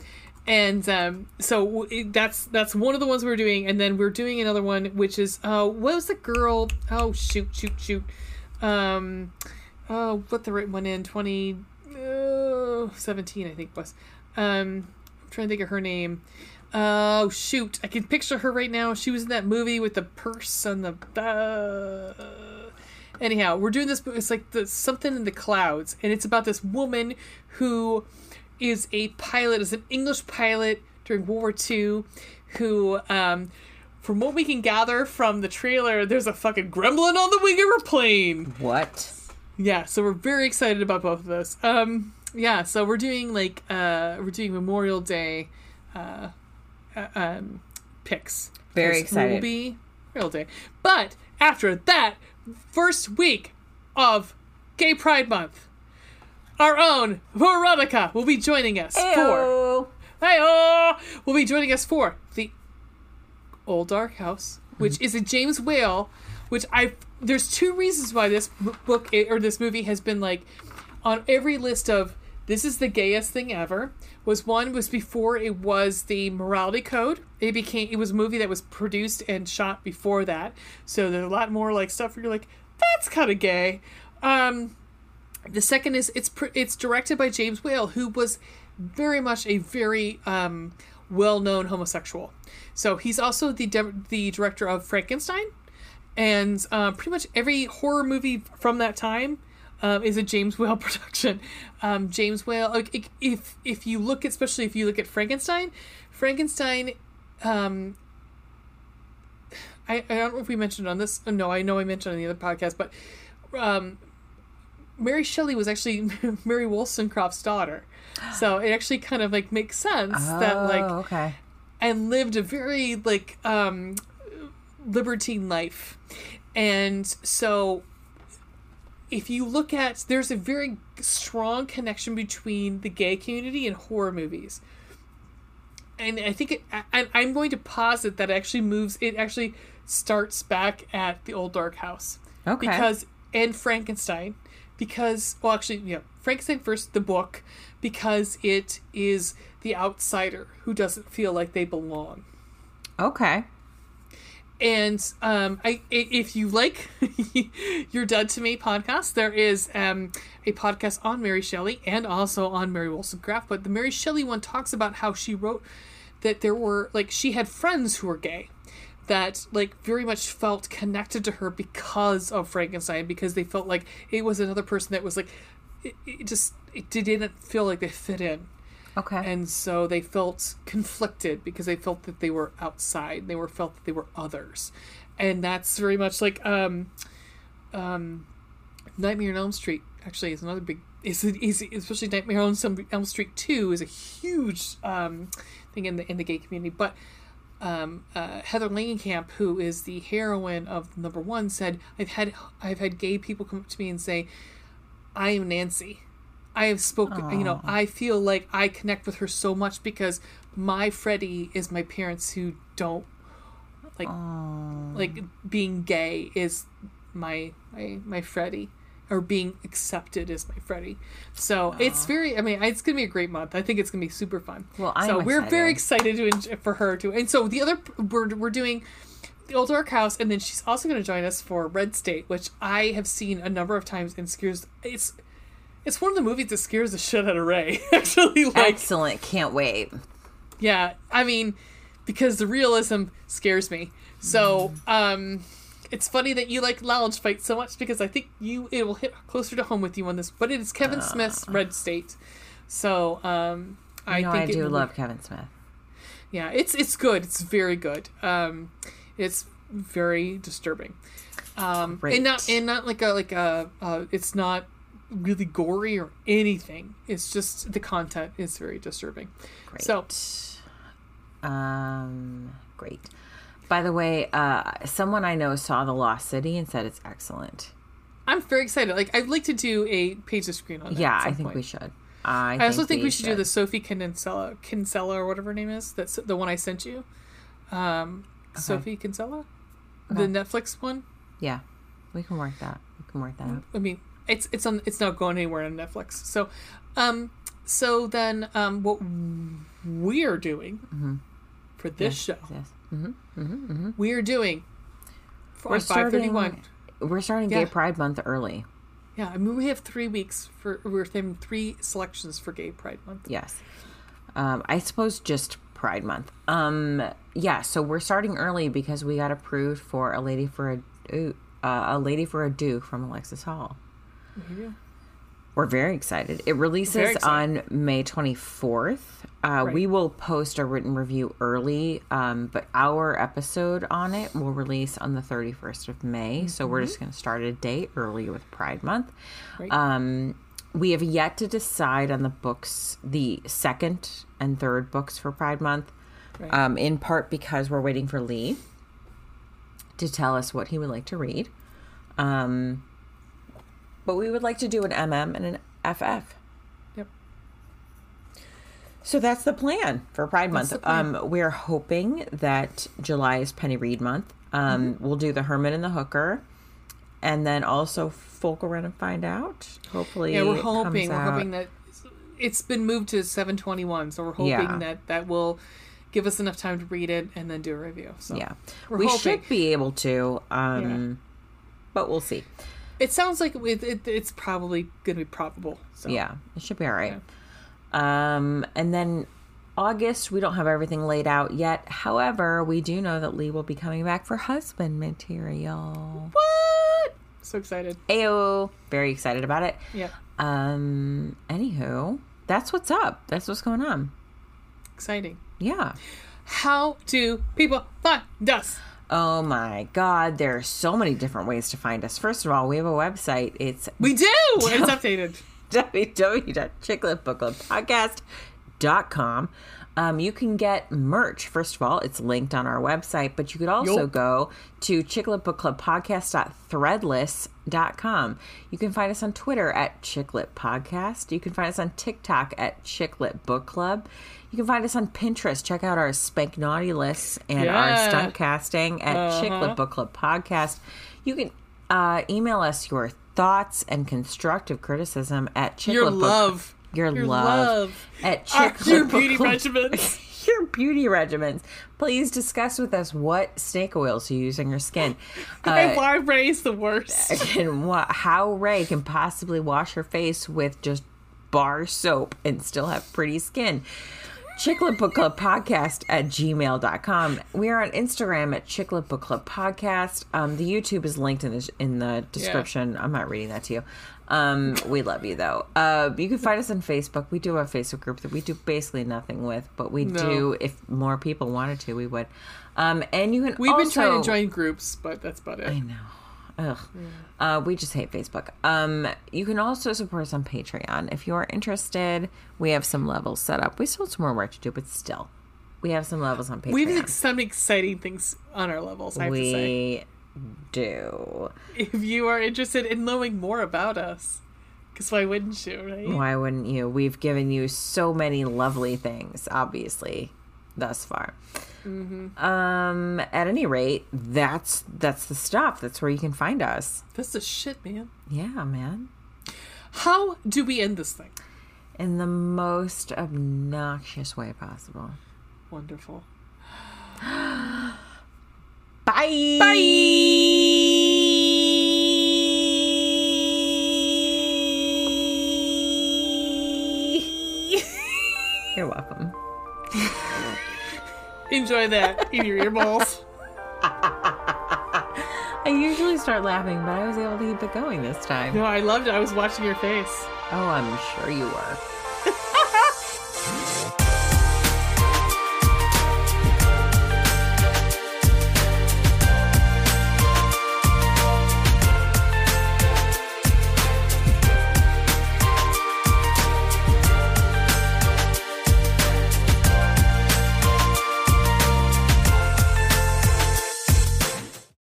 [SPEAKER 1] and um, so it, that's that's one of the ones we're doing, and then we're doing another one, which is uh, what was the girl? Oh shoot, shoot, shoot. Um, oh, what the right one in twenty uh, seventeen, I think was. Um, I'm trying to think of her name. Oh shoot, I can picture her right now. She was in that movie with the purse and the. Uh, anyhow, we're doing this. It's like the something in the clouds, and it's about this woman who is a pilot, is an English pilot during World War II, who, um, from what we can gather from the trailer, there's a fucking gremlin on the wing of her plane.
[SPEAKER 2] What?
[SPEAKER 1] Yeah, so we're very excited about both of those. Um, yeah, so we're doing like uh, we're doing Memorial Day, uh, uh um, picks.
[SPEAKER 2] Very excited.
[SPEAKER 1] Will be Memorial Day, but after that first week of Gay Pride Month, our own Veronica will be joining us for. Hey, oh, will be joining us for the Old Dark House, which mm-hmm. is a James Whale. Which I there's two reasons why this book eh, or this movie has been like on every list of this is the gayest thing ever. Was one was before it was the morality code. It became it was a movie that was produced and shot before that. So there's a lot more like stuff where you're like that's kind of gay. Um, the second is it's it's directed by James Whale, who was very much a very um, well-known homosexual. So he's also the de- the director of Frankenstein, and uh, pretty much every horror movie from that time um, is a James Whale <laughs> production. Um, James Whale, like if if you look, at, especially if you look at Frankenstein, Frankenstein. Um, I, I don't know if we mentioned on this. No, I know I mentioned on the other podcast, but um, Mary Shelley was actually <laughs> Mary Wollstonecraft's daughter, so it actually kind of like makes sense that like
[SPEAKER 2] Oh, okay.
[SPEAKER 1] and lived a very like um libertine life and so if you look at there's a very strong connection between the gay community and horror movies and i think it I, i'm going to posit that it actually moves it actually starts back at the old dark house
[SPEAKER 2] Okay.
[SPEAKER 1] because and frankenstein because well actually yeah frankenstein first the book because it is the outsider who doesn't feel like they belong
[SPEAKER 2] Okay.
[SPEAKER 1] And um, I, if you like <laughs> your Dead to Me podcast, there is um, a podcast on Mary Shelley and also on Mary Wollstonecraft. But the Mary Shelley one talks about how she wrote that there were like she had friends who were gay that like very much felt connected to her because of Frankenstein because they felt like it was another person that was like it, it just it didn't feel like they fit in
[SPEAKER 2] Okay.
[SPEAKER 1] and so they felt conflicted because they felt that they were outside they were felt that they were others and that's very much like um um nightmare on elm street actually is another big is, is especially nightmare on elm street 2 is a huge um thing in the in the gay community but um, uh, Heather Langenkamp, who is the heroine of number one, said, "I've had I've had gay people come up to me and say, I am Nancy. I have spoken. You know, I feel like I connect with her so much because my Freddie is my parents who don't like like being gay is my my my Freddie." Or being accepted as my Freddie, so it's very. I mean, it's gonna be a great month. I think it's gonna be super fun.
[SPEAKER 2] Well, I'm
[SPEAKER 1] so we're very excited to enjoy, for her to. And so the other we're we're doing the Old Dark House, and then she's also going to join us for Red State, which I have seen a number of times and scares. It's it's one of the movies that scares the shit out of Ray. <laughs> Actually, like
[SPEAKER 2] Excellent. Can't wait.
[SPEAKER 1] yeah, I mean, because the realism scares me. So um, it's funny that you like Knowledge Fight so much because I think you it will hit closer to home with you on this. But it is Kevin Smith's Red State, so um, I
[SPEAKER 2] I know
[SPEAKER 1] think
[SPEAKER 2] I do love Kevin Smith.
[SPEAKER 1] yeah, it's it's good. It's very good. Um, it's very disturbing. Um,
[SPEAKER 2] Great.
[SPEAKER 1] and not and not like a like a uh, it's not really gory or anything. It's just the content is very disturbing.
[SPEAKER 2] Great.
[SPEAKER 1] So
[SPEAKER 2] Um, great. By the way, uh, someone I know saw The Lost City and said it's excellent.
[SPEAKER 1] I'm very excited. Like I'd like to do a page of screen on that.
[SPEAKER 2] Yeah, I think
[SPEAKER 1] point.
[SPEAKER 2] we should. I,
[SPEAKER 1] I also think we should, do the Sophie Kinsella, Kinsella or whatever her name is. That's the one I sent you. Um, Sophie Kinsella, the Netflix one.
[SPEAKER 2] Yeah, we can work that. We can work that out.
[SPEAKER 1] I mean, it's it's on. It's not going anywhere on Netflix. So, um, so then, um, what we are doing for this show,
[SPEAKER 2] Yes. hmm
[SPEAKER 1] we are doing for
[SPEAKER 2] We're
[SPEAKER 1] five thirty one.
[SPEAKER 2] starting. We're starting
[SPEAKER 1] Yeah.
[SPEAKER 2] Gay Pride Month early.
[SPEAKER 1] Yeah, I mean, we have three weeks for we're having three selections for Gay Pride Month.
[SPEAKER 2] Yes. Um, I suppose just Pride Month. Um, yeah, so we're starting early because we got approved for a lady for a uh, a lady for a Duke from Alexis Hall. We're very excited. It releases
[SPEAKER 1] excited.
[SPEAKER 2] on May 24th. Uh, We will post a written review early, um, but our episode on it will release on the 31st of May. So we're just going to start a day early with Pride Month.
[SPEAKER 1] Right.
[SPEAKER 2] Um, we have yet to decide on the books, the second and third books for Pride Month,
[SPEAKER 1] Right.
[SPEAKER 2] um, in part because we're waiting for Lee to tell us what he would like to read. Um, but we would like to do an MM and an FF.
[SPEAKER 1] Yep.
[SPEAKER 2] So that's the plan for Pride
[SPEAKER 1] That's
[SPEAKER 2] Month. Um, we're hoping that July is Penny Reid Month. Um,
[SPEAKER 1] Mm-hmm.
[SPEAKER 2] We'll do the Hermit and the Hooker, and then also Fork Around and Find Out. Hopefully,
[SPEAKER 1] Yeah, we're hoping. We're
[SPEAKER 2] out.
[SPEAKER 1] hoping that it's been moved to seven twenty one. So we're hoping
[SPEAKER 2] Yeah.
[SPEAKER 1] that that will give us enough time to read it and then do a review. So
[SPEAKER 2] Yeah, we
[SPEAKER 1] hoping.
[SPEAKER 2] should be able to, um, but we'll see.
[SPEAKER 1] It sounds like it, it, it's probably going to be probable. So
[SPEAKER 2] Yeah, it should be all right. Um, and then August, we don't have everything laid out yet. However, we do know that Lee will be coming back for husband material.
[SPEAKER 1] What? So excited.
[SPEAKER 2] Ayo, very excited about it.
[SPEAKER 1] Yeah.
[SPEAKER 2] Um, anywho, that's what's up. That's what's going on.
[SPEAKER 1] Exciting.
[SPEAKER 2] Yeah.
[SPEAKER 1] How do people find us?
[SPEAKER 2] Oh my God, there are so many different ways to find us. First of all, we have a website. It's
[SPEAKER 1] We do. <laughs> It's updated.
[SPEAKER 2] www.chicletbookclubpodcast.com. Um, you can get merch. First of all, it's linked on our website, but you could also
[SPEAKER 1] Yup.
[SPEAKER 2] go to chicletbookclubpodcast.threadless.com. You can find us on Twitter at Chiclet Podcast. You can find us on TikTok at Chiclet Book Club. You can find us on Pinterest. Check out our Spank Naughty lists and our
[SPEAKER 1] Yeah.
[SPEAKER 2] stunt casting at
[SPEAKER 1] Uh-huh.
[SPEAKER 2] Chiclet Book Club Podcast. You can uh, email us your thoughts and constructive criticism at Chiclet
[SPEAKER 1] Your
[SPEAKER 2] Book-
[SPEAKER 1] love.
[SPEAKER 2] Your,
[SPEAKER 1] Your
[SPEAKER 2] love,
[SPEAKER 1] love.
[SPEAKER 2] at
[SPEAKER 1] Our-
[SPEAKER 2] Chiclet
[SPEAKER 1] your
[SPEAKER 2] Book
[SPEAKER 1] beauty
[SPEAKER 2] Club-
[SPEAKER 1] regimens. <laughs>
[SPEAKER 2] your beauty regimens. Please discuss with us what snake oils you use on your skin. <laughs>
[SPEAKER 1] and
[SPEAKER 2] Uh,
[SPEAKER 1] why Ray's the worst. <laughs>
[SPEAKER 2] and what, how Ray can possibly wash her face with just bar soap and still have pretty skin. Chiclet Book Club Podcast at gmail.com. We are on Instagram at Chiclet Book Club Podcast. Um, the YouTube is linked in the, in the description. I'm not reading that to you. Um, we love you though. Uh, you can find us on Facebook. We do have a Facebook group that we do basically nothing with, but we
[SPEAKER 1] No.
[SPEAKER 2] do. If more people wanted to, we would. Um, and you can.
[SPEAKER 1] We've been trying to join groups, but that's about it.
[SPEAKER 2] I know. Ugh. Uh, we just hate Facebook. Um, you can also support us on Patreon if you are interested. We have some levels set up. We still have some more work to do, but still, we have some levels on Patreon.
[SPEAKER 1] We have some exciting things on our levels, I have to say.
[SPEAKER 2] we do.
[SPEAKER 1] If you are interested in knowing more about us, because why wouldn't you, right?
[SPEAKER 2] Why wouldn't you? We've given you so many lovely things, obviously, thus far.
[SPEAKER 1] Mm-hmm.
[SPEAKER 2] Um, at any rate, that's that's the stuff. That's where you can find us.
[SPEAKER 1] That's the shit, man.
[SPEAKER 2] Yeah, man.
[SPEAKER 1] How do we end this thing?
[SPEAKER 2] In the most obnoxious way possible.
[SPEAKER 1] Wonderful. <gasps> Bye.
[SPEAKER 2] Bye. You're welcome.
[SPEAKER 1] Enjoy that in your earballs. <laughs>
[SPEAKER 2] I usually start laughing, but I was able to keep it going this time.
[SPEAKER 1] No, I loved it. I was watching your face.
[SPEAKER 2] Oh, I'm sure you were.